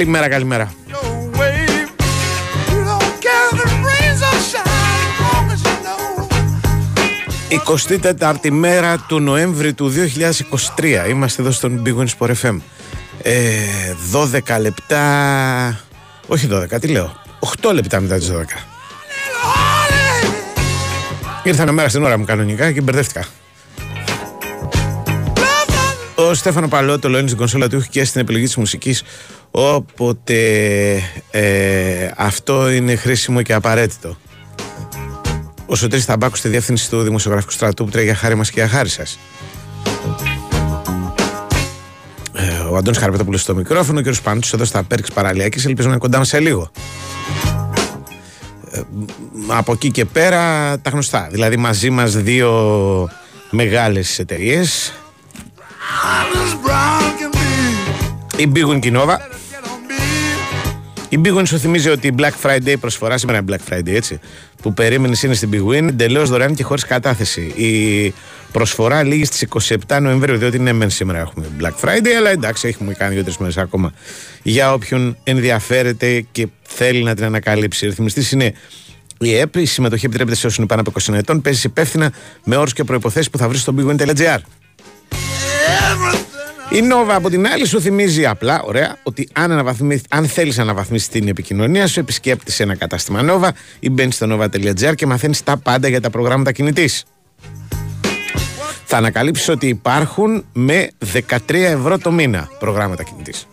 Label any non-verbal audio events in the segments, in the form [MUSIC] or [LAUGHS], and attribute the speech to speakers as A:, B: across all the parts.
A: Καλημέρα, καλημέρα. 24η μέρα του Νοέμβρη του 2023. Είμαστε εδώ στον Big Win Sport FM. Ε, 12 λεπτά. Όχι 12, τι λέω. 8 λεπτά μετά τις 12. Ήρθα ένα μέρα στην ώρα μου κανονικά και μπερδεύτηκα. Ο Στέφανο Παλότο είναι στην κονσόλα του και στην επιλογή της μουσικής Όποτε ε, αυτό είναι χρήσιμο και απαραίτητο. Ο Σωτήρης Θαμπάκου στη διεύθυνση του Δημοσιογραφικού Στρατού που τρέχει για χάρη μας και για χάρη σας. Ε, ο Αντώνης Χαρπετόπουλος στο μικρόφωνο, ο κ. Παντούς εδώ στα Πέρξ Παραλιακής, ελπίζω να είναι κοντά μας σε λίγο. Ε, από εκεί και πέρα τα γνωστά, δηλαδή μαζί μας δύο μεγάλες εταιρείες. Η Big Win Kinova η Big Win σου θυμίζει ότι η Black Friday προσφορά σήμερα είναι Black Friday, έτσι. Που περίμενες είναι στην Big Win, εντελώς δωρεάν και χωρίς κατάθεση. Η προσφορά λήγει στις 27 Νοεμβρίου, διότι είναι μεν σήμερα έχουμε Black Friday, αλλά εντάξει, έχουμε κάνει δύο-τρεις μέρες ακόμα. Για όποιον ενδιαφέρεται και θέλει να την ανακαλύψει. Ο ρυθμιστής είναι η ΕΠ. Η συμμετοχή επιτρέπεται σε όσους είναι πάνω από 20 ετών. Παίζεις υπεύθυνα με όρους και προποθέσει που θα βρεις στο bigwin.gr. Η Νόβα από την άλλη σου θυμίζει απλά, ωραία, ότι αν, αν θέλεις να αναβαθμίσει την επικοινωνία σου, επισκέπτησε ένα κατάστημα Νόβα ή μπαίνεις στο nova.gr και μαθαίνεις τα πάντα για τα προγράμματα κινητής. Θα ανακαλύψεις ότι υπάρχουν με 13 ευρώ το μήνα προγράμματα κινητής.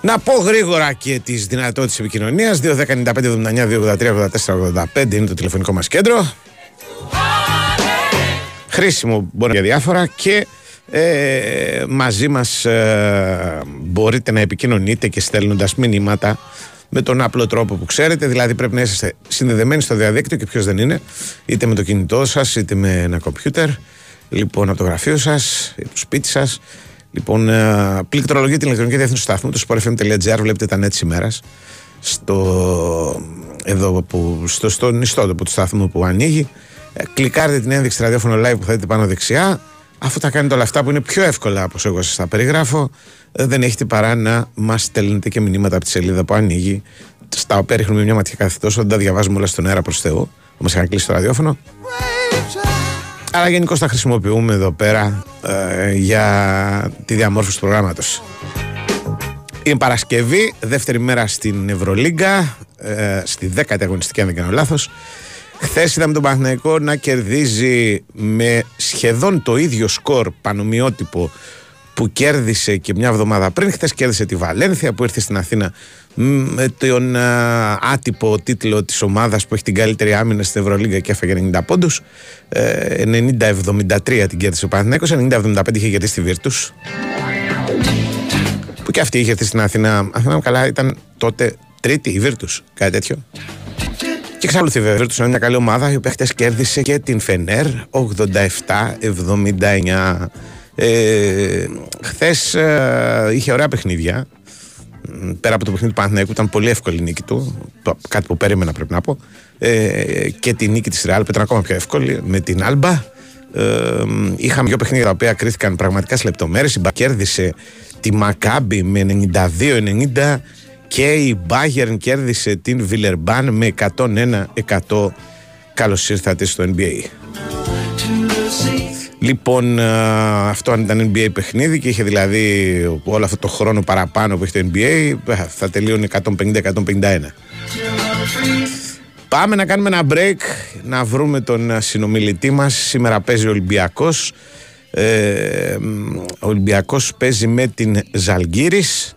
A: Να πω γρήγορα και τις δυνατότητες επικοινωνίας. 2.195.79.283.84.85 είναι το τηλεφωνικό μας κέντρο χρήσιμο μπορεί για διάφορα και ε, μαζί μας ε, μπορείτε να επικοινωνείτε και στέλνοντας μηνύματα με τον απλό τρόπο που ξέρετε, δηλαδή πρέπει να είστε συνδεδεμένοι στο διαδίκτυο και ποιος δεν είναι, είτε με το κινητό σας, είτε με ένα κομπιούτερ, λοιπόν από το γραφείο σας, από το σπίτι σας. Λοιπόν, ε, πληκτρολογείτε την ηλεκτρονική διεύθυνση του σταθμού, το sportfm.gr, βλέπετε τα net της ημέρας, στο, εδώ που, στο, στον ιστότοπο του σταθμού που ανοίγει. ε, κλικάρετε την ένδειξη ραδιόφωνο live που θα δείτε πάνω δεξιά. Αφού τα κάνετε όλα αυτά που είναι πιο εύκολα από όσο εγώ σας τα περιγράφω, ε, δεν έχετε παρά να μας στέλνετε και μηνύματα από τη σελίδα που ανοίγει, στα οποία ρίχνουμε μια ματιά κάθε τόσο, δεν τα διαβάζουμε όλα στον αέρα προς Θεού. Μα είχαν κλείσει το ραδιόφωνο. Αλλά γενικώ τα χρησιμοποιούμε εδώ πέρα ε, για τη διαμόρφωση του προγράμματος. Είναι Παρασκευή, δεύτερη μέρα στην Ευρωλίγκα, ε, στη 10η αγωνιστική, αν δεν κάνω λάθος. Χθες είδαμε τον Παναθηναϊκό να κερδίζει με σχεδόν το ίδιο σκορ πανομοιότυπο που κέρδισε και μια εβδομάδα πριν. Χθες κέρδισε τη Βαλένθια που ήρθε στην Αθήνα με τον άτυπο τίτλο της ομάδας που έχει την καλύτερη άμυνα στην Ευρωλίγα και έφαγε 90 πόντους. 90-73 ε, την κέρδισε ο Παναθηναϊκός 90-75 είχε κερδίσει τη Βίρτους. Που και αυτή είχε έρθει στην Αθήνα. Αν θυμάμαι καλά ήταν τότε τρίτη η Βίρτους κάτι τέτοιο και εξακολουθεί βέβαια του είναι μια καλή ομάδα η οποία χτε κέρδισε και την Φενέρ 87-79. Ε, Χθες ε, είχε ωραία παιχνίδια. Πέρα από το παιχνίδι του Παναθηναϊκού ήταν πολύ εύκολη η νίκη του. Κάτι που περίμενα πρέπει να πω. Ε, και τη νίκη της Ρεάλ που ήταν ακόμα πιο εύκολη με την Άλμπα. Ε, είχαμε δύο παιχνίδια τα οποία κρίθηκαν πραγματικά σε λεπτομέρειες. Η Μπα κέρδισε τη Μακάμπη με 92-90 και η Bayern κέρδισε την Βιλερμπάν με 101-100 καλώς ήρθατε στο NBA Λοιπόν, αυτό αν ήταν NBA παιχνίδι και είχε δηλαδή όλο αυτό το χρόνο παραπάνω που έχει το NBA, θα τελείωνε 150-151. Πάμε να κάνουμε ένα break, να βρούμε τον συνομιλητή μας. Σήμερα παίζει ο Ολυμπιακός. Ε, ο Ολυμπιακός παίζει με την Ζαλγκύρης.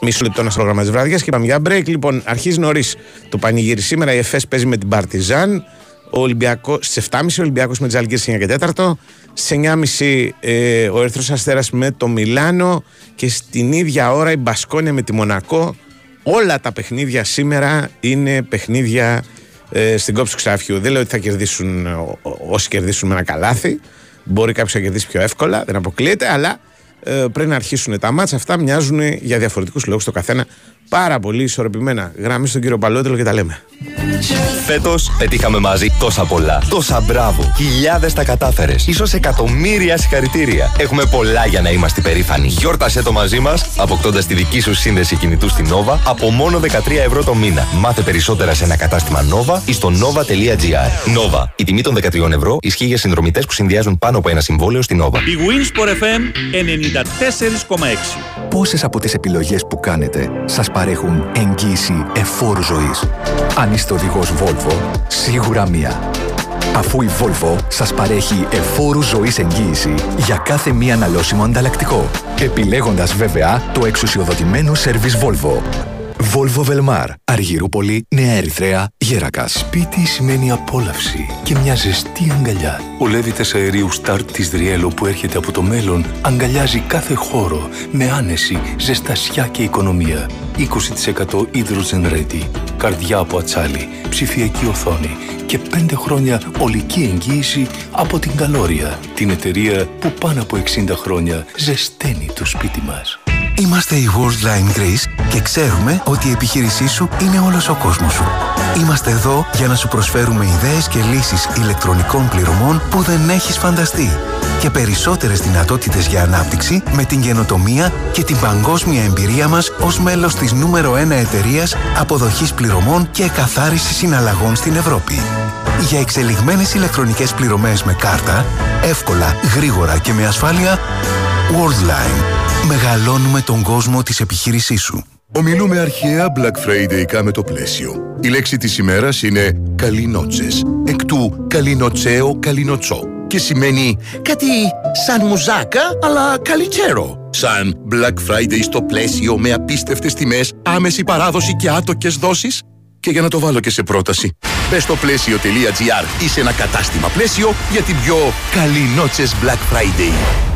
A: Μισό λεπτό να πρόγραμμα τη βραδιά και πάμε για break. Λοιπόν, αρχίζει νωρίς το πανηγύρι σήμερα. Η ΕΦΕΣ παίζει με την Παρτιζάν. Ο Ολυμπιακός στις 7.30 ο Ολυμπιακός με τι Αλγύρε 9 και 4. Στι 9.30 ε, ο Ερθρό Αστέρας με το Μιλάνο. Και στην ίδια ώρα η Μπασκόνια με τη Μονακό. Όλα τα παιχνίδια σήμερα είναι παιχνίδια ε, στην κόψη του ξαφιού. Δεν λέω ότι θα κερδίσουν όσοι κερδίσουν με ένα καλάθι. Μπορεί κάποιος να κερδίσει πιο εύκολα, δεν αποκλείεται, αλλά ε, πριν αρχίσουν τα μάτσα αυτά μοιάζουν για διαφορετικούς λόγους το καθένα πάρα πολύ ισορροπημένα. Γραμμή στον κύριο Παλότελο και τα λέμε.
B: Φέτος πετύχαμε μαζί τόσα πολλά. Τόσα μπράβο. Χιλιάδες τα κατάφερες. σω εκατομμύρια συγχαρητήρια. Έχουμε πολλά για να είμαστε περήφανοι. Γιόρτασε το μαζί μας, αποκτώντας τη δική σου σύνδεση κινητού στην Nova από μόνο 13 ευρώ το μήνα. Μάθε περισσότερα σε ένα κατάστημα Nova ή στο nova.gr. Nova. Η τιμή των 13 ευρώ ισχύει για συνδρομητές που συνδυάζουν πάνω από ένα συμβόλαιο στην Nova.
C: Η Winsport FM 94,6.
D: Πόσες από τις επιλογές που κάνετε σας παρέχουν εγγύηση εφόρου ζωής. Αν είστε οδηγός Volvo, σίγουρα μία. Αφού η Volvo σας παρέχει εφόρου ζωής εγγύηση για κάθε μία αναλώσιμο ανταλλακτικό, επιλέγοντας βέβαια το εξουσιοδοτημένο σερβις Volvo. Volvo Velmar, Αργυρούπολη, Νέα Ερυθρέα, Γέρακας.
E: Σπίτι σημαίνει απόλαυση και μια ζεστή αγκαλιά. Ο Λέβητας αερίου Start της Δριέλο που έρχεται από το μέλλον αγκαλιάζει κάθε χώρο με άνεση, ζεστασιά και οικονομία. 20% hydrogen ready, καρδιά από ατσάλι, ψηφιακή οθόνη και 5 χρόνια ολική εγγύηση από την Καλόρια, την εταιρεία που πάνω από 60 χρόνια ζεσταίνει το σπίτι μας.
F: Είμαστε η Worldline Greece και ξέρουμε ότι η επιχείρησή σου είναι όλος ο κόσμος σου. Είμαστε εδώ για να σου προσφέρουμε ιδέες και λύσεις ηλεκτρονικών πληρωμών που δεν έχεις φανταστεί και περισσότερες δυνατότητες για ανάπτυξη με την καινοτομία και την παγκόσμια εμπειρία μας ως μέλος της νούμερο 1 εταιρείας αποδοχής πληρωμών και εκαθάρισης συναλλαγών στην Ευρώπη. Για εξελιγμένες ηλεκτρονικές πληρωμές με κάρτα, εύκολα, γρήγορα και με ασφάλεια, Worldline μεγαλώνουμε τον κόσμο της επιχείρησής σου.
G: Ομιλούμε αρχαία Black Friday με το πλαίσιο. Η λέξη της ημέρας είναι «καλινότσες», εκ του «καλινοτσέο καλινοτσό» και σημαίνει κάτι σαν μουζάκα αλλά καλιτσέρο. Σαν Black Friday στο πλαίσιο με απίστευτες τιμές, άμεση παράδοση και άτοκες δόσεις. Και για να το βάλω και σε πρόταση, μπες στο πλαίσιο.gr ή σε ένα κατάστημα πλαίσιο για την πιο καλή Black Friday.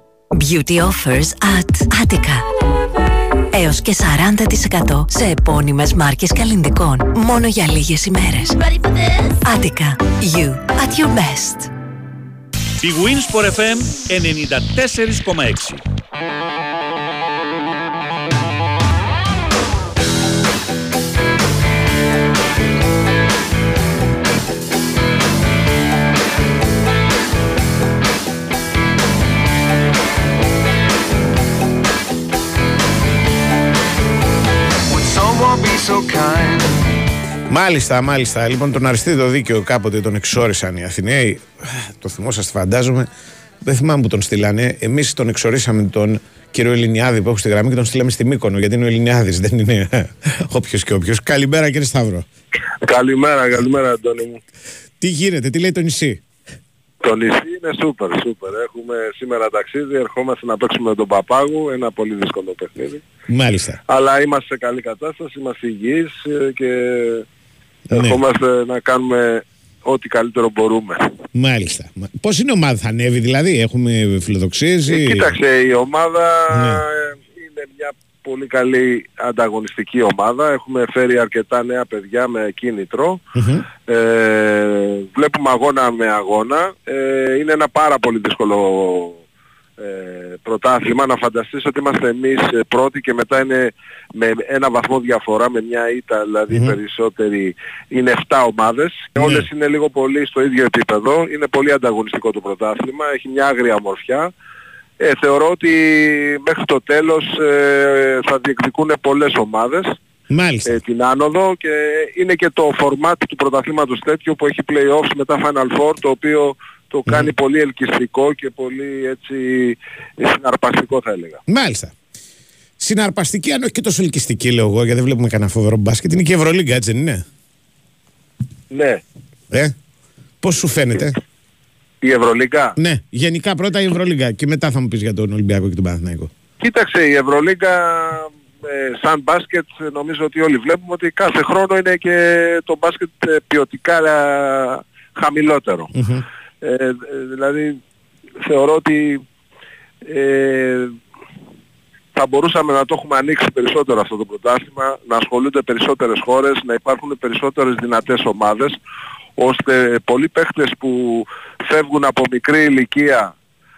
H: Beauty offers at Attica. Έως και 40% σε επώνυμες μάρκες καλλιντικών. Μόνο για λίγες ημέρες. Attica. You at your best.
C: Η Wins FM 94,6.
A: Μάλιστα, μάλιστα. Λοιπόν, τον Αριστίδο δίκαιο κάποτε τον εξόρισαν οι Αθηναίοι. Το θυμόσαστε, φαντάζομαι. Δεν θυμάμαι που τον στείλανε. Εμείς τον εξορίσαμε τον κύριο Ελληνιάδη που έχω στη γραμμή και τον στείλαμε στη Μύκονο. Γιατί είναι ο Ελληνιάδης, δεν είναι [LAUGHS] όποιος και όποιος. Καλημέρα, κύριε Σταύρο.
I: Καλημέρα, καλημέρα, Αντώνη μου.
A: Τι γίνεται, τι λέει το νησί;
I: Το νησί είναι σούπερ, σούπερ. Έχουμε σήμερα ταξίδι, ερχόμαστε να παίξουμε με τον Παπάγου, ένα πολύ δύσκολο παιχνίδι.
A: Μάλιστα.
I: Αλλά είμαστε σε καλή κατάσταση, είμαστε υγιείς ε, και ναι. ερχόμαστε να κάνουμε ό,τι καλύτερο μπορούμε.
A: Μάλιστα. Πώς είναι η ομάδα, θα ανέβει δηλαδή, έχουμε φιλοδοξίες ή...
I: Ε, κοίταξε, η ομάδα ναι. είναι μια πολύ καλή ανταγωνιστική ομάδα. Έχουμε φέρει αρκετά νέα παιδιά με κινητρο Ε, βλέπουμε αγώνα με αγώνα. Ε, είναι ένα πάρα πολύ δύσκολο ε, πρωτάθλημα. Να φανταστείς ότι είμαστε εμείς ε, πρώτοι και μετά είναι με ένα βαθμό διαφορά, με μια ήττα δηλαδή mm-hmm. περισσότεροι. Είναι 7 ομάδες. Mm-hmm. Όλες είναι λίγο πολύ στο ίδιο επίπεδο. Είναι πολύ ανταγωνιστικό το πρωτάθλημα. Έχει μια άγρια μορφιά. Ε, θεωρώ ότι μέχρι το τέλος ε, θα διεκδικούν πολλές ομάδες
A: ε,
I: την άνοδο και είναι και το format του πρωταθλήματος τέτοιο που έχει play-offs μετά Final Four το οποίο το κάνει πολύ ελκυστικό και πολύ έτσι συναρπαστικό θα έλεγα.
A: Μάλιστα. Συναρπαστική αν όχι και τόσο ελκυστική λέω εγώ γιατί δεν βλέπουμε κανένα φοβερό μπάσκετ. Είναι και η Ευρωλίγκα έτσι δεν είναι;
I: Ναι.
A: Ε, πώς σου φαίνεται;
I: Η Ευρωλίγκα.
A: Ναι, γενικά πρώτα η Ευρωλίγκα και μετά θα μου πεις για τον Ολυμπιακό και τον Παναθηναϊκό.
I: Κοίταξε, η Ευρωλίγκα ε, ε, σαν μπάσκετ νομίζω ότι όλοι βλέπουμε ότι κάθε χρόνο είναι και το μπάσκετ ε, ποιοτικά ε, χαμηλότερο. Ε, ε, δηλαδή θεωρώ ότι ε, θα μπορούσαμε να το έχουμε ανοίξει περισσότερο αυτό το πρωτάθλημα, να ασχολούνται περισσότερες χώρες, να υπάρχουν περισσότερες δυνατές ομάδες, ώστε πολλοί παίχτες που φεύγουν από μικρή ηλικία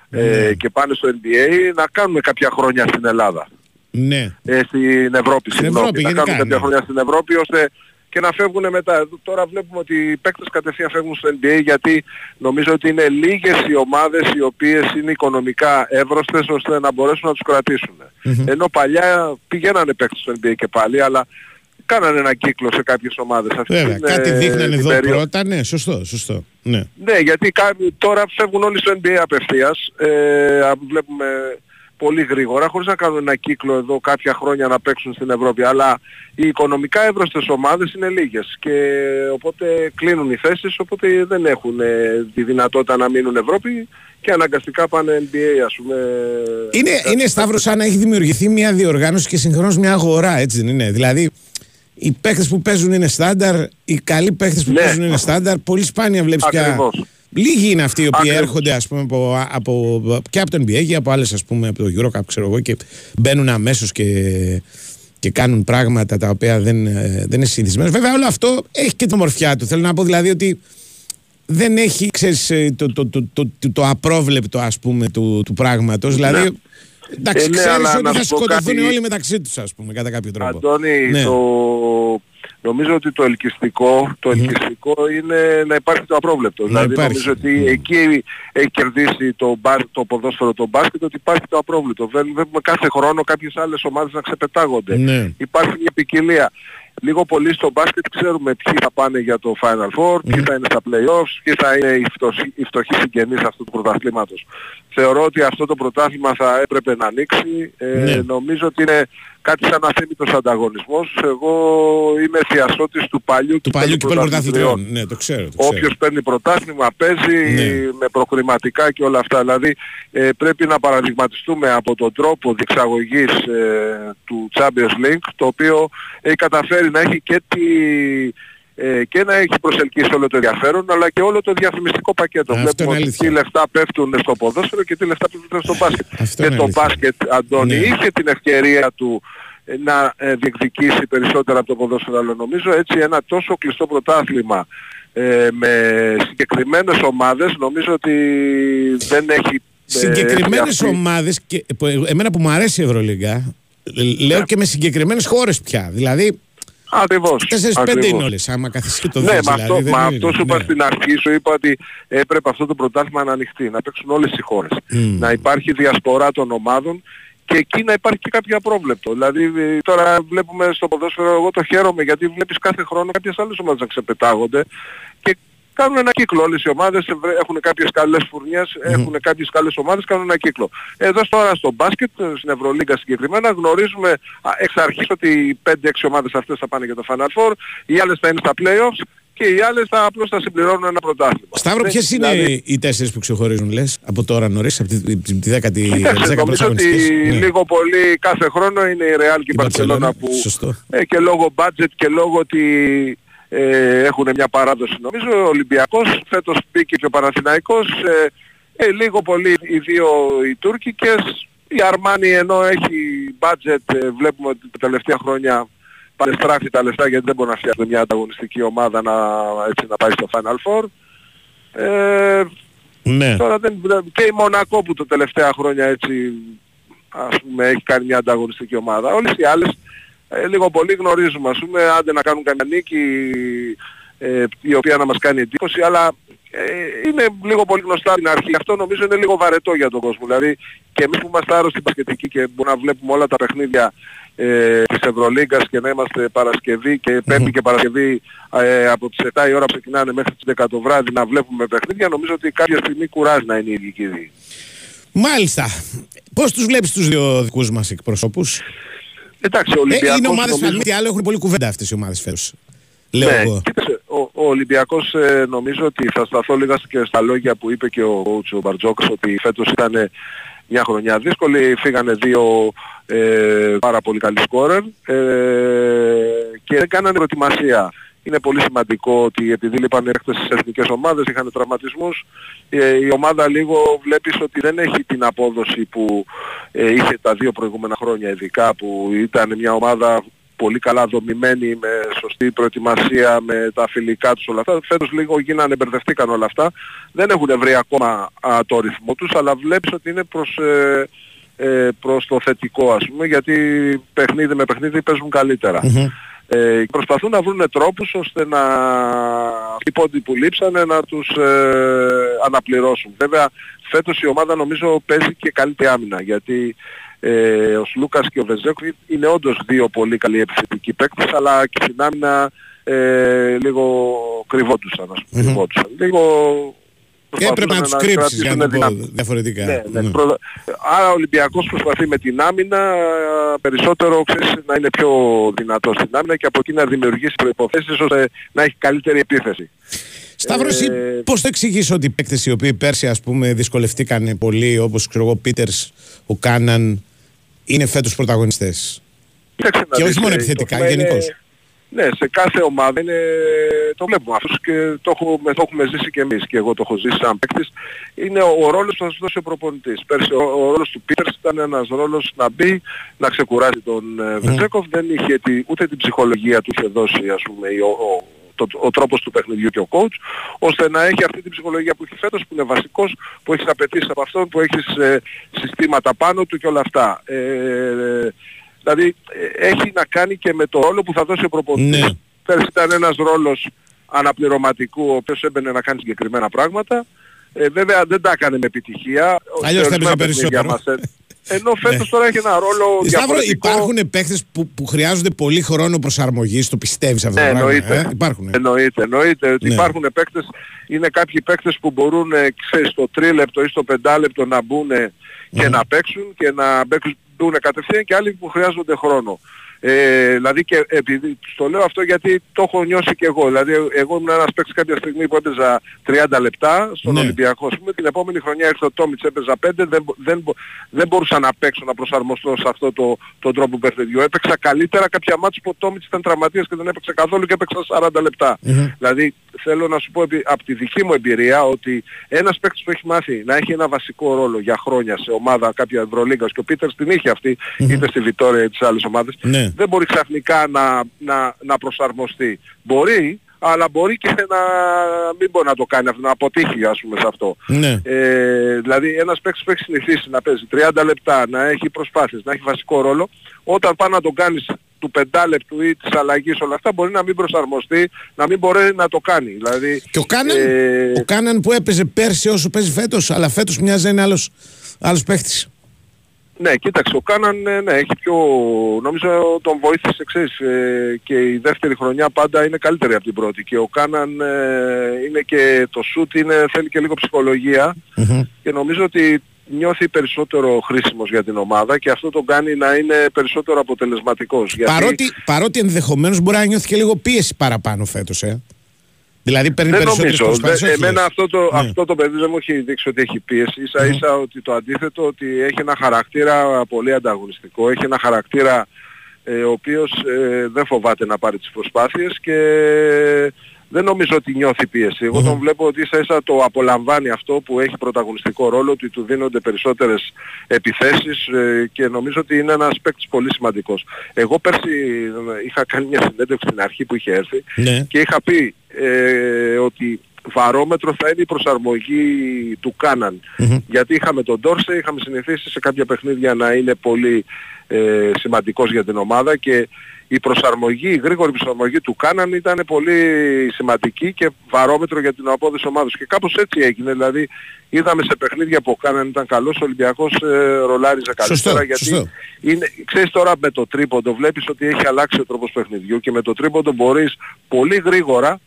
I: ε,
A: Ναι.
I: και πάνε στο NBA να κάνουν κάποια χρόνια στην Ελλάδα.
A: Ναι.
I: Ε, στην Ευρώπη,
A: Στην
I: συγγνώμη.
A: Ευρώπη,
I: να
A: γενικά,
I: κάνουν κάποια
A: ναι.
I: χρόνια στην Ευρώπη ώστε και να φεύγουν μετά. Τώρα βλέπουμε ότι οι παίκτες κατευθείαν φεύγουν στο NBA γιατί νομίζω ότι είναι λίγες οι ομάδες οι οποίες είναι οικονομικά εύρωστες ώστε να μπορέσουν να τους κρατήσουν. Ενώ παλιά πηγαίνανε παίκτες στο NBA και πάλι, αλλά κάνανε ένα κύκλο σε κάποιες ομάδες. Αυτή
A: Βέβαια,
I: την,
A: κάτι
I: ε,
A: δείχνανε
I: την
A: εδώ
I: περίοδο.
A: πρώτα. Ναι, σωστό, σωστό. Ναι.
I: Ναι, γιατί κάποιοι τώρα φεύγουν όλοι στο NBA απευθείας. Ε, α, βλέπουμε πολύ γρήγορα, χωρίς να κάνουν ένα κύκλο εδώ κάποια χρόνια να παίξουν στην Ευρώπη. Αλλά οι οικονομικά εύρωστες ομάδες είναι λίγες και οπότε κλείνουν οι θέσεις, οπότε δεν έχουν ε, τη δυνατότητα να μείνουν Ευρώπη και αναγκαστικά πάνε NBA ας πούμε.
A: Είναι, είναι Σταύρος σαν να έχει δημιουργηθεί μια διοργάνωση και συγχρόνως μια αγορά, έτσι δεν είναι. Δηλαδή, οι παίχτες που παίζουν είναι στάνταρ, οι καλοί παίχτες που
I: Ναι.
A: παίζουν είναι στάνταρ. Πολύ σπάνια βλέπεις πια.
I: Ακριβώς.
A: Λίγοι είναι αυτοί οι οποίοι
I: Ακριβώς.
A: έρχονται ας πούμε, από, από, και από το NBA και από άλλες ας πούμε από το Eurocup ξέρω εγώ και μπαίνουν αμέσως και, και κάνουν πράγματα τα οποία δεν, ε, δεν είναι συνηθισμένος. Βέβαια όλο αυτό έχει και τη μορφιά του. Θέλω να πω δηλαδή ότι δεν έχει ξέρεις, ε, το, το, το, το, το, το απρόβλεπτο ας πούμε του, του πράγματος. Δηλαδή εντάξει
I: Ε, ναι,
A: ξέρεις
I: αλλά
A: ότι
I: να
A: θα
I: σου πω
A: σκοτωθούν
I: κάτι-
A: όλοι μεταξύ τους ας πούμε κατά κάποιο τρόπο.
I: Αντώνη,
A: Ναι.
I: το... νομίζω ότι το ελκυστικό, το ελκυστικό είναι να υπάρχει το απρόβλεπτο. δηλαδή
A: υπάρχει.
I: νομίζω ότι εκεί έχει κερδίσει το, μπα- το ποδόσφαιρο το μπάσκετ ότι υπάρχει το απρόβλεπτο. Δεν βλέπουμε κάθε χρόνο κάποιες άλλες ομάδες να ξεπετάγονται.
A: Ναι.
I: Υπάρχει μια ποικιλία. Λίγο πολύ στο μπάσκετ ξέρουμε ποιοι θα πάνε για το Final Four, ποιοι θα είναι στα play-offs, ποιοι θα είναι οι, φτωχοί- οι φτωχοί συγγενείς αυτού του πρωταθλήματος. Θεωρώ ότι αυτό το πρωτάθλημα θα έπρεπε να ανοίξει. Ε,
A: Ναι.
I: Νομίζω ότι είναι κάτι σαν αθέμητος ανταγωνισμός. Εγώ είμαι θειασότης του παλιού
A: Του παλιού κυπέλου
I: πρωταθλητριών.
A: πρωταθλητριών. Ναι, το ξέρω. Το ξέρω.
I: Όποιος παίρνει πρωτάθλημα παίζει
A: Ναι.
I: με προκριματικά και όλα αυτά. Δηλαδή ε, πρέπει να παραδειγματιστούμε από τον τρόπο διεξαγωγής ε, του Champions League το οποίο έχει καταφέρει να έχει και, τη, ε, και να έχει προσελκύσει όλο το ενδιαφέρον αλλά και όλο το διαφημιστικό πακέτο.
A: Αυτό
I: Βλέπουμε
A: είναι
I: ότι
A: αλήθεια.
I: τι λεφτά πέφτουν στο ποδόσφαιρο και τι λεφτά πέφτουν στο μπάσκετ.
A: Αυτό
I: και
A: είναι
I: το
A: αλήθεια.
I: μπάσκετ, Αντώνη,
A: Ναι.
I: είχε την ευκαιρία του ε, να ε, διεκδικήσει περισσότερα από το ποδόσφαιρο. Αλλά νομίζω έτσι ένα τόσο κλειστό πρωτάθλημα ε, με συγκεκριμένες ομάδες νομίζω ότι δεν έχει... ε,
A: Συγκεκριμένες
I: αυτή-
A: ομάδες, εμένα που μου αρέσει η Ευρωλίγκα, ε, λέω και με συγκεκριμένες χώρες πια. Δηλαδή,
I: Ακριβώς.
A: 4-5
I: ακριβώς.
A: είναι όλες. Άμα καθίσει και το
I: Ναι,
A: δεις,
I: με
A: δηλαδή,
I: αυτό,
A: δεν
I: με
A: είναι-
I: αυτό σου είπα
A: ναι.
I: στην αρχή, σου είπα ότι έπρεπε αυτό το πρωτάθλημα να ανοιχτεί, να παίξουν όλες οι χώρες.
A: Μμμ.
I: Να υπάρχει διασπορά των ομάδων και εκεί να υπάρχει και κάποιο απρόβλεπτο. Δηλαδή ε, τώρα βλέπουμε στο ποδόσφαιρο, εγώ το χαίρομαι γιατί βλέπεις κάθε χρόνο κάποιες άλλες ομάδες να ξεπετάγονται και κάνουν ένα κύκλο. Όλες οι ομάδες ε, βρε- έχουν κάποιες καλές φουρνιές, έχουν κάποιες καλές ομάδες, κάνουν ένα κύκλο. Εδώ τώρα στο μπάσκετ, ε, στην Ευρωλίγκα συγκεκριμένα, γνωρίζουμε α, εξ αρχής ότι οι 5-6 ομάδες αυτές θα πάνε για το Final Four, οι άλλες θα είναι στα playoffs και οι άλλες θα απλώς θα συμπληρώνουν ένα πρωτάθλημα.
A: Σταύρο,
I: Δεν-
A: ποιες είναι
I: δηλαδή,
A: οι τέσσερις που ξεχωρίζουν, λες, από τώρα νωρίς, από τη, τη, τη δέκατη
I: Κοίταξε,
A: τις δέκα πρώτες
I: νομίζω ότι
A: αγωνιστικές; Ναι.
I: λίγο πολύ κάθε χρόνο είναι η Real και η
A: Η Barcelona,
I: Barcelona που
A: σωστό.
I: ε, και λόγω budget και λόγω ότι ε, έχουν μια παράδοση νομίζω. Ο Ολυμπιακός φέτος μπήκε και ο Παναθηναϊκός. Ε, ε, λίγο πολύ οι δύο οι τουρκικές. Η Αρμάνι ενώ έχει budget ε, βλέπουμε ότι τα τελευταία χρόνια παρεστράφει τα λεφτά γιατί δεν μπορεί να φτιάξει μια ανταγωνιστική ομάδα να, έτσι, να πάει στο Final Four. Ε,
A: Ναι.
I: Τώρα δεν, δεν- και η Μονακό που τα τελευταία χρόνια έτσι ας πούμε έχει κάνει μια ανταγωνιστική ομάδα. Όλες οι άλλες ε, λίγο πολύ γνωρίζουμε ας πούμε άντε να κάνουν καμιά νίκη ε, η οποία να μας κάνει εντύπωση αλλά ε, είναι λίγο πολύ γνωστά από την αρχή. Αυτό νομίζω είναι λίγο βαρετό για τον κόσμο. Δηλαδή και εμείς που είμαστε άρρωστοι πασχετικοί και μπορούμε να βλέπουμε όλα τα παιχνίδια ε, της Ευρωλίγκας και να είμαστε Παρασκευή και Πέμπτη και Παρασκευή ε, από τις 7 η ώρα που ξεκινάνε μέχρι τις 10 το βράδυ να βλέπουμε παιχνίδια νομίζω ότι κάποια στιγμή κουράζει να είναι η ειδική δίκη.
A: Μάλιστα. Πώς τους βλέπεις τους δύο δικούς μας εκπροσώπους;
I: Εντάξει, ο
A: Ε,
I: Ολυμπιακός
A: είναι ομάδες που
I: νομίζω-
A: αν μη τι άλλο έχουν πολύ κουβέντα αυτές οι ομάδες φέτο. Λέω
I: ναι,
A: εγώ.
I: κοίταξε, ο, ο Ολυμπιακός ε, νομίζω ότι θα σταθώ λίγα και στα λόγια που είπε και ο coach ο Μπαρτζόκας ότι φέτος ήταν μια χρονιά δύσκολη. Φύγανε δύο ε, πάρα πολύ καλοί σκόρερ ε, και δεν κάνανε προετοιμασία. Είναι πολύ σημαντικό ότι επειδή λείπαν έρχονται στις εθνικές ομάδες, είχαν τραυματισμούς, ε, η ομάδα λίγο βλέπεις ότι δεν έχει την απόδοση που ε, είχε τα δύο προηγούμενα χρόνια ειδικά που ήταν μια ομάδα πολύ καλά δομημένη, με σωστή προετοιμασία, με τα φιλικά τους όλα αυτά. Φέτος λίγο γίνανε, μπερδευτήκαν όλα αυτά. Δεν έχουν βρει ακόμα α, το ρυθμό τους, αλλά βλέπεις ότι είναι προς, ε, ε, προς το θετικό ας πούμε, γιατί παιχνίδι με παιχνίδι παίζουν Ε, προσπαθούν να βρουν τρόπους ώστε να οι πόντοι που λείψανε να τους ε, αναπληρώσουν. Βέβαια φέτος η ομάδα νομίζω παίζει και καλύτερη άμυνα γιατί ε, ο Σλούκας και ο Βεζέκο είναι όντως δύο πολύ καλοί επιθετικοί παίκτες αλλά και στην άμυνα ε, λίγο κρυβόντουσαν, ας πούμε, κρυβόντουσαν. Λίγο
A: και έπρεπε να τους κρύψεις για να το πω διαφορετικά.
I: Ναι, ναι. Προ... Άρα ο Ολυμπιακός προσπαθεί με την άμυνα περισσότερο ξέρεις, να είναι πιο δυνατός στην άμυνα και από εκεί να δημιουργήσει προϋποθέσεις ώστε να έχει καλύτερη επίθεση.
A: Σταύρος, ε... πώς θα εξηγείς ότι οι παίκτες οι οποίοι πέρσι ας πούμε δυσκολευτήκαν πολύ όπως ξέρω εγώ Πίτερς, ο Κάναν είναι φέτος πρωταγωνιστές; Και όχι μόνο επιθετικά, γενικώς.
I: Ναι, σε κάθε ομάδα είναι, το βλέπουμε αυτούς και το έχουμε, το έχουμε ζήσει και εμείς και εγώ το έχω ζήσει σαν παίκτης. Είναι ο, ο ρόλος που θα σου δώσει ο προπονητής. Πέρσι ο, ο ρόλος του Πίτερς ήταν ένας ρόλος να μπει, να ξεκουράσει τον mm. Βεζέκοφ. Δεν είχε τη, ούτε την ψυχολογία του είχε δώσει ας πούμε ο, ο, το, ο τρόπος του παιχνιδιού και ο coach, ώστε να έχει αυτή την ψυχολογία που έχει φέτος, που είναι βασικός, που έχεις απαιτήσει από αυτόν, που έχεις ε, συστήματα πάνω του και όλα αυτά. Ε, Δηλαδή ε, έχει να κάνει και με το ρόλο που θα δώσει ο προπονητής. Ναι. Πέρσι ήταν ένας ρόλος αναπληρωματικού, ο οποίος έμπαινε να κάνει συγκεκριμένα πράγματα. Ε, βέβαια δεν τα έκανε με επιτυχία.
A: Αλλιώς θα έπαιζε περισσότερο. Μας, ε,
I: ενώ φέτος ναι. τώρα έχει ένα ρόλο διαφορετικό.
A: Υπάρχουν παίχτες που, που χρειάζονται πολύ χρόνο προσαρμογής, το πιστεύεις αυτό
I: ναι,
A: το
I: πράγμα. Εννοείται,
A: ε; Υπάρχουν.
I: Εννοείται, εννοείται ότι ναι. υπάρχουν παίχτες, είναι κάποιοι παίχτες που μπορούν ξέρεις, στο τρίλεπτο ή στο πεντάλεπτο να μπουν και να παίξουν και να παίξουν μπουν κατευθείαν και άλλοι που χρειάζονται χρόνο. Ε, δηλαδή και επειδή το λέω αυτό γιατί το έχω νιώσει και εγώ. Δηλαδή εγώ ήμουν ένας παίκτης κάποια στιγμή που έπαιζα 30 λεπτά στον ναι. Ολυμπιακό. Πούμε, την επόμενη χρονιά ήρθε ο Τόμιτς έπαιζα 5. Δεν, δεν, δεν μπορούσα να παίξω, να προσαρμοστώ σε αυτό το, τον τρόπο παιχνιδιού. Έπαιξα καλύτερα κάποια μάτια που ο Τόμιτς ήταν τραυματίας και δεν έπαιξε καθόλου και έπαιξα 40 λεπτά. Mm-hmm. Δηλαδή θέλω να σου πω από τη δική μου εμπειρία ότι ένας παίκτης που έχει μάθει να έχει ένα βασικό ρόλο για χρόνια σε ομάδα κάποια Ευρωλίγκας και ο Πίτερς την είχε αυτή, mm-hmm. είτε στη Βιτόρια ή τις άλλες ομάδες, ναι δεν μπορεί ξαφνικά να, να, να προσαρμοστεί. Μπορεί, αλλά μπορεί και να μην μπορεί να το κάνει αυτό, να αποτύχει ας πούμε σε αυτό.
A: Ναι.
I: Ε, δηλαδή ένας παίκτης που έχει συνηθίσει να παίζει 30 λεπτά, να έχει προσπάθειες, να έχει βασικό ρόλο, όταν πάει να το κάνεις του πεντάλεπτου ή της αλλαγής όλα αυτά μπορεί να μην προσαρμοστεί, να μην μπορεί να το κάνει. Δηλαδή,
A: και ο Κάναν, ε... ο Κάναν που έπαιζε πέρσι όσο παίζει φέτος, αλλά φέτος μοιάζει να είναι άλλος, άλλος παίχτης.
I: Ναι, κοίταξε, ο Κάναν ναι, ναι, έχει πιο... Νομίζω τον βοήθησε ξέρεις, ε, και η δεύτερη χρονιά πάντα είναι καλύτερη από την πρώτη και ο Κάναν ε, είναι και το σούτ είναι, θέλει και λίγο και νομίζω ότι νιώθει περισσότερο χρήσιμος για την ομάδα και αυτό τον κάνει να είναι περισσότερο αποτελεσματικός.
A: Παρότι, παρότι ενδεχομένως μπορεί να νιώθει και λίγο πίεση παραπάνω φέτος, ε. Δηλαδή παίρνει δεν νομίζω.
I: Δε, εμένα αυτό το, ναι. αυτό το παιδί δεν μου έχει δείξει ότι έχει πίεση. Ίσα ίσα ότι το αντίθετο ότι έχει ένα χαρακτήρα πολύ ανταγωνιστικό. Έχει ένα χαρακτήρα ε, ο οποίος ε, δεν φοβάται να πάρει τις προσπάθειες και δεν νομίζω ότι νιώθει πίεση. Εγώ τον βλέπω ότι ίσα ίσα το απολαμβάνει αυτό που έχει πρωταγωνιστικό ρόλο, ότι του δίνονται περισσότερες επιθέσεις ε, και νομίζω ότι είναι ένας παίκτης πολύ σημαντικός. Εγώ πέρσι είχα κάνει μια συνέντευξη στην αρχή που είχε έρθει
A: ναι.
I: και είχα πει ε, ότι βαρόμετρο θα είναι η προσαρμογή του Κάναν. Γιατί είχαμε τον Ντόρσε, είχαμε συνηθίσει σε κάποια παιχνίδια να είναι πολύ ε, σημαντικός για την ομάδα και η προσαρμογή, η γρήγορη προσαρμογή του Κάναν ήταν πολύ σημαντική και βαρόμετρο για την απόδοση ομάδος. Και κάπως έτσι έγινε, δηλαδή είδαμε σε παιχνίδια που ο Κάναν ήταν καλός, ο Ολυμπιακός ε, ρολάριζε καλύτερα γιατί Είναι, ξέρεις τώρα με το τρίποντο βλέπεις ότι έχει αλλάξει ο τρόπος παιχνιδιού και με το τρίποντο μπορείς πολύ γρήγορα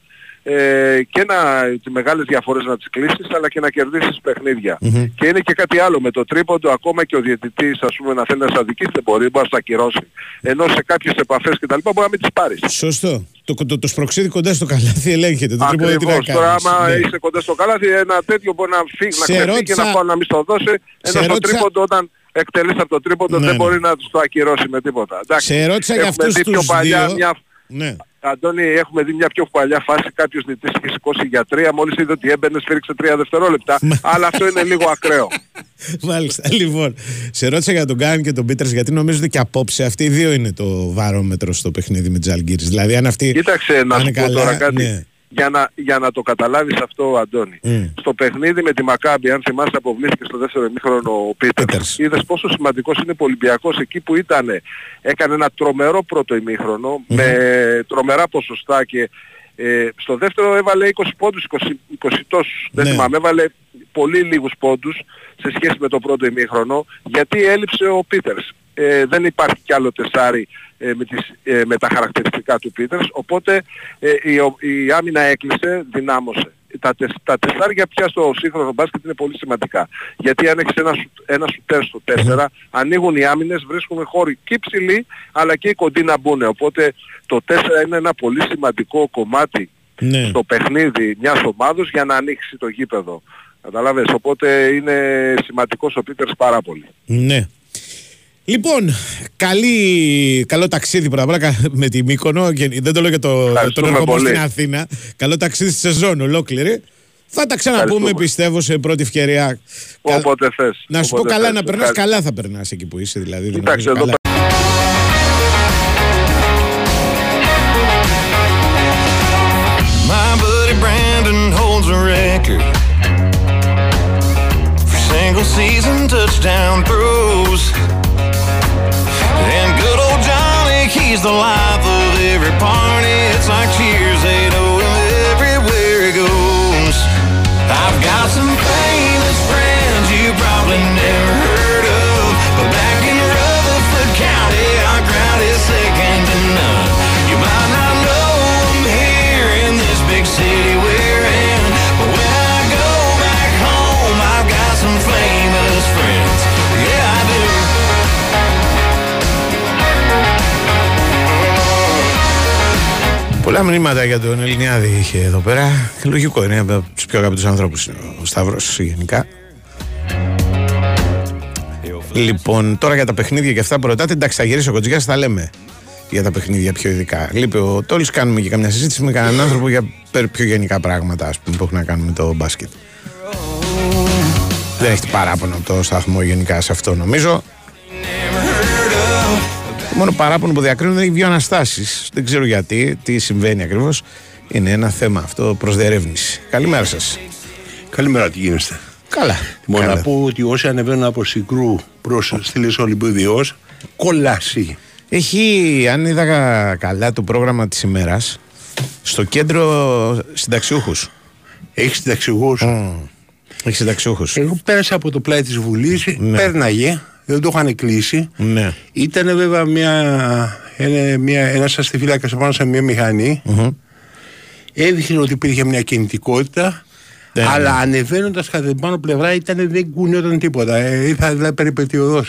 I: ε, και να, τις μεγάλες διαφορές να τις κλείσεις αλλά και να κερδίσεις παιχνίδια. Και είναι και κάτι άλλο με το τρίποντο ακόμα και ο διαιτητής ας πούμε να θέλει να σε αδικήσει δεν μπορεί, μπορεί να σε ακυρώσει. Ενώ σε κάποιες επαφές και τα λοιπά μπορεί να μην τις πάρεις.
A: Σωστό. Το, το, το σπροξίδι κοντά στο καλάθι ελέγχεται. Το τρίποντο τι να
I: Ακριβώς. Τώρα
A: κάνεις.
I: άμα
A: Ναι.
I: είσαι κοντά στο καλάθι ένα τέτοιο μπορεί να φύγει, να
A: Σε
I: ξεφύγει και
A: ρώτησα-
I: να πάει να μην στο δώσει. Ενώ
A: Σε
I: στο
A: ρώτησα-
I: τρίποντο όταν εκτελείς από το τρίποντο
A: Ναι,
I: δεν
A: ναι.
I: μπορεί να τους το ακυρώσει με τίποτα. Εντάξει.
A: Σε ρώτησα για
I: Έχουμε
A: αυτούς
I: δει πιο
A: τους
I: παλιά
A: δύο.
I: μια
A: Ναι.
I: Αντώνη, έχουμε δει μια πιο παλιά φάση κάποιος νητής είχε σηκώσει για τρία, μόλις είδε ότι έμπαινε σφίριξε τρία δευτερόλεπτα, αλλά αυτό είναι λίγο ακραίο. [LAUGHS]
A: Μάλιστα. Λοιπόν, σε ρώτησα για τον Γκάν και τον Πίτερς γιατί νομίζω ότι και απόψε αυτοί οι δύο είναι το βαρόμετρο στο παιχνίδι με Τζαλγκύρης. Δηλαδή, αν αυτοί.
I: Κοίταξε να
A: πάνε
I: σου πω
A: καλά,
I: τώρα κάτι.
A: ναι.
I: Για, να, για να το καταλάβεις αυτό, Αντώνη.
A: Mm.
I: Στο παιχνίδι με τη Μακάμπη, αν θυμάσαι, αποβλήθηκε στο δεύτερο ημίχρονο ο Πίτερς. Είδες πόσο σημαντικός είναι ο Ολυμπιακός εκεί που ήταν. Έκανε ένα τρομερό πρώτο ημίχρονο με τρομερά ποσοστά και ε, στο δεύτερο έβαλε 20 πόντους, 20, 20 τόσους. Δεν
A: Ναι.
I: θυμάμαι, έβαλε πολύ λίγους πόντους σε σχέση με το πρώτο ημίχρονο γιατί έλειψε ο Πίτερς. Ε, δεν υπάρχει κι άλλο τεσάρι ε, με, τις, ε, με τα χαρακτηριστικά του Πίτερς οπότε ε, η, ο- η άμυνα έκλεισε, δυνάμωσε. Τα, τεσ, τα τεσσάρια πια στο σύγχρονο μπάσκετ είναι πολύ σημαντικά. Γιατί αν έχεις ένα, σου- ένα σουτέρ στο 4, ανοίγουν οι άμυνες, βρίσκουν χώροι και οι ψηλοί, αλλά και οι κοντοί να μπουν. Οπότε το 4 είναι ένα πολύ σημαντικό κομμάτι
A: Ναι.
I: στο παιχνίδι μιας ομάδος για να ανοίξει το γήπεδο. Καταλάβες, οπότε είναι σημαντικός ο Πίτερς πάρα πολύ.
A: Ναι. Λοιπόν, καλή, καλό ταξίδι πρώτα απ' όλα κα- με τη Μύκονο. Και δεν το λέω για το, τον
I: Ευχαριστούμε
A: ερχομό
I: πολύ.
A: στην Αθήνα. Καλό ταξίδι στη σεζόν ολόκληρη. Θα τα ξαναπούμε,
I: Ευχαριστούμε.
A: πιστεύω, σε πρώτη ευκαιρία. Κα-
I: Όποτε θες.
A: Να σου πω
I: όποτε
A: καλά,
I: θες.
A: να περνάς
I: Ευχαριστώ.
A: καλά θα περνάς εκεί που είσαι, δηλαδή. δεν
I: Κοιτάξτε,
A: νομίζω,
I: εδώ
A: καλά.
J: My buddy the line.
A: Πολλά μηνύματα για τον Ελληνιάδη είχε εδώ πέρα. Λογικό είναι από τους πιο αγαπητούς ανθρώπους ο Σταύρος γενικά. Λοιπόν, τώρα για τα παιχνίδια και αυτά που ρωτάτε, εντάξει, θα γυρίσει ο Κοτζιά, θα λέμε για τα παιχνίδια πιο ειδικά. Λείπει ο Τόλης, κάνουμε και καμιά συζήτηση με κανέναν άνθρωπο για περί πιο γενικά πράγματα ας πούμε, που έχουν να κάνουν με το μπάσκετ. Δεν έχετε παράπονο από το σταθμό γενικά σε αυτό νομίζω. Το μόνο παράπονο που διακρίνουν είναι οι δύο αναστάσεις. Δεν ξέρω γιατί, τι συμβαίνει ακριβώς. Είναι ένα θέμα αυτό προ διερεύνηση. Καλημέρα σας.
K: Καλημέρα, τι γίνεστε;
A: Καλά.
K: Μόνο
A: Καλά.
K: να πω ότι όσοι ανεβαίνουν από Συγκρού προς Στήλη Ολυμπιδιό, κολλάσει.
A: Έχει, αν είδα καλά το πρόγραμμα της ημέρας, στο κέντρο συνταξιούχους.
K: Έχει συνταξιούχους;
A: Έχει συνταξιούχους.
K: Εγώ πέρασα από το πλάι της Βουλής, πέρναγε, δεν το είχαν κλείσει.
A: Ναι.
K: Ήταν βέβαια μια, ένα, μια, ένας αστιφύλακας πάνω σε μια μηχανη Έδειχνε ότι υπήρχε μια κινητικότητα.
A: Ναι,
K: αλλά
A: ναι.
K: ανεβαίνοντας κατά την πάνω πλευρά ήταν, δεν κουνιόταν τίποτα. Ε, ήρθα δηλαδή περιπετειωδώ.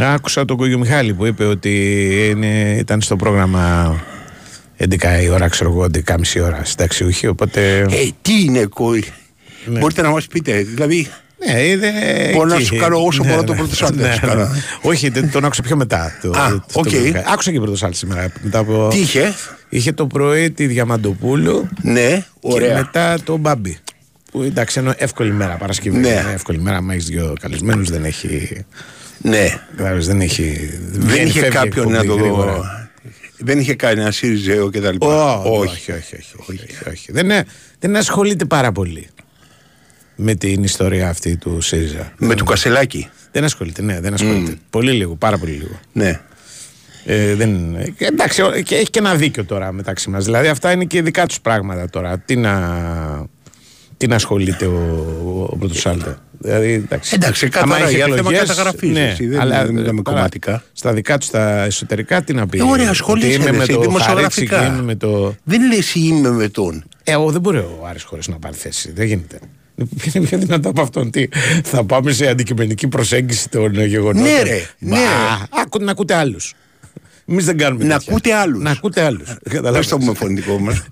A: Άκουσα τον Κόγιο Μιχάλη που είπε ότι είναι, ήταν στο πρόγραμμα 11 η ώρα, ξέρω εγώ, 11.30 ώρα συνταξιούχοι. Οπότε.
K: Ε, τι είναι, κόη. Μπορείτε να μας πείτε, δηλαδή.
A: Ναι, είδε.
K: Μπορώ να
A: εκεί.
K: σου κάνω όσο
A: Ναι,
K: μπορώ το
A: ναι.
K: πρώτο σάλτη.
A: Ναι,
K: να σου
A: ναι.
K: κάνω.
A: Όχι, δεν- τον άκουσα πιο μετά. Το,
K: Α,
A: το- το-
K: οκ.
A: το- Άκουσα και πρώτο σάλτη σήμερα. Μετά από...
K: Τι είχε;
A: Είχε το πρωί τη Διαμαντοπούλου.
K: Ναι, ωραία.
A: Και μετά το Μπάμπι. Που εντάξει, είναι εύκολη μέρα Παρασκευή.
K: Ναι.
A: Είναι εύκολη μέρα. Αν έχεις δύο καλεσμένους, δεν έχει.
K: Ναι.
A: Κατάλαβες, δεν έχει.
K: Δεν
A: βγαίνει,
K: είχε
A: φεύγει
K: κάποιον
A: εκπομπή
K: να το
A: γρήγορα.
K: Δεν είχε κάνει ένα ΣΥΡΙΖΕΟ και τα λοιπά.
A: Ω, όχι, όχι, όχι, όχι, όχι, όχι. Δεν, είναι- δεν ασχολείται πάρα πολύ με την ιστορία αυτή του ΣΥΡΙΖΑ.
K: Με του Κασελάκη.
A: Δεν ασχολείται, ναι, δεν ασχολείται. Πολύ λίγο, πάρα πολύ λίγο.
K: Ναι.
A: Ε, δεν, ε, εντάξει, ο- και έχει και ένα δίκιο τώρα μεταξύ μας. Δηλαδή αυτά είναι και δικά τους πράγματα τώρα. Τι να, τι να ασχολείται ο, ο Πρωτοσάλτε. Δηλαδή, εντάξει.
K: Εντάξει,
A: Άμα
K: καθαρά
A: έχει
K: για θέμα
A: εκλογές,
K: καταγραφής,
A: ναι,
K: έτσι, δεν-
A: αλλά,
K: δεν μιλάμε
A: τώρα,
K: κομματικά.
A: Στα δικά τους τα εσωτερικά τι να πει;
K: Ε, ωραία,
A: Ότι
K: ασχολείσαι,
A: είμαι
K: ρε,
A: με
K: εσύ,
A: το
K: δημοσιογραφικά.
A: Χαρίτσι και είμαι με το.
K: Δεν λες είμαι με τον.
A: Ε, ο, δεν μπορεί ο Άρης χωρίς να πάρει θέση. Δεν γίνεται. Είναι πιο δυνατό από αυτόν. Τι, θα πάμε σε αντικειμενική προσέγγιση των γεγονότων.
K: Ναι, ρε,
A: Μα,
K: ναι.
A: άκου, να ακούτε άλλους. Εμείς δεν κάνουμε
K: Να
A: τέτοια.
K: ακούτε άλλους.
A: Να ακούτε άλλους.
K: Πες το με φωνητικό μα.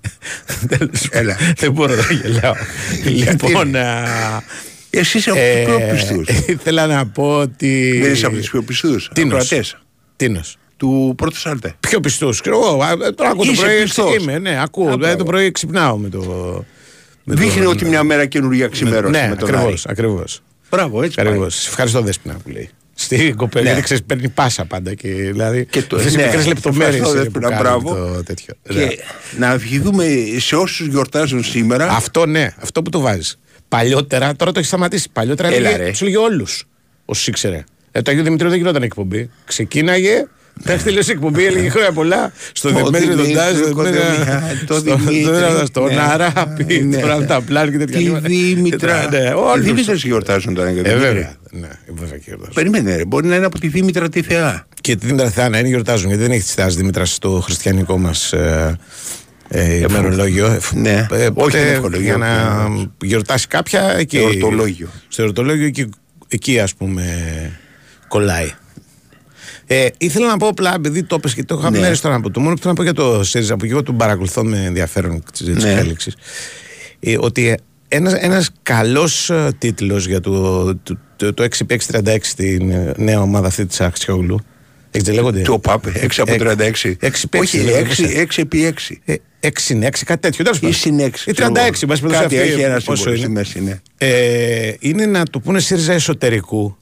K: [LAUGHS] Έλα.
A: Δεν μπορώ να γελάω. λοιπόν. α,
K: Εσύ είσαι από
A: ε,
K: του πιο πιστού.
A: Ήθελα να πω ότι.
K: Δεν είσαι από του πιο πιστού.
A: Τίνος. Τίνος.
K: Του πρώτου σάλτε.
A: Πιο πιστούς. Εγώ α, τώρα ακούω το
K: Είσαι
A: πρωί.
K: πιστός.
A: Είμαι, ναι, ακούω.
K: Α,
A: Δηλαδή, το
K: μπράβο.
A: πρωί ξυπνάω με το. Με
K: Δείχνει
A: το-
K: ότι μια μέρα καινούργια ξημέρωσε
A: Ναι,
K: με τον
A: ακριβώς.
K: Άρη.
A: Ακριβώς.
K: Μπράβο, έτσι. πάει.
A: Ακριβώς. Σε ευχαριστώ, Δέσποινα που λέει. Στην κοπέλα,
K: Ναι.
A: γιατί ξέρεις, παίρνει πάσα πάντα και δηλαδή.
K: Και το-
A: αυτές οι
K: ναι,
A: μικρές λεπτομέρειες
K: ευχαριστώ,
A: είναι που
K: Δέσποινα,
A: κάνουν
K: μπράβο.
A: το τέτοιο. Ναι.
K: Και να ευχηθούμε σε όσους γιορτάζουν σήμερα.
A: Αυτό ναι, αυτό που το βάζεις. Παλιότερα, τώρα το έχεις σταματήσει. Παλιότερα
K: Έλα,
A: έλεγε,
K: ρε.
A: τους έλεγε όλους. Όσους ήξερε. Ε, το Αγίου Δημητρίου δεν γινόταν εκπομπή. Ξεκίναγε, μέχρι τελείωσε η εκπομπή, έλεγε χρόνια πολλά. Στο
K: Το
A: Δημήτρη τον
K: Δημήτρη,
A: Τάζ,
K: το
A: τον
K: Κοντεμιά, το
A: στο-
K: Δημήτρη.
A: στον- στον
K: Ναι.
A: Αράπη,
K: Ναι.
A: τώρα τα πλάνη και τέτοια.
K: Τη
A: πράγματα.
K: Δήμητρα.
A: Ναι,
K: Οι
A: όλους.
K: Δήμητρες γιορτάζουν τώρα.
A: Ε, βέβαια. Ναι, βέβαια και γιορτάζουν.
K: Περίμενε, ρε. μπορεί να είναι από τη Δήμητρα τη Θεά.
A: Και τη Δήμητρα Θεά να είναι γιορτάζουν, γιατί δεν έχει τη στάση Δήμητρα στο χριστιανικό μας ε, ε, ημερολόγιο. Ε,
K: Ναι.
A: ε,
K: Όχι
A: οπότε,
K: είναι ευχολόγιο,
A: για να
K: ναι.
A: γιορτάσει κάποια. Εκεί,
K: Εορτολόγιο.
A: Στο εορτολόγιο εκεί, εκεί ας πούμε κολλάει. Ε, ήθελα να πω απλά, επειδή το έπες και το είχαμε
K: Ναι.
A: μέρες τώρα από το μόνο που θέλω να πω για το ΣΥΡΙΖΑ, που και εγώ τον παρακολουθώ με ενδιαφέρον τις τις
K: Ναι.
A: εξέλιξεις, ε, ότι ένας, ένας καλός ε, τίτλος για το, το, το, το 6x36 την ε, νέα ομάδα αυτή της Αξιόγλου, έτσι δεν λέγονται;
K: Το ΠΑΠ, 6 από
A: Εκ-
K: 36.
A: έξι επί
K: Όχι,
A: έξι,
K: 6,
A: λέγεται.
K: 6 επί 6.
A: Ε, 6 είναι 6, κάτι τέτοιο. Τέλος
K: Ή
A: πάντων.
K: συν 6.
A: Ή 36, μας πειράζει
K: Κάτι
A: αυτή,
K: έχει ένα
A: πόσο
K: σύμβολο στη
A: είναι.
K: μέση, ναι.
A: Ε, είναι να το πούνε ΣΥΡΙΖΑ εσωτερικού.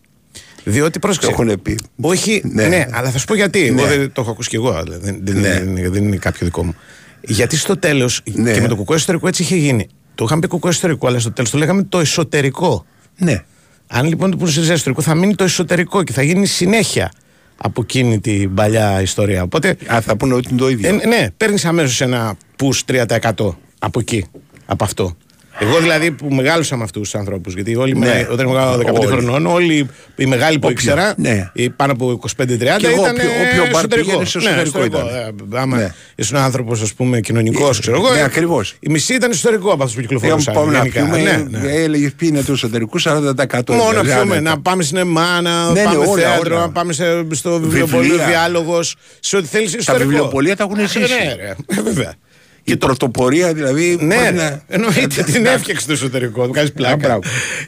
A: Διότι πρόσεξε.
K: Το έχουν πει.
A: Όχι, ναι.
K: Ναι.
A: αλλά θα σου πω γιατί.
K: Ναι.
A: Εγώ δεν, το έχω ακούσει κι εγώ. αλλά Δεν, δεν,
K: Ναι.
A: είναι, δεν είναι κάποιο δικό μου. Γιατί στο τέλος
K: Ναι.
A: και με το κουκό εσωτερικό έτσι είχε γίνει. Το είχαμε πει κουκό εσωτερικό, αλλά στο τέλος το λέγαμε το εσωτερικό.
K: Ναι.
A: Αν λοιπόν το πούνε ΣΥΡΙΖΑ εσωτερικό, θα μείνει το εσωτερικό και θα γίνει συνέχεια από εκείνη την παλιά ιστορία. Οπότε.
K: Α, θα πούνε ότι είναι το ίδιο.
A: Ε, ναι, παίρνεις αμέσως ένα push 3% από εκεί, από αυτό. Εγώ δηλαδή που μεγάλωσα με αυτούς τους ανθρώπους, γιατί όλοι
K: Ναι.
A: με, όταν ήμουν 15
K: Όλοι.
A: χρονών, όλοι οι μεγάλοι που
K: Όποιο,
A: ήξερα,
K: ναι.
A: οι πάνω από 25-30 ήταν.
K: Και εγώ, όποιο- όποιο μπαρ
A: εσωτερικό.
K: πήγαινε, σε εσωτερικό
A: Ναι,
K: ήταν.
A: Ε, άμα
K: Ναι.
A: ήσουν άνθρωπος, ας πούμε, κοινωνικός, ξέρω εγώ.
K: Ναι,
A: ε,
K: ακριβώς.
A: Η μισή ήταν εσωτερικό από αυτούς που
K: Για
A: κυκλοφορούσαν.
K: πάμε να
A: γενικά.
K: πιούμε,
A: Ναι, ναι.
K: έλεγε ποιοι είναι τους εσωτερικούς 40%.
A: Μόνο να
K: δηλαδή,
A: πιούμε,
K: άνετα.
A: να πάμε σινεμά, να
K: Ναι, ναι,
A: πάμε
K: όλα,
A: θέατρο,
K: όλα.
A: να πάμε σε, στο βιβλιοπωλείο,
K: Βιβλία.
A: διάλογος, σε ό,τι θέλεις εσωτερικό.
K: βιβλιοπωλεία τα έχουν
A: Ε,
K: ζήσει.
A: Ναι, ρε, ε, [LAUGHS] βέβαια.
K: Η πρωτοπορία δηλαδή.
A: Ναι,
K: μπορεί
A: ρε.
K: να-
A: εννοείται. Την έφτιαξε το εσωτερικό. Του κάνεις πλάκα.
K: μπράβο.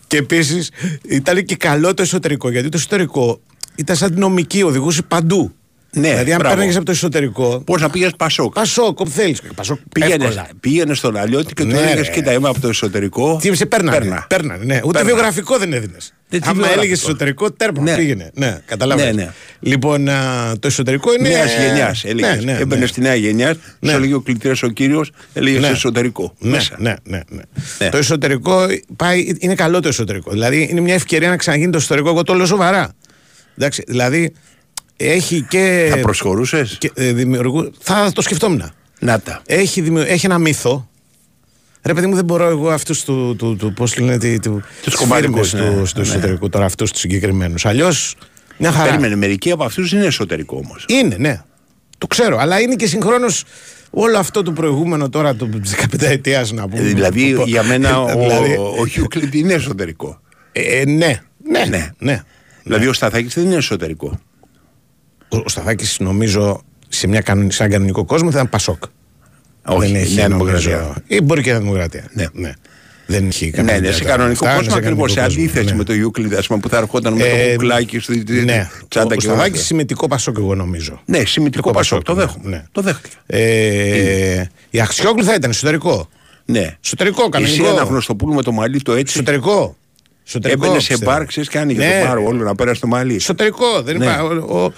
A: Και επίσης ήταν και καλό το εσωτερικό γιατί το εσωτερικό ήταν σαν την νομική, οδηγούσε παντού.
K: Ναι,
A: δηλαδή, αν
K: μπράβο.
A: πέρναγε από το εσωτερικό.
K: Πώς να πήγες Πασόκ;
A: Πασόκ, όπου θέλεις. Πασόκ,
K: Πήγαινε,
A: εύκολα.
K: πήγαινε στον Αλλιώτη και του
A: Ναι,
K: έλεγες:
A: ρε.
K: Κοίτα, είμαι από το εσωτερικό.
A: Τι σε πέρνανε.
K: Πέρνα.
A: Πέρνανε, ναι. Ούτε
K: Πέρνα.
A: βιογραφικό δεν έδινες.
K: Δεν τι
A: Άμα
K: βιογραφικό.
A: έλεγες εσωτερικό, τέρμα
K: Ναι.
A: πήγαινε. Ναι, καταλαβαίνεις.
K: Ναι, ναι.
A: Λοιπόν, α, το εσωτερικό είναι.
K: Νέας γενιάς.
A: Ναι, ναι,
K: Έμπαινε
A: ναι.
K: στη νέα γενιά,
A: Ναι.
K: σου έλεγε ο κλητήρα ο κύριος, έλεγες
A: Ναι.
K: εσωτερικό.
A: Ναι,
K: Μέσα.
A: ναι, ναι, ναι.
K: Ναι.
A: Το εσωτερικό πάει, είναι καλό το εσωτερικό. Δηλαδή είναι μια ευκαιρία να ξαναγίνει το εσωτερικό. Εγώ το λέω σοβαρά. Εντάξει, δηλαδή έχει και.
K: Θα προσχωρούσες;
A: και, ε, δημιουργού- θα το σκεφτόμουν.
K: Να τα.
A: Έχει, δημιου- έχει ένα μύθο. Ρε παιδί μου, δεν μπορώ εγώ αυτούς του. του, του Πώς λένε, τι- του,
K: Τους
A: τις
K: κομματικούς,
A: φίρμες
K: ναι.
A: του, στο
K: Ναι.
A: εσωτερικό, τώρα αυτούς τους συγκεκριμένους. Αλλιώς μια χαρά.
K: Περίμενε, μερικοί από αυτούς είναι εσωτερικό όμως.
A: Είναι, ναι. Το ξέρω. Αλλά είναι και συγχρόνως όλο αυτό το προηγούμενο τώρα του 15 ετία να πούμε.
K: Δηλαδή
A: Που-
K: για μένα [LAUGHS] ο,
A: Δηλαδή,
K: ο Χιούκλιντ είναι εσωτερικό.
A: ε, ναι, ναι,
K: Ναι.
A: ναι.
K: Δηλαδή ο Σταθάκης δεν είναι εσωτερικό.
A: Ο, ο Σταθάκης νομίζω σε, μια, κανονι- σε έναν κανονικό κόσμο θα ήταν Πασόκ.
K: Όχι,
A: δεν έχει
K: Νέα
A: νομίζω-
K: Δημοκρατία.
A: Ή μπορεί και Νέα Δημοκρατία.
K: Ναι.
A: Δεν έχει
K: Ναι,
A: καμία
K: ναι, σε
A: ιδιαίτερα
K: κανονικό
A: αυτά,
K: κόσμο
A: σε
K: ακριβώς. Σε
A: κανονικό κόσμο,
K: αντίθεση
A: ναι.
K: με το Ιούκλιντ, ας πούμε, που θα ερχόταν με
A: Ε,
K: το κουκλάκι στη στη-
A: Ναι,
K: τσάντα
A: ο, ο
K: και
A: Σταθάκης
K: όλα.
A: σημαντικό Πασόκ, εγώ νομίζω.
K: Ναι, σημαντικό Πασόκ, το
A: ναι,
K: δέχομαι.
A: ναι.
K: Το δέχτηκα.
A: Ε, η Αξιόγλου θα ήταν εσωτερικό.
K: Ναι.
A: Εσωτερικό,
K: Εσύ
A: κανονικό.
K: αναγνωστοπούλου με το μαλλί το έτσι.
A: Εσωτερικό. Εσωτερικό.
K: Έμπαινε σε
A: πιστεύω.
K: μπαρ, ξέρεις και άνοιγε
A: Ναι.
K: το μπαρ όλο να πέρασε το μαλλί.
A: Εσωτερικό. Δεν
K: Ναι.
A: είπα, ο, ο-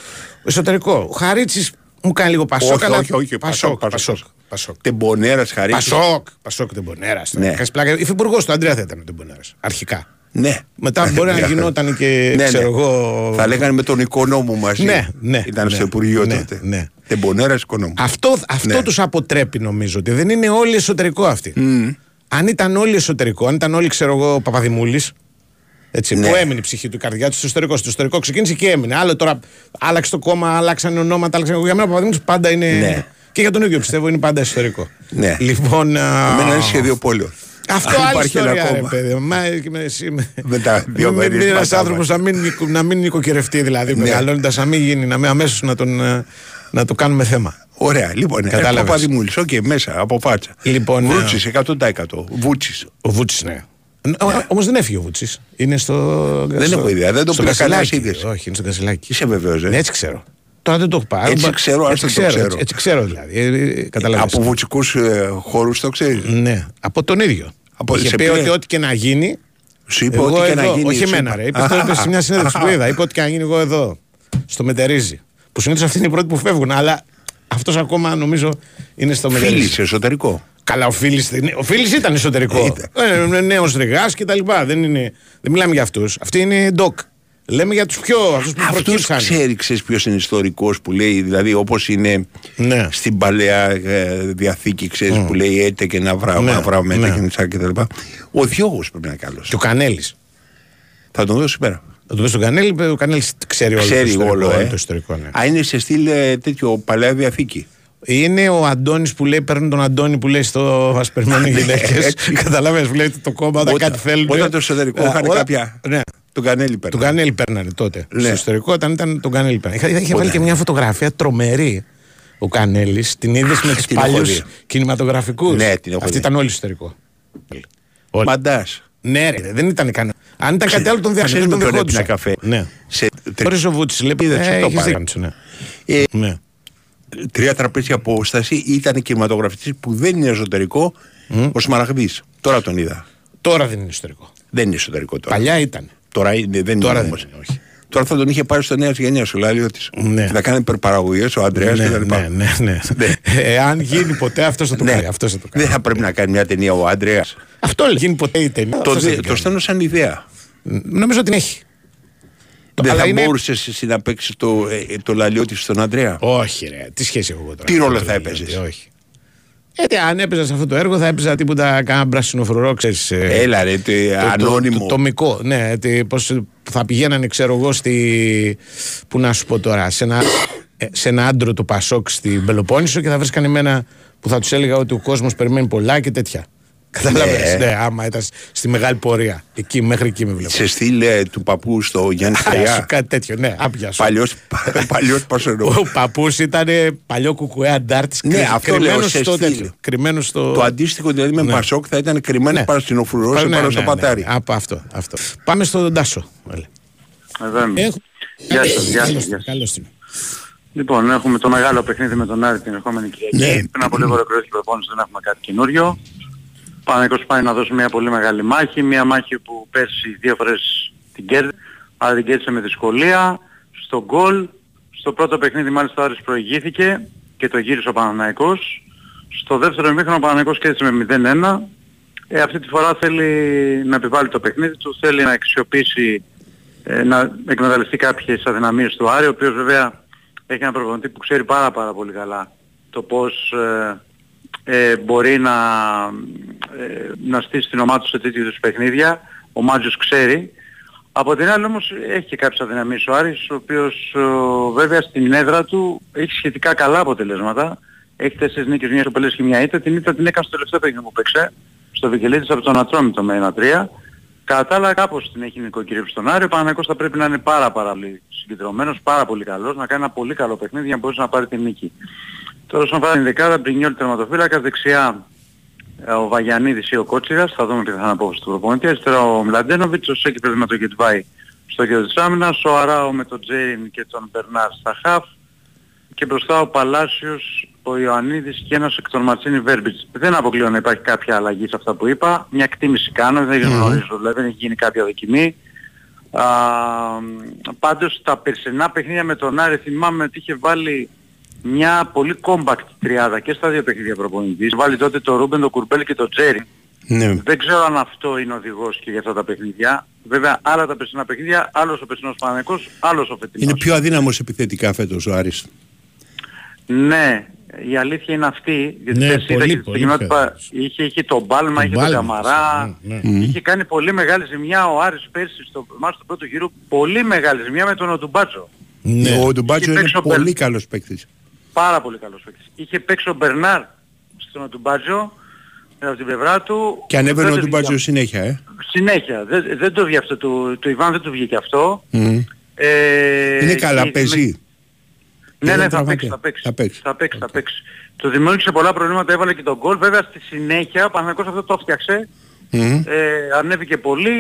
A: εσωτερικό. Ο Χαρίτσης μου κάνει λίγο Πασόκ.
K: Όχι,
A: αλλά-
K: όχι, όχι,
A: Πασόκ.
K: Πασόκ,
A: Πασόκ. Πασόκ.
K: Τεμπονέρα χαρίτη.
A: Πασόκ. Πασόκ Τεμπονέρα.
K: Ναι.
A: Κάνει πλάκα. Υφυπουργός του Αντρέα θα ήταν ο Τεμπονέρα. Αρχικά.
K: Ναι.
A: Μετά μπορεί να γινόταν και
K: Ναι, ναι.
A: ξέρω εγώ.
K: Θα λέγανε με τον οικονόμο μαζί.
A: Ναι, ναι,
K: Ήταν
A: ναι,
K: στο Υπουργείο
A: ναι,
K: τότε.
A: ναι.
K: Τεμπονέρα οικονόμου.
A: Αυτό, αυτό
K: Ναι.
A: τους αποτρέπει νομίζω ότι δεν είναι όλοι εσωτερικό αυτοί. αν ήταν όλοι εσωτερικό, αν ήταν όλοι, ξέρω εγώ, ο Παπαδημούλης. Έτσι,
K: Ναι.
A: Που έμεινε η ψυχή του, η καρδιά του στο εσωτερικό. Στο εσωτερικό ξεκίνησε και έμεινε. Άλλο τώρα άλλαξε το κόμμα, άλλαξαν ονόματα. Άλλαξαν... Για μένα ο Παπαδημούλη πάντα είναι.
K: Ναι.
A: Και για τον ίδιο πιστεύω είναι πάντα εσωτερικό.
K: Ναι.
A: Λοιπόν. α,
K: Εμένα είναι σχεδιοπόλιο.
A: Αυτό
K: Αν
A: άλλη
K: υπάρχει ένα
A: ιστορία, ρε
K: κόμμα.
A: παιδί. μου. Μα, και με, εσύ, με,
K: Με τα δύο
A: με-
K: μέρη
A: με ένας
K: πατάμα.
A: άνθρωπος να μην, νοικο- να μην νοικοκυρευτεί δηλαδή
K: Ναι.
A: μεγαλώνοντας να μην γίνει, να μην αμέσως να, τον, ε, να το κάνουμε θέμα.
K: Ωραία, λοιπόν,
A: Κατάλαβες.
K: Κατάλαβες. Παπαδημούλης, οκ, μέσα από φάτσα.
A: Λοιπόν,
K: Βρούτσι 100%. Βούτσι.
A: Ο Βούτσης ναι. Όμως δεν έφυγε ο Βούτσης. Είναι στο.
K: Δεν
A: στο-
K: έχω ιδέα, δεν το
A: στο
K: πήρα κανένα
A: Κασιλάκι.
K: είδηση.
A: Όχι, είναι στο Κασιλάκι.
K: Είσαι βεβαίως, ε.
A: Ναι, έτσι ξέρω. Τώρα δεν το έχω πάρει.
K: Έτσι
A: Μπα-
K: ξέρω,
A: έτσι
K: άστο το ξέρω.
A: Έτσι, έτσι ξέρω δηλαδή. Ε, ε, καταλαβαίνεις.
K: Από βουτσικούς ε, χώρους το ξέρεις;
A: Ναι, από τον ίδιο.
K: Από-
A: Είχε
K: σε
A: πει
K: ποιο-
A: ότι ό,τι και να γίνει.
K: Σου είπε
A: εγώ
K: ό,τι και να
A: εδώ,
K: γίνει,
A: Όχι
K: σου
A: εμένα,
K: είπα.
A: ρε. Είπε αυτό είπε σε μια [LAUGHS] συνέντευξη που είδα. Είπε ό,τι και να γίνει εγώ εδώ. Στο Μετερίζι. Που συνήθως αυτοί είναι οι πρώτοι που φεύγουν. Αλλά αυτός ακόμα νομίζω είναι στο
K: Φίλη
A: Μετερίζι.
K: εσωτερικό.
A: Καλά, ο Φίλης, ο Φίλης ήταν εσωτερικό.
K: Ήταν.
A: Ε, Νέος Ρεγάς και τα λοιπά. Δεν, είναι, δεν μιλάμε για αυτούς. Αυτοί είναι ντοκ. Λέμε για τους πιο. αυτούς που
K: Αυτό
A: προκύψαν.
K: ξέρει, ξέρεις ποιος είναι ιστορικός που λέει, δηλαδή όπως είναι
A: Ναι.
K: στην παλαιά ε, διαθήκη, ξέρεις που λέει έτε και να βράμε,
A: Ναι,
K: να βράμε
A: ναι.
K: έτε και νησά και τα λοιπά. Ο Διώγος πρέπει να είναι καλός.
A: Και ο Κανέλης.
K: Θα τον δώσω πέρα.
A: Θα του πει στον Κανέλη, ο Κανέλης ξέρει όλο το
K: Ξέρει
A: ιστορικό.
K: όλο, ε.
A: το ιστορικό ναι.
K: Α, είναι σε στυλ ε, τέτοιο παλαιά διαθήκη.
A: Είναι ο Αντώνης που λέει, παίρνουν τον Αντώνη που λέει στο Ασπερμένοι γυναίκες. [LAUGHS]
K: έτσι.
A: Καταλαβαίνεις, που λέει το κόμμα όταν, κάτι θέλουν.
K: Όταν το εσωτερικό
A: Ε,
K: είχαν
A: όταν-
K: κάποια.
A: Ναι.
K: Τον κανέλη πέρα.
A: Τον Κανέλη παίρνανε τότε.
K: Ναι.
A: Στο ιστορικό, όταν ήταν τον Κανέλη παίρνανε. Είχε, είχε βάλει
K: Όταν-
A: και μια φωτογραφία τρομερή. Ο Κανέλης την είδες με του
K: την έχω
A: παλιούς
K: δει.
A: κινηματογραφικούς;
K: Ναι, την έχω
A: Αυτή
K: δει.
A: ήταν όλη στο ιστορικό. Όλοι.
K: Μαντάς.
A: Ναι, ρε, δεν ήταν κανένα. Αν ήταν κάτι άλλο, τον
K: Ξέρεις
A: διαχείριζε.
K: με
A: Τον
K: ποιον
A: δεχόντουσαν.
K: έπινα καφέ.
A: Ναι.
K: Σε
A: Χωρίς ο Βούτση, λέει.
K: Είδες,
A: ε,
K: το
A: έχεις
K: τρία τραπέζια απόσταση ήταν κινηματογραφιστή που δεν είναι εσωτερικό ο Σμαραγδί. Τώρα τον είδα.
A: Τώρα δεν είναι ιστορικό.
K: Δεν είναι εσωτερικό τώρα.
A: Παλιά ήταν.
K: Τώρα είναι, δεν
A: Τώρα
K: είναι
A: δεν
K: όμως.
A: είναι, όχι.
K: Τώρα θα τον είχε πάρει στο νέο γενιάς ο Λάλιο τη.
A: Ναι.
K: Και θα κάνει υπερπαραγωγές ο Αντρέας
A: ναι,
K: και τα λοιπά.
A: ναι, ναι, ναι.
K: Ναι.
A: Εάν γίνει ποτέ, αυτός θα το
K: Ναι.
A: κάνει. Αυτός θα το κάνει.
K: Δεν θα πρέπει να κάνει μια ταινία ο Άντρεα.
A: Αυτό λέει. Γίνει ποτέ η ταινία.
K: Το,
A: αυτός θα
K: δε-
A: την
K: το
A: κάνει.
K: στέλνω σαν ιδέα.
A: Νομίζω ότι την έχει.
K: Δεν
A: αλλά
K: θα
A: είναι-
K: μπορούσες εσύ να παίξεις το, ε, το λαλιώτη στον Αντρέα.
A: Όχι, ρε. Τι σχέση έχω εγώ τώρα.
K: Τι ρόλο
A: Το
K: θα
A: λέω,
K: έπαιζες;
A: Όχι. Γιατί αν έπαιζα σε αυτό το έργο θα έπαιζα τίποτα κάνα πράσινο φρουρό, ξέρεις, ε,
K: Έλα ρε, τε,
A: το- το-
K: ανώνυμο.
A: Το, τομικό, ναι. τι- Πώς θα πηγαίνανε, ξέρω εγώ, στη. Πού να σου πω τώρα, σε ένα, ε, σε ένα άντρο του Πασόκ στην Πελοπόννησο και θα βρίσκανε εμένα που θα τους έλεγα ότι ο κόσμος περιμένει πολλά και τέτοια. Καταλαβαίνεις, ναι. άμα ήταν στη μεγάλη πορεία. Εκεί, μέχρι εκεί με βλέπω.
K: Σε στυλ ε, του παππού στο Γιάννη
A: Άρα σου
K: Φαγιά.
A: κάτι τέτοιο, ναι, άπια σου.
K: Παλιός, παλιός Πασονό.
A: Ο παππούς ήταν παλιό κουκουέ αντάρτης.
K: Ναι, αυτό λέω, σε
A: στο
K: στυλ.
A: τέτοιο. Κρυμμένος στο.
K: Το αντίστοιχο δηλαδή με
A: Ναι.
K: Πασόκ θα ήταν κρυμμένο
A: Ναι.
K: πάνω στην οφρουρό
A: Ναι,
K: πάνω
A: ναι,
K: στο
A: ναι,
K: πατάρι.
A: ναι. Από αυτό, αυτό. Πάμε στον Τάσο. Έλα.
L: Εδώ είμαι.
A: Έχω-
L: Γεια σας, γεια σας,
A: Καλώς
L: γεια
A: την,
L: σας.
A: καλώς την.
L: Λοιπόν, έχουμε το μεγάλο παιχνίδι με τον Άρη την ερχόμενη Κυριακή.
K: Ναι.
L: Πριν από λίγο ολοκληρώθηκε η προπόνηση, δεν έχουμε κάτι καινούριο. Παναγικός πάει να δώσει μια πολύ μεγάλη μάχη, μια μάχη που πέρσι δύο φορές την κέρδισε, αλλά την κέρδισε με δυσκολία. Στο γκολ, στο πρώτο παιχνίδι μάλιστα ο Άρης προηγήθηκε και το γύρισε ο Παναναϊκός. Στο δεύτερο ημίχρονο ο Παναναϊκός κέρδισε με 0-1. Ε, αυτή τη φορά θέλει να επιβάλλει το παιχνίδι του, θέλει να αξιοποιήσει, ε, να εκμεταλλευτεί κάποιες αδυναμίες του Άρη, ο οποίος βέβαια έχει ένα προπονητή που ξέρει πάρα πάρα πολύ καλά το πώς ε, ε, μπορεί να, ε, να στήσει την ομάδα του σε τέτοιου είδους παιχνίδια. Ο Μάτζος ξέρει. Από την άλλη όμως έχει και κάποιες αδυναμίες ο Άρης, ο οποίος ε, βέβαια στην έδρα του έχει σχετικά καλά αποτελέσματα. Έχει τέσσερις νίκες, μια σοπελές και μια ήττα. Την ήττα την έκανε στο τελευταίο παιχνίδι που παίξε, στο Βικελίδης από τον Ατρόμητο με 1-3. Κατά τα άλλα κάπως την έχει νοικοκυρέψει στον Άρη. Ο Παναγικός θα πρέπει να είναι πάρα πάρα πολύ συγκεντρωμένος, πάρα πολύ καλός, να κάνει ένα πολύ καλό παιχνίδι για να μπορέσει να πάρει την νίκη. Τώρα όσον αφορά την δεκάδα, Μπρινιόλ τερματοφύλακας, δεξιά ε, ο Βαγιανίδης ή ο Κότσιρας, θα δούμε ποια θα είναι απόφαση του προπονητής. Αριστερά ο Μλαντένοβιτς, ο Σέκη με τον Γετβάη στο κέντρο της άμυνας, ο Αράο με τον Τζέιν και τον Μπερνάρ στα χαφ και μπροστά ο Παλάσιος, ο Ιωαννίδης και ένας εκ των Μαντσίνι Βέρμπιτς. Δεν αποκλείω να υπάρχει κάποια αλλαγή σε αυτά που είπα. Μια εκτίμηση κάνω, δεν γνωρίζω, δηλαδή δεν έχει γίνει κάποια δοκιμή. Α, πάντως τα περσινά παιχνίδια με τον Άρη θυμάμαι ότι είχε βάλει μια πολύ compact τριάδα και στα δύο παιχνίδια προπονητής. Βάλει τότε το Ρούμπεν, το Κουρμπέλ και το Τζέρι.
K: Ναι.
L: Δεν ξέρω αν αυτό είναι οδηγός και για αυτά τα παιχνίδια. Βέβαια άλλα τα περσινά παιχνίδια, άλλος ο περσινός Παναγικός, άλλος ο φετινός.
K: Είναι πιο αδύναμος επιθετικά φέτος ο Άρης.
L: Ναι, η αλήθεια είναι αυτή, γιατί
A: Ναι,
L: πέρσι είδα
A: πολύ,
L: και στην
A: πολύ
L: κοινότητα είχε, είχε τον Μπάλμα,
A: Τον
L: είχε τον
A: Μπάλμα,
L: Καμαρά,
A: ναι, ναι.
L: είχε κάνει πολύ μεγάλη ζημιά ο Άρης πέρσι στο μάτς του πρώτου γύρου, πολύ μεγάλη ζημιά με τον Οντουμπάτσο.
A: Ναι.
K: Ο Ντουμπάτσο
L: Είχε
K: είναι
L: παίξει ο
K: πολύ
L: Μπερ-
K: καλός παίκτης.
L: Πάρα πολύ καλός παίκτης. Είχε παίξει ο Μπερνάρ στον Οντουμπάτσο, από την πλευρά του.
K: Και ανέβαινε
L: Δεν
K: ο
L: το
K: Ντουμπάτσο
L: βγήκε-
K: συνέχεια, ε.
L: Συνέχεια. Δεν, δεν το βγήκε αυτό. Του, του Ιβάν δεν του βγήκε αυτό.
K: Μμ.
L: Ε,
K: Είναι καλά,
L: και-
K: παίζει.
L: Ναι,
K: Δεν
L: ναι, θα
K: τραυματία.
L: παίξει, θα παίξει.
K: Θα παίξει.
L: Θα παίξει, θα παίξει. Του δημιούργησε πολλά προβλήματα, έβαλε και τον γκολ. Βέβαια στη συνέχεια ο Παναγικός αυτό το έφτιαξε.
K: Μμ.
L: Ε, ανέβηκε πολύ,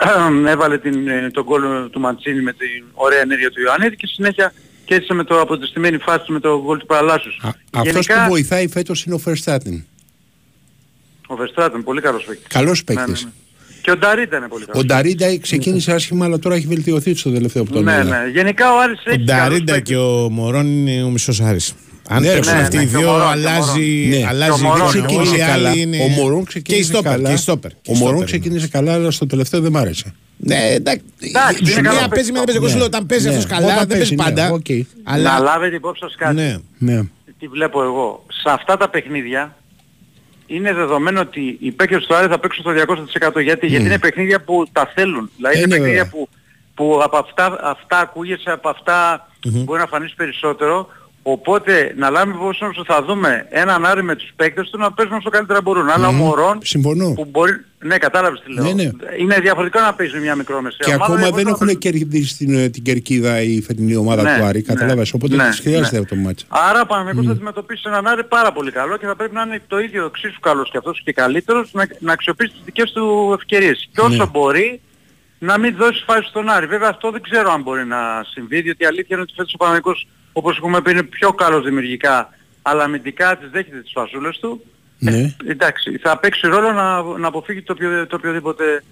L: [CLEARS THROAT] έβαλε την, ε, τον γκολ του Μαντσίνη με την ωραία ενέργεια του Ιωαννίδη και στη συνέχεια κέρδισε με το αποτεστημένη φάση με το γκολ του Παραλάσσους.
K: Α- Αυτός που βοηθάει φέτος είναι ο Φερστάτιν.
L: Ο Verstappen, πολύ καλός παίκτης.
K: Καλός
L: Ναι, ναι,
K: παίκτης.
L: ναι. Και ο Νταρίντα είναι πολύ καλός.
K: Ο Νταρίντα ξεκίνησε άσχημα αλλά τώρα έχει βελτιωθεί στο τελευταίο που τον
L: Ναι,
K: είδα.
L: ναι. Γενικά ο Άρης
A: Ο
L: έχει καλούς
A: Νταρίντα
L: παίκτες.
A: και ο Μωρόν είναι ο μισός Άρης. Αν
K: Ναι,
A: παίξουν
K: ναι,
A: αυτοί
K: ναι,
A: οι
L: και ο
A: δύο,
L: Μωρόν, και ο
A: αλλάζει,
K: Ναι.
A: αλλάζει
L: Και ο Μωρόν,
A: η
L: ο
A: εικόνα.
L: Μωρόν
A: Όλοι οι
K: καλά.
A: άλλοι είναι...
K: Ο Μωρόν
A: και η
K: ξεκίνησε
A: στόπερ,
K: καλά.
A: και η στόπερ. και
K: Ο
A: η
K: Μωρόν
A: στόπερ.
K: ξεκίνησε καλά αλλά στο τελευταίο δεν μ' άρεσε.
A: Ναι, εντάξει.
L: Εντάξει, είναι
A: Σου
L: καλός
A: μία παίζει, μία δεν παίζει. Εγώ σου
K: Ναι.
A: λέω, όταν παίζει
K: Ναι.
A: αυτός καλά,
K: Όταν
A: δεν παίζει
K: παίζει, ναι,
A: πάντα.
K: οκ.
L: Να
A: Αλλά,
L: λάβετε υπόψη σας κάτι.
A: ναι.
K: Ναι.
L: τι βλέπω εγώ. Σε αυτά τα παιχνίδια είναι δεδομένο ότι οι παίκτες του Άρη θα παίξουν στο 200% γιατί, γιατί είναι παιχνίδια που τα θέλουν. Δηλαδή είναι
K: Είναι
L: παιχνίδια
K: βέβαια.
L: που, που από αυτά, αυτά ακούγεσαι, από αυτά μπορεί να φανείς περισσότερο. Οπότε να λάβουμε υπόψη μας ότι θα δούμε έναν Άρη με τους παίκτες του να παίζουν όσο καλύτερα μπορούν. Αλλά ο Μωρόν
K: Συμφωνώ.
L: που μπορεί... Ναι, κατάλαβες τι λέω.
K: Ναι, ναι.
L: Είναι διαφορετικό να παίζει μια μικρόμεσαία
K: Και
L: ομάδα,
K: ακόμα δεν
L: διαφορετικό να
K: έχουν κερδίσει την, ε, την κερκίδα η φετινή ομάδα
L: Ναι,
K: του Άρη.
L: ναι,
K: Καταλάβες. Οπότε
L: ναι,
K: της χρειάζεται
L: ναι.
K: αυτό το μάτς.
L: Άρα ο Παναγιώτης θα αντιμετωπίσει έναν Άρη πάρα πολύ καλό και θα πρέπει να είναι το ίδιο εξίσου καλός και αυτός και καλύτερος να, να αξιοποιήσει τις δικές του ευκαιρίες. Και όσο
K: Ναι.
L: μπορεί να μην δώσει φάση στον Άρη. Βέβαια αυτό δεν ξέρω αν μπορεί να συμβεί διότι η αλήθεια είναι ότι φέτος ο Παναγιώτης όπως έχουμε πει είναι πιο καλός δημιουργικά αλλά αμυντικά τις δέχεται τις φασούλες του.
K: Ναι.
L: Εντάξει, θα παίξει ρόλο να, να αποφύγει το, οποιο- το οποιοδήποτε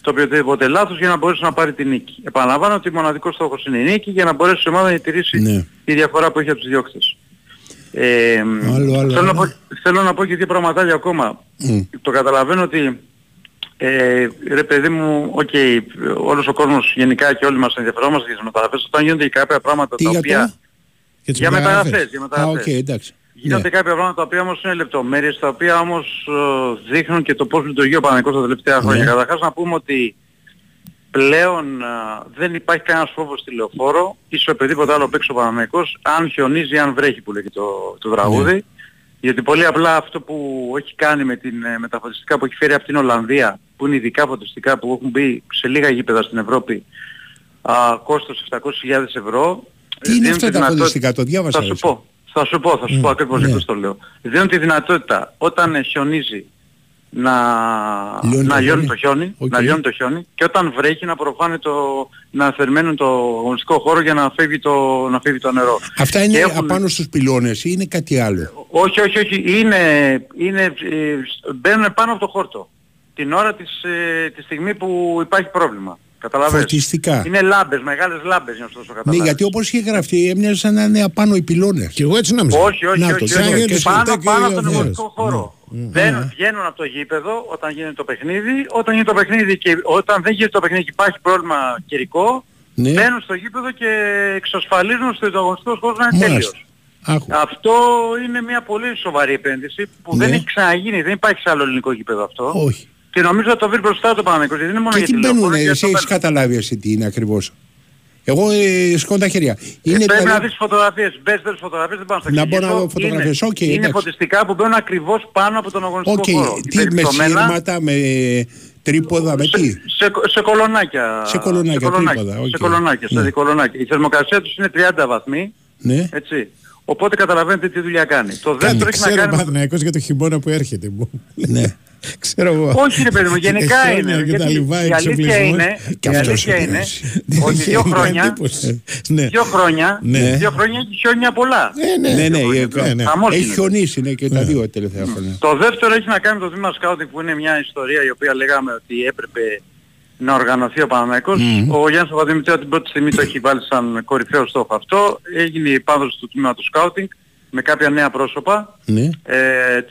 L: το οποιοδήποτε λάθος για να μπορέσει να πάρει την νίκη. Επαναλαμβάνω ότι μοναδικός στόχος είναι η νίκη για να μπορέσει η ομάδα να τηρήσει
K: Ναι.
L: τη διαφορά που έχει από τους διώκτες. Ε,
K: Άλλο, άλλο,
L: θέλω, να
K: άλλο.
L: πω, θέλω να πω και δύο πραγματάκια ακόμα.
K: Μμ.
L: Το καταλαβαίνω ότι ε, ρε παιδί μου, οκ, όλος ο κόσμος γενικά και όλοι μας ενδιαφερόμαστε για τις μεταγραφές. Όταν γίνονται και κάποια πράγματα
K: Τι
L: τα
K: για
L: οποία...
K: τώρα;
A: Και τις
L: Για
A: μεταγραφές.
L: μεταγραφές, για
K: Α,
L: μεταγραφές.
K: οκ, εντάξει.
L: Γίνονται
K: Ναι.
L: κάποια πράγματα τα οποία όμως είναι λεπτομέρειες, τα οποία όμως ε, δείχνουν και το πώς λειτουργεί ο Παναγικός τα τελευταία χρόνια.
K: Ναι.
L: Καταρχάς να πούμε ότι πλέον ε, δεν υπάρχει κανένας φόβος στη λεωφόρο ή σε οποιοδήποτε άλλο παίξει ο Παναγικός, αν χιονίζει, αν βρέχει που λέγει το, το τραγούδι.
K: Ναι.
L: Γιατί πολύ απλά αυτό που έχει κάνει με, την, ε, με τα φωτιστικά που έχει φέρει από την Ολλανδία, που είναι ειδικά φωτιστικά που έχουν μπει σε λίγα γήπεδα στην Ευρώπη, α, κόστος 700.000 ευρώ.
K: Τι είναι
L: δίνουν
K: αυτά
L: τη
K: τα
L: δυνατότητα-
K: φωτιστικά, το διάβασα.
L: θα σου
K: έτσι.
L: πω. Θα σου πω, θα σου πω ακριβώς
K: ναι.
L: γι' αυτό το λέω. Δίνουν τη δυνατότητα όταν ε, χιονίζει να,
K: Λιώνει
L: να
K: το
L: λιώνει
K: χιόνι.
L: το χιόνι,
K: Οκ.
L: να λιώνει το χιόνι και όταν βρέχει να προφανώς το, να θερμαίνουν το αγωνιστικό χώρο για να φεύγει το, να φεύγει το νερό.
K: Αυτά είναι
L: Και έχουν-
K: απάνω στους πυλώνες ή είναι κάτι άλλο;
L: Όχι, όχι, όχι. Είναι, είναι, ε, μπαίνουν πάνω από το χόρτο. Την ώρα της, ε, τη στιγμή που υπάρχει πρόβλημα. Καταλαβαίνεις.
K: Φωτιστικά.
L: Είναι λάμπες, μεγάλες λάμπες για να σου δώσω
K: Ναι,
L: καταλάβεις.
K: γιατί όπως είχε γραφτεί έμοιαζε σαν να είναι απάνω οι πυλώνες.
A: Και εγώ έτσι νόμιζα.
L: Όχι, όχι,
K: Να
L: όχι,
K: το,
L: όχι,
K: σαν
L: όχι.
K: να γίνεται
L: Πάνω,
A: σπιτάκι
L: πάνω
A: ή
L: από τον
A: οδηγός.
L: αγωνιστικό χώρο. Μπαίνουν, βγαίνουν από το γήπεδο όταν γίνεται το παιχνίδι, όταν γίνεται το παιχνίδι και όταν δεν γίνεται το παιχνίδι και υπάρχει πρόβλημα καιρικό,
K: Ναι.
L: μπαίνουν στο γήπεδο και εξασφαλίζουν στο αγωνιστικό χώρο να είναι
K: Μάλιστα.
L: τέλειος.
K: Άκου.
L: Αυτό είναι μια πολύ σοβαρή επένδυση που
K: Ναι.
L: δεν έχει ξαναγίνει, δεν υπάρχει σε άλλο ελληνικό γήπεδο αυτό.
K: Όχι.
L: Και νομίζω ότι το βρει μπροστά το Παναγικός, γιατί δεν είναι μόνο
K: Και
L: για
K: τι
L: τη
K: μπαίνουν,
L: λεωφόρο, και
K: εσύ
L: για το
K: έχεις
L: μέλλον.
K: καταλάβει εσύ τι είναι ακριβώς. Εγώ ε, σηκώνω τα χέρια. Είναι
L: Πρέπει
K: δηλαδή-
L: να δεις φωτογραφίες, μπες δες φωτογραφίες, δεν πάω στο
K: Να μπω να
L: εξηγήσω.
K: δω φωτογραφίες,
L: Είναι-
K: οκ,
L: Είναι
K: εντάξει.
L: φωτιστικά που μπαίνουν ακριβώς πάνω από τον αγωνιστικό
K: Οκ,
L: χώρο.
K: τι με
L: Υπερυψωμένα,
K: σύρματα, με τρίποδα, με τι;
L: σε, σε κολονάκια.
K: Σε κολονάκια, τρίποδα, οκ.
L: Σε κολονάκια, σε
K: Ναι.
L: δικολονάκια. Η θερμοκρασία τους είναι 30 βαθμοί,
K: Ναι.
L: έτσι. Οπότε καταλαβαίνετε τι δουλειά κάνει. Το δεύτερο
A: Κάτι
L: έχει να
A: ξέρω
L: κάνει... με-
A: Παναθηναϊκός για το χειμώνα που έρχεται. μου.
K: ναι.
A: Ξέρω εγώ.
L: Όχι ρε παιδί μου, γενικά
A: Χιόνια
L: είναι.
A: και τα
L: γιατί
A: λιβά,
L: η αλήθεια
A: εξοπλισμός.
L: είναι,
A: Και
L: η
A: αυτός
L: αλήθεια
A: είναι.
L: είναι
A: Δεν
L: ότι
A: είχε
L: δύο
A: μια
L: χρόνια,
A: εντύπωση. Ναι.
L: δύο χρόνια,
A: Ναι.
L: δύο χρόνια έχει χιόνια πολλά.
A: Ε, ναι.
K: Ναι, ναι,
L: χρόνια,
K: ε,
L: ναι, ναι. Χαμός
K: έχει
L: είναι.
K: χιονίσει ναι, και τα δύο τελευταία χρόνια.
L: Το δεύτερο έχει να κάνει με το τμήμα σκάουτινγκ που είναι μια ιστορία η οποία λέγαμε ότι έπρεπε να οργανωθεί ο Παναμαϊκός. Ο Γιάννης Παπαδημητρίου από την πρώτη στιγμή το έχει βάλει σαν κορυφαίο στόχο αυτό. Έγινε η επάνδρωση του τμήματος σκάουτινγκ με κάποια νέα πρόσωπα.
K: Ναι.
L: Ε,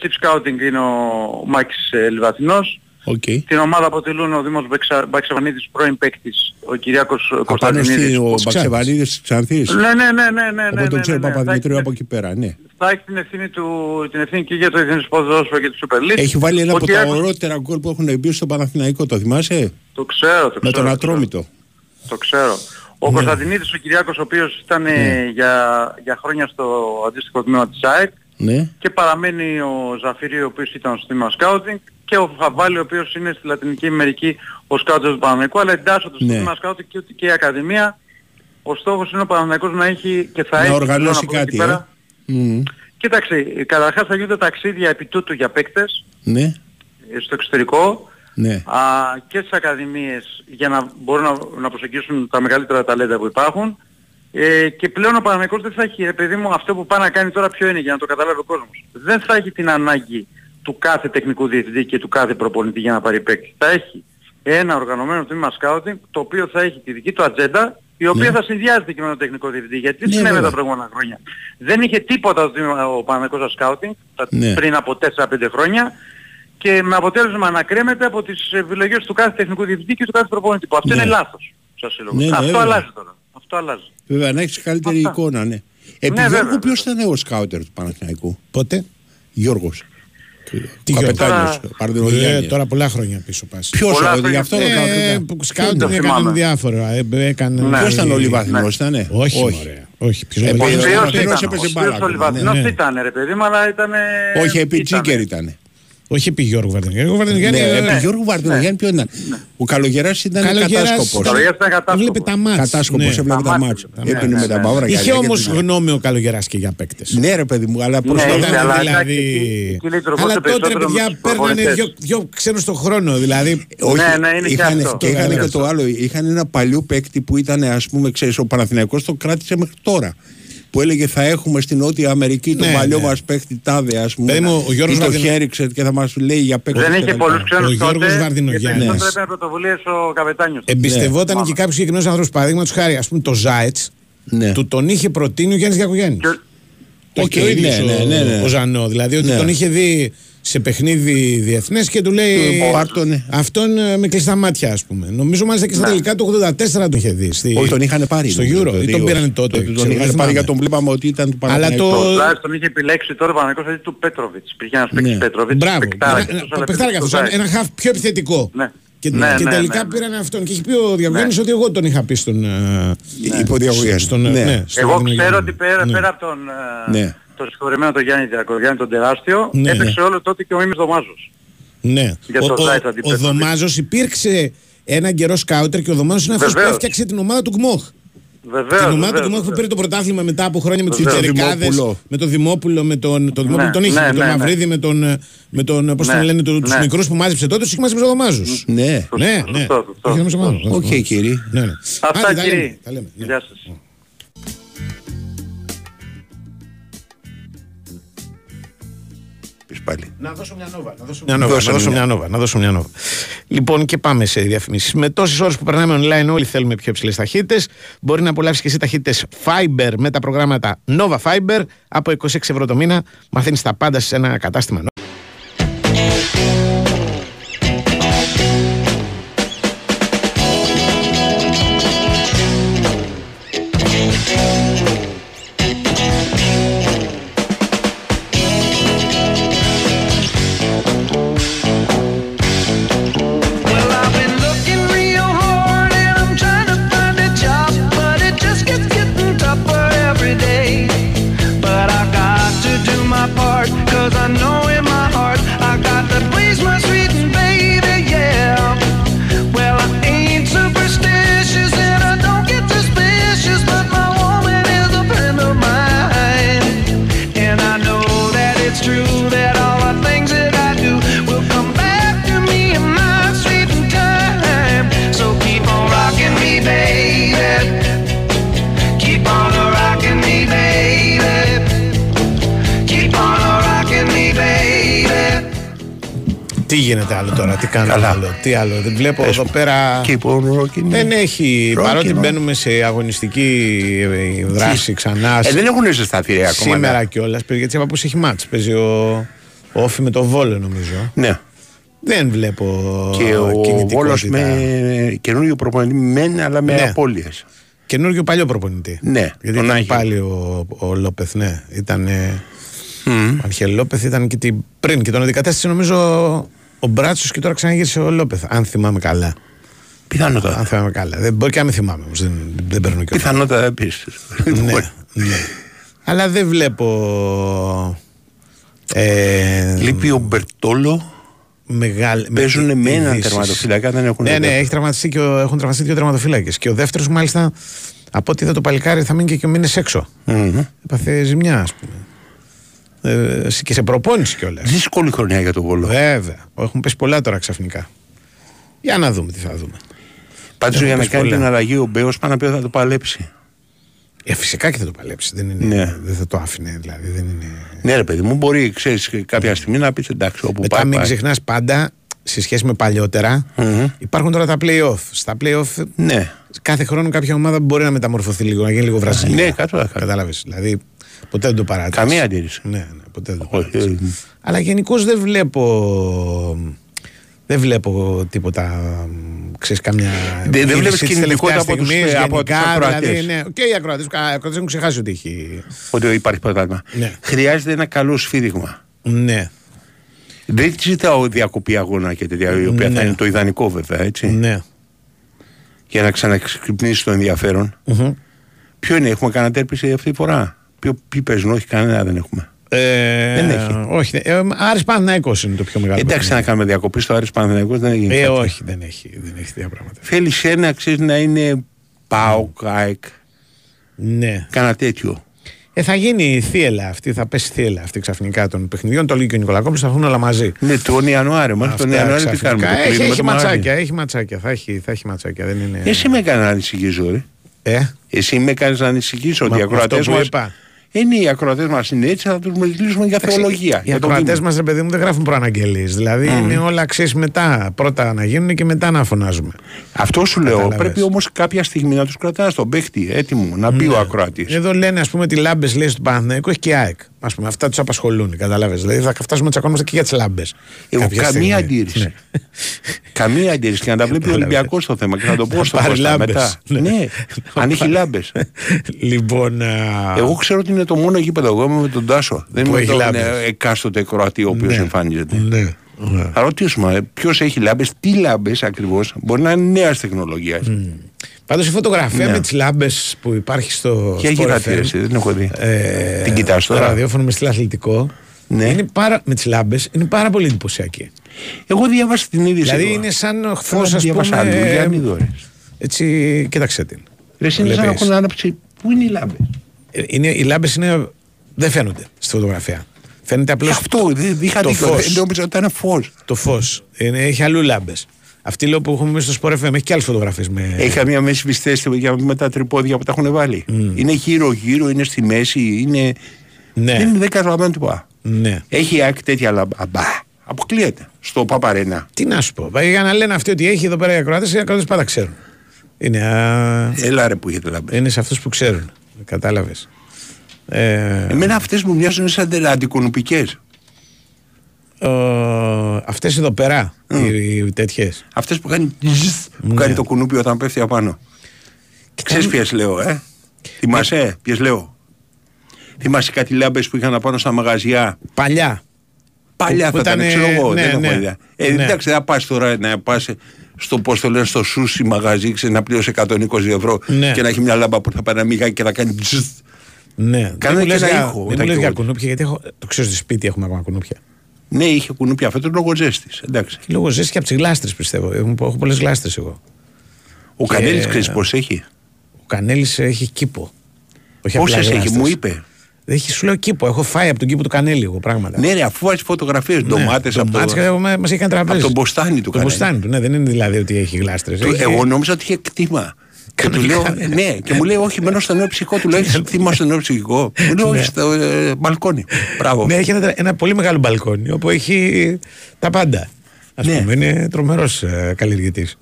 L: chief scouting είναι ο Μάκης ε, Λιβαθινός.
K: Okay.
L: Την ομάδα αποτελούν ο Δήμος Μπαξα- Μπαξεβανίδης, πρώην παίκτης, ο Κυριάκος
K: Απάνω
L: Κωνσταντινίδης.
K: στη ο
L: που-
K: Μπαξεβανίδης της Ξανθής.
L: Ναι, ναι, ναι, ναι, ναι,
K: Οπότε
L: ναι,
K: τον
L: ναι,
K: ξέρω
L: ναι, ναι.
K: Παπαδημητρίου
L: Θα
K: από εκεί πέρα, ναι.
L: θα έχει την ευθύνη, του, την ευθύνη και για το Εθνικό Ποδόσφαιρο και τη Super League.
K: Έχει βάλει ένα
L: Ο
K: από τα
L: Κυριάκος-
K: ορότερα γκολ που έχουν μπει στο Παναθηναϊκό, το θυμάσαι;
L: Το ξέρω, το
K: Με
L: ξέρω.
K: τον
L: το
K: Ατρόμητο.
L: Το ξέρω. Ο
K: Ναι.
L: Κωνσταντινίδης ο Κυριάκος ο οποίος ήταν ε, για, για χρόνια στο αντίστοιχο τμήμα της ΑΕΚ
K: Ναι.
L: και παραμένει ο Ζαφύρη ο οποίος ήταν στο τμήμα σκάουτινγκ και ο Φαβάλη ο οποίος είναι στη Λατινική Αμερική ο σκάουτος του Παναμαϊκού αλλά εντάσσονται στο
K: Ναι.
L: τμήμα σκάουτινγκ και, και η Ακαδημία ο στόχος είναι ο Παναμαϊκός να έχει και θα
K: Να
L: έχει
K: οργανώσει
L: πλέον από εδώ
K: κάτι,
L: και πέρα.
K: ε. Μμμ.
L: Κοίταξε, καταρχάς θα γίνονται ταξίδια επί τούτου για παίκτες
K: Ναι.
L: ε, στο εξωτερικό
K: Ναι.
L: α, και στις ακαδημίες για να μπορούν να, να προσεγγίσουν τα μεγαλύτερα ταλέντα που υπάρχουν ε, και πλέον ο Παναγικός δεν θα έχει, ρε παιδί μου, αυτό που πάει να κάνει τώρα ποιο είναι για να το καταλάβει ο κόσμος. Δεν θα έχει την ανάγκη του κάθε τεχνικού διευθυντή και του κάθε προπονητή για να πάρει παίκτη. Θα έχει ένα οργανωμένο τμήμα σκάουτινγκ το οποίο θα έχει τη δική του ατζέντα η οποία
K: Ναι.
L: θα συνδυάζεται και με τον τεχνικό διευθυντή. Γιατί
K: Ναι,
L: συνέβη
K: βέβαια.
L: τα προηγούμενα χρόνια. Δεν είχε τίποτα το τμήμα- ο Παναγικός στο σκάουτινγκ τα-
K: Ναι.
L: πριν από 4-5 χρόνια και με αποτέλεσμα να κρέμεται από τις επιλογές του κάθε τεχνικού διευθυντή και του κάθε προπονητή. Που αυτό
K: Ναι.
L: είναι λάθος. Σαν σύλλογος.
K: Ναι, ναι,
L: αυτό
K: βέβαια.
L: αλλάζει τώρα. Αυτό αλλάζει.
K: Βέβαια, να έχεις καλύτερη
L: Αυτά.
K: εικόνα, ναι. Επί
L: Ναι,
K: Γιώργου
L: βέβαια,
K: ποιος ήταν ο σκάουτερ του Παναθηναϊκού.
A: Πότε;
K: Γιώργος.
A: Τι
K: Ο
A: Γιώργος;
K: καπετάνιος,
L: Τώρα-
K: ο Παρδινογιάννης.
A: Ε, τώρα πολλά χρόνια πίσω πας.
K: Ποιος,
L: Πολλά
K: ο-
L: χρόνια.
K: γι' αυτό το
A: Ε,
K: κάνω.
A: που
L: Δεν
A: σκάουτινγκ
L: το
A: έκαναν
L: θυμάμαι.
A: διάφορα. Ε, έκανε-
L: Ναι.
K: Ποιος ήταν ο
A: ε,
K: Λιβαθινός, ήτανε;
A: Όχι,
K: Όχι.
A: μωρέ. Όχι, ποιος
K: Ε,
A: ο
L: Ο
K: Ποιος
A: Λιβαθινός.
L: Σπύρος
K: Λιβαθινός
L: ήταν.
K: έπαιζε
L: Ο
K: μπάλα
L: Σπύρος ο
K: ακόμα,
L: Λιβαθινός
A: ναι.
L: ήταν ρε παιδί μου, αλλά ήταν...
K: Όχι, επί
L: ήταν.
K: Τζίγκερ ήταν.
A: Όχι επί Γιώργου Βαρδινογιάννη. Γιώργο Βαρδινογιάννη,
K: Ναι,
A: ε,
K: επί Γιώργου Βαρδινογιάννη ποιο ήταν; Ο Καλογεράς ήταν
A: Καλογεράς.
K: κατάσκοπος.
L: Καλογεράς ήταν κατάσκοπος.
A: Έβλεπε τα μάτς.
K: Κατάσκοπος,
A: Ναι.
K: έβλεπε
L: Τα
K: τα
L: μάτια.
K: μάτια.
L: Ναι,
K: Έπαιρνε
L: ναι,
K: με τα
L: ναι.
K: μαύρα
A: Είχε
K: γυαλιά και
A: όμως
K: την-
A: γνώμη ο Καλογεράς και για παίκτες.
K: Ναι ρε παιδί μου, αλλά προς
L: Ναι,
K: το
L: είχε,
A: Ήταν
L: αλλά
A: δηλαδή...
L: εντάξει, εκεί λειτουργούσε
A: Αλλά τότε ρε
L: περισσότερο με
A: παιδιά
L: τους
A: παίρνανε
L: προπονητές.
A: δυο, δυο ξένους το χρόνο. Δηλαδή.
K: Όχι,
L: Ναι, ναι, είναι και
K: είχαν,
L: αυτό.
K: και είχαν
A: Το
K: και
A: έγραψα.
K: το άλλο. Είχαν ένα παλιό παίκτη που ήταν, ας πούμε, ξέρεις, ο Παναθηναϊκός το κράτησε μέχρι τώρα. Που έλεγε θα έχουμε στην Νότια Αμερική τον
A: Ναι,
K: παλιό
A: ναι.
K: μας παίκτη τάδε, ας πούμε.
A: Παιδί μου, ο Γιώργος
K: ή το
A: Βαρδινο-
K: χέριξε και θα μας λέει για παίκτες.
L: Δεν
K: και
L: είχε
K: τα
L: πολλούς
K: λοιπά.
L: ξένους
A: Ο Γιώργος
L: τότε και
A: Βαρδινογιάννης.
L: περισσότερο έπαιρνε πρωτοβουλίες ο καπετάνιος.
A: Εμπιστευόταν
L: Ναι.
A: και κάποιου συγκεκριμένους ανθρώπου. Παραδείγματος χάρη, ας πούμε, το Ζάετς
K: Ναι.
A: του τον είχε προτείνει ο Γιάννης Γιακογιάννη.
L: Και-
A: Το
K: Οκ,
A: okay, ο ίδιος
K: ναι, ναι, ναι, ναι.
A: ο, ο Ζανό. Δηλαδή ότι
K: Ναι.
A: τον είχε δει σε παιχνίδι διεθνές και του λέει.
K: Του πάρ' τονε.
A: Αυτόν ε, με κλειστά μάτια, ας πούμε. Νομίζω μάλιστα και στα
L: Ναι.
A: τελικά του 84 το είχε δει. Στη...
K: Όχι, τον είχαν πάρει.
A: Στο
K: νομίζω,
A: Euro.
K: το
A: Ή
K: δύο.
A: τον πήρανε τότε.
K: Το- Τον
A: ξέρω, δεν
K: είχαν πάρει
A: θυμάμαι.
K: για τον βλέπαμε ότι ήταν του
A: Αλλά
K: Παναθηναϊκού.
A: το-
L: Ο Ζάες τον είχε επιλέξει τώρα ο Παναγικός δηλαδή του Πέτροβιτς. Υπήρχε ένας παίκτης
K: Ναι.
L: Πέτροβιτς.
A: Μπράβο.
L: παικτάρα
A: Ένα-
L: και
A: ένα-
L: αυτός, αλλά
A: παιχτάρα
L: επιλέξει
A: καθώς,
L: τον
A: ένα
L: Ζάες.
A: χαφ πιο επιθετικό.
L: Ναι.
A: Και,
L: Ναι,
A: και
L: ναι,
A: τελικά
L: ναι, ναι.
A: πήραν αυτόν. Και έχει πει ο Διαβγέννης ότι εγώ τον είχα πει στον. ε,
K: Υποδιαγωγέννη.
A: στον, ε,
K: Ναι.
A: ναι, στον
L: Εγώ
A: Βαρδινογιάννη.
L: ξέρω ότι πέρα,
A: Ναι.
L: πέρα από τον, ε,
K: Ναι.
L: Τον συγχωρεμένο τον Γιάννη Διακογιάννη, τον τεράστιο,
A: Ναι.
L: έπαιξε όλο τότε και ο Μίμης Δωμάζος.
A: Ναι.
L: Για
A: ο,
L: το
A: ο,
L: Ζάιτ
A: ο,
L: αντίπαλο.
A: Δωμάζος υπήρξε ένα καιρό σκάουτερ και ο Δωμάζος είναι αυτός που
L: Βεβαίως.
A: έφτιαξε την ομάδα του ΚΜΟΧ.
L: Βεβαίως,
A: την ομάδα του
L: βεβαίως,
A: ΚΜΟΧ που
L: βεβαίως.
A: πήρε το πρωτάθλημα μετά από χρόνια με τους
L: Βεβαίως.
A: Πιτσερικάδες,
K: Δημόπουλο.
A: με τον Δημόπουλο, με τον, τον Δημόπουλο
L: Ναι,
A: τον είχε,
L: ναι,
A: με τον
L: ναι, ναι.
A: Μαυρίδη, με τον, ε, με τον πώς
L: Ναι,
A: τον λένε, του- τους
L: ναι.
A: μικρούς που μάζεψε τότε, τους είχε μάζεψε ο Δωμάζος.
K: Ναι.
A: Ναι, ναι.
L: Σωστό, σωστό,
A: Είχε νόμιζα
L: σωστό.
A: μάλλον.
K: Οκ, κύριε.
A: Ναι, ναι.
L: Αυτά
A: Άντε, τα λέμε,
L: κύριε.
A: τα λέμε, ναι.
L: Γεια σας.
K: Πάλι.
A: Να δώσω μια νόβα. Να δώσω μια νόβα. Να δώσω μια νόβα. Να δώσω μια νόβα. Λοιπόν, και πάμε σε διαφημίσεις. Με τόσες ώρες που περνάμε online, όλοι θέλουμε πιο υψηλές ταχύτητες. Μπορεί να απολαύσεις και εσύ ταχύτητες Fiber με τα προγράμματα Nova Fiber. Από 26 ευρώ το μήνα μαθαίνεις τα πάντα σε ένα κατάστημα. Τι άλλο. Δεν βλέπω εδώ πέρα.
K: Keep on rocking.
A: Δεν έχει,
K: Rocking
A: παρότι
K: on.
A: μπαίνουμε σε αγωνιστική ε, δράση ξανά.
K: Ε, δεν έχουν ζεσταθεί ρε, ακόμα.
A: Σήμερα
K: ναι.
A: κιόλας. Γιατί από έχει μάτς. Παίζει ο, ο Όφη με το Βόλο νομίζω.
K: Ναι.
A: Δεν βλέπω
K: Και ο
A: κινητικότητα.
K: Βόλος με καινούριο προπονητή μεν, αλλά με
A: Ναι.
K: απώλειες.
A: Καινούργιο παλιό προπονητή.
K: Ναι,
A: Γιατί
K: τον
A: ήταν
K: Άγιο.
A: πάλι ο, ο Λόπεθ, ναι. Ήταν. Ο Αρχιέλ Λόπεθ ήταν και την πριν και τον αντικατέστησε νομίζω ο Μπράτσος και τώρα ξαναγύρισε ο Λόπεθ. Αν θυμάμαι καλά.
K: Πιθανότατα.
A: Αν θυμάμαι καλά. Δεν, μπορεί και να μην θυμάμαι όμως. Δεν, δεν παίρνω και
K: Πιθανότατα επίσης.
A: ναι, ναι. Αλλά δεν βλέπω. Ε,
K: Λείπει ο Μπερτόλο.
A: Μεγάλη,
K: Παίζουν με έναν
A: ειδήσεις.
K: τερματοφύλακα, δεν έχουν
A: Ναι, ναι,
K: δεύτερο.
A: έχει τραυματιστεί και ο, έχουν τραυματιστεί δύο τερματοφύλακες. Και ο δεύτερος, μάλιστα, από ό,τι είδα το παλικάρι, θα μείνει και, και μήνες έξω. Έπαθε ζημιά, ας πούμε. Ε, και σε προπόνηση κιόλας.
K: Δύσκολη χρονιά για τον Βόλο.
A: Βέβαια. Έχουν πέσει πολλά τώρα ξαφνικά. Για να δούμε τι θα δούμε.
K: Πάντως
A: Έχουν
K: για να
A: πέσει
K: κάνει
A: πολλά.
K: την αλλαγή ο Μπέος πάνω απ' όλα θα το παλέψει.
A: Ε, φυσικά και θα το παλέψει. Δεν, είναι,
K: Ναι.
A: δεν θα το άφηνε. Δηλαδή, δεν είναι...
K: Ναι, ρε παιδί μου, μπορεί ξέρεις, κάποια στιγμή να πεις εντάξει, όπου
A: Μετά
K: πάει.
A: μην
K: πάει.
A: ξεχνάς πάντα σε σχέση με παλιότερα, υπάρχουν τώρα τα play-off. Στα play-off
K: Ναι.
A: κάθε χρόνο κάποια ομάδα μπορεί να μεταμορφωθεί λίγο, να γίνει λίγο Βραζιλία.
K: Ναι, κάτω
A: Κατάλαβες. Δηλαδή, ποτέ δεν το παράτησε.
K: Καμία αντίρρηση.
A: Ναι, ναι, ποτέ δεν το
K: Όχι,
A: παράτησε.
K: ε,
A: Αλλά γενικώς δεν βλέπω. Δεν βλέπω τίποτα. Ξέρεις, καμιά.
K: Δεν- δεν
A: κίνηση
K: βλέπεις
A: της
K: κινητικότητα
A: τελευταίας
K: από τους-
A: στιγμής,
K: από τους
A: γενικά,
K: ακροατές.
A: Δηλαδή, ναι, και οι ακροατές. Οι ακροατές έχουν ξεχάσει ότι έχει.
K: Ότι υπάρχει πρωτάθλημα.
A: Ναι.
K: Χρειάζεται ένα καλό σφύριγμα.
A: Ναι.
K: Δεν ζητάω διακοπή αγώνα και τέτοια, η οποία
A: Ναι.
K: θα είναι το ιδανικό βέβαια, έτσι.
A: Ναι.
K: Για να ξαναξυπνήσει το ενδιαφέρον. Ποιο είναι, έχουμε κανένα τέρπιση αυτή τη φορά; Ποιο, ποιοι παίζουν, όχι κανένα δεν έχουμε.
A: Ε,
K: Δεν έχει.
A: Όχι. Ε, Άρης Παναθηναϊκός είναι το πιο μεγάλο.
K: Εντάξει, να κάνουμε διακοπή στο Άρης Παναθηναϊκός δεν έγινε.
A: Ε,
K: κάτι.
A: όχι, δεν έχει, δεν έχει τέτοια πράγματα.
K: Θέλει ένα, ξέρεις να είναι ΠΑΟΚ, ΑΕΚ,
A: Ναι.
K: κάνα τέτοιο.
A: Ε, θα γίνει η θύελα αυτή, θα πέσει η θύελα αυτή ξαφνικά των παιχνιδιών. Το λέει και ο Νικολακόπουλος, θα έρθουν όλα μαζί.
K: Ναι, τον Ιανουάριο. Μα τον
A: Αυτά
K: Ιανουάριο τι
A: ξαφνικά.
K: κάνουμε. το
A: Έχει,
K: κλείνουμε
A: έχει
K: το μαγαζί.
A: ματσάκια, έχει ματσάκια. Θα έχει, θα έχει ματσάκια. Δεν είναι...
K: Εσύ με έκανε να ανησυχήσω, ρε.
A: Ε,
K: Εσύ με έκανε να ανησυχήσω ότι
A: Μα,
K: οι ακροατές
A: αυτό που
K: μα.
A: Είπα.
K: Είναι οι ακροατές μας είναι έτσι, θα τους μιλήσουμε για θεολογία.
A: Οι
K: για το
A: ακροατές
K: Δήμο.
A: μας, ρε παιδί μου, δεν γράφουν προαναγγελίες. Δηλαδή είναι όλα ξέρεις μετά. Πρώτα να γίνουν και μετά να φωνάζουμε.
K: Αυτό σου λέω.
A: Κατάλαβες.
K: Πρέπει όμως κάποια στιγμή να τους κρατάς στον παίχτη έτοιμο, να πει ο ακροατής.
A: Εδώ λένε, ας πούμε, ότι λάμπες λέει στον Παναθηναϊκό έχει και η ΑΕΚ. Ας πούμε, αυτά τους απασχολούν. Κατάλαβε. Δηλαδή θα φτάσουμε να τσακώνομαστε και για τις λάμπες.
K: Εγώ καμία αντίρρηση. [LAUGHS] καμία αντίρρηση. Και να τα βλέπει ο
A: Κατάλαβες.
K: Ολυμπιακός στο θέμα και να το πω
A: Να
K: στο
A: πάρει
K: Κώστα
A: λάμπες.
K: μετά.
A: Ναι.
K: Ναι, αν έχει λάμπες.
A: λοιπόν. α,
K: Εγώ ξέρω ότι είναι το μόνο γήπεδο. Εγώ είμαι με τον Τάσο. Δεν
A: Που
K: είμαι
A: έχει
K: τον
A: λάμπες.
K: ε, εκάστοτε Κροατή ο οποίος
A: Ναι.
K: εμφανίζεται.
A: Ναι.
K: Θα ρωτήσουμε ποιος έχει λάμπες, τι λάμπες ακριβώς. Μπορεί να είναι νέας τεχνολογίας.
A: Πάντως η φωτογραφία
K: Ναι.
A: με τις λάμπες που υπάρχει στο.
K: Και
A: Sport
K: έχει
A: FM,
K: ρατήρηση, δεν έχω δει.
A: ε,
K: Την κοιτάς
A: Το
K: τώρα;
A: ραδιόφωνο με στυλ αθλητικό.
K: Ναι.
A: Είναι πάρα, με τις λάμπες είναι πάρα πολύ εντυπωσιακή.
K: Εγώ διάβασα την είδηση.
A: Δηλαδή
K: τώρα.
A: είναι σαν
K: Τώρα
A: φω, ας
K: διάβασα αλλού,
A: πούμε.
K: για μην δω, ρε.
A: Έτσι, κοίταξε την.
K: Ρε, εσύ είναι σαν να
A: Βλέπεις.
K: έχουν άναψει. Πού είναι οι λάμπες;
A: Ε, Είναι, οι λάμπες είναι, δεν φαίνονται στη φωτογραφία. Φαίνεται απλώς
K: Αυτό δεν είχα
A: το
K: δίκιο.
A: φως.
K: Δεν νόμιζα ότι ήταν φως.
A: το φως. Έχει αλλού λάμπες. Αυτή λέω που έχουμε μέσα στο Sport FM έχει και άλλες φωτογραφίες. Με...
K: Έχει καμία μέση πιστέστη για με τα τρυπόδια που τα έχουν βάλει. Είναι γύρω-γύρω, είναι στη μέση, είναι.
A: Ναι.
K: Δεν, δεν καταλαβαίνω τίποτα.
A: Ναι.
K: Έχει ΑΕΚ τέτοια λάμπα. Αμπά. Αποκλείεται. Στο Παπαρένα.
A: Τι να σου πω. Για να λένε αυτοί ότι έχει εδώ πέρα οι ακροάτες, οι ακροάτες πάντα ξέρουν. Είναι, α,
K: Έλα ρε που έχετε λάμπε.
A: είναι σε αυτούς που ξέρουν. Κατάλαβες. Ε,
K: Εμένα αυτές μου μοιάζουν σαν αντικονουπικές.
A: ε, Αυτές εδώ πέρα, οι, οι τέτοιες.
K: Αυτές που κάνει, ζζζ, που
A: Ναι.
K: κάνει το κουνούπι όταν πέφτει απάνω. Ξέρεις ποιες λέω, ε; Θυμάσαι, ποιες λέω; Θυμάσαι κάτι λάμπες που είχαν απάνω στα μαγαζιά;
A: Παλιά.
K: Παλιά
A: Που
K: θα ήταν,
A: ήτανε-
K: ξέρω εγώ.
A: ναι,
K: δεν έχω
A: ναι.
K: ιδέα. Ε,
A: Ναι.
K: εντάξει, δεν θα πας τώρα να πας στο πώς το λένε στο σούσι μαγαζί ξέρεις, να πληρώσει 120 ευρώ
A: Ναι.
K: και να έχει μια λάμπα που θα πάει να μιγάει και θα κάνει τζζζ.
A: Ναι.
K: Κάνε
A: Δεν μου
K: και
A: λες
K: ένα
A: για-
K: ήχο,
A: Δεν
K: όταν
A: μου λες
K: και
A: για
K: εγώ.
A: κουνούπια, γιατί έχω, το ξέρω στο σπίτι έχουμε ακόμα κουνούπια.
K: Ναι, είχε κουνούπια αυτό λόγω ζέστης. Εντάξει.
A: Λόγω ζέστης και από τις γλάστρες πιστεύω. Έχω, έχω πολλές γλάστρες εγώ.
K: Ο
A: Και-
K: Κανέλης ξέρεις πώς έχει;
A: Ο Κανέλης έχει κήπο. Όχι
K: Πόσες
A: απλά
K: έχει,
A: γλάστρες.
K: μου είπε;
A: Έχει, σου λέω κήπο. Έχω φάει από τον κήπο του Κανέλη εγώ πράγματα.
K: Ναι, ρε, αφού βάζεις φωτογραφίες, ντομάτες από,
A: ντομάτες και μα έχει κάνει τραπέζι.
K: από τον μποστάνι του
A: Το
K: Κανέλη.
A: μποστάνι του, ναι, δεν είναι δηλαδή ότι έχει γλάστρες.
K: Του- Εγώ νόμιζα ότι είχε κτήμα. Και του λέω, ναι, και μου λέει, Όχι, μένω στο νέο ψυχικό. Του λέω, Έχεις κτήμα στο νέο ψυχικό. Μου λέει, Όχι, στο ε, μπαλκόνι. Μπράβο.
A: Ναι, έχει ένα, ένα πολύ μεγάλο μπαλκόνι όπου έχει τα πάντα. Α
K: Ναι.
A: πούμε, είναι τρομερός ε, καλλιεργητής.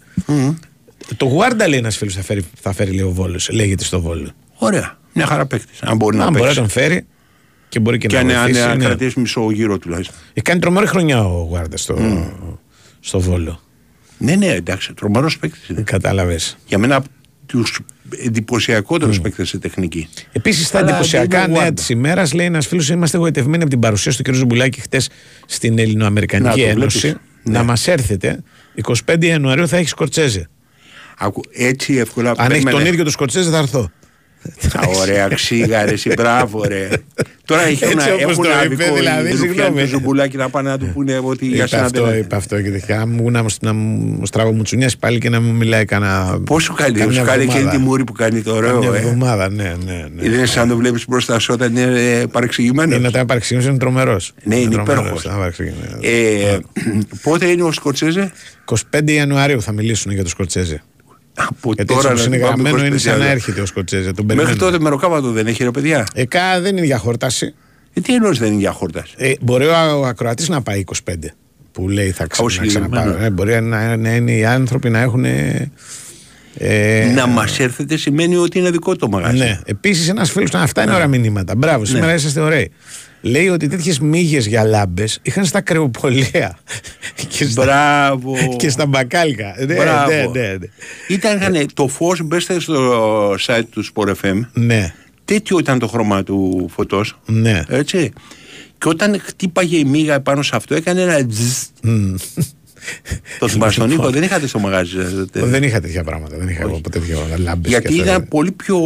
A: Το Γουάρντα λέει ένας φίλος θα φέρει, θα φέρει λέει ο Βόλος. Λέγεται στο Βόλο.
K: Ωραία. Μια χαρά παίκτης. Αν μπορεί να
A: Αν μπορεί να
K: παίξει.
A: τον φέρει και μπορεί και,
K: Και
A: να
K: αν αν-
A: βοηθήσει.
K: αν
A: ναι.
K: κρατήσει μισό γύρο τουλάχιστον.
A: Έχει κάνει τρομερή χρονιά ο Γουάρντα στο, στο Βόλο.
K: Ναι, ναι, εντάξει, τρομερός παίκτης είναι.
A: Κατάλαβες.
K: Για μένα από τους εντυπωσιακότερους mm. παίκτες σε τεχνική.
A: Επίσης, τα
K: Αλλά
A: εντυπωσιακά
K: δεν είναι
A: νέα
K: Wanda.
A: τη ημέρας λέει ένας φίλος: Είμαστε εγωιτευμένοι από την παρουσία του κ. Ζουμπουλάκη χτες στην
K: Να,
A: Ελληνοαμερικανική
K: το
A: Ένωση.
K: βλέπεις.
A: Να
K: Ναι.
A: μας έρθετε. 25 Ιανουαρίου θα έχει Σκορτσέζε.
K: Ακου- Έτσι εύκολα.
A: Αν έχει
K: περίμενε.
A: τον ίδιο το Σκορτσέζε, θα έρθω.
K: Α, ωραία, ξύγα, ρε, εσύ, μπράβο, ρε. Τώρα έχουν,
A: Έτσι όπως
K: έχουν
A: το είπε,
K: άδικο
A: δηλαδή,
K: οι Ρουφιάνοι
A: συγγνώμη.
K: του Ζουμπουλάκη να πάνε να του πούνε ότι για
A: Είπε
K: σένα
A: αυτό,
K: δεν
A: είπε αυτό και τέτοια. Μου να, μου- να μου στραβώ μου τσουνιάσει πάλι και να μου μιλάει κανένα.
K: Πώς σου κάνει,
A: καμιά
K: σου κάνει και
A: εβδομάδα.
K: τη μούρη που κάνει το ωραίο,
A: Καμιά
K: ε.
A: εβδομάδα, ναι, ναι. ναι.
K: Δεν είναι σαν να το βλέπεις μπροστά σου όταν είναι ε, παρεξηγημένος.
A: Είναι όταν παρεξηγήσει, είναι τρομερός.
K: Ναι, είναι υπέροχος. Ε, [CLEARS THROAT] πότε είναι ο Σκοτσέζε;
A: 25 Ιανουαρίου θα μιλήσουν για το Σκοτσέζε.
K: Από
A: Γιατί
K: τώρα
A: έτσι όπως
K: να
A: είναι
K: την πάμε
A: γραμμένο είναι
K: 25
A: σαν να
K: Ιανουαρίου.
A: έρχεται ο Σκοτσέζε. Τον
K: Μέχρι
A: περιμένουμε.
K: τότε μεροκάματο δεν έχει ρε παιδιά.
A: Ε, κα, δεν είναι για χόρταση.
K: Ε, τι εννοείς δεν είναι για χόρταση.
A: Ε, μπορεί ο, ο ακροατής να πάει 25 που λέει θα ξα,
K: Α,
A: να
K: συγκεκριμένο.
A: ξαναπάρω. Ε, μπορεί να, να είναι οι άνθρωποι να έχουν. Ε,
K: να μας έρθετε σημαίνει ότι είναι δικό το μαγαζί.
A: Ναι. Επίσης, ένας φίλος. Αυτά είναι ωραία μηνύματα. Μπράβο, σήμερα
K: Ναι.
A: είσαστε ωραίοι. Λέει ότι τέτοιες μύγες για λάμπες είχαν στα κρεοπολία. [LAUGHS] και, στα,
K: Μπράβο.
A: και στα μπακάλικα. Ναι,
K: Μπράβο.
A: ναι, ναι, ναι.
K: Ήταν το φως, μπέστε στο site του Sport FM.
A: Ναι.
K: Τέτοιο ήταν το χρώμα του φωτός.
A: Ναι.
K: Έτσι. Και όταν χτύπαγε η μύγα πάνω σε αυτό, έκανε ένα τζζ. Το θυμάσαι τον ήχο, δεν είχατε στο μαγαζί σας, τότε.
A: Δεν είχα τέτοια πράγματα. Δεν είχα εγώ ποτέ τέτοια λάμπες.
K: Γιατί ήταν πολύ πιο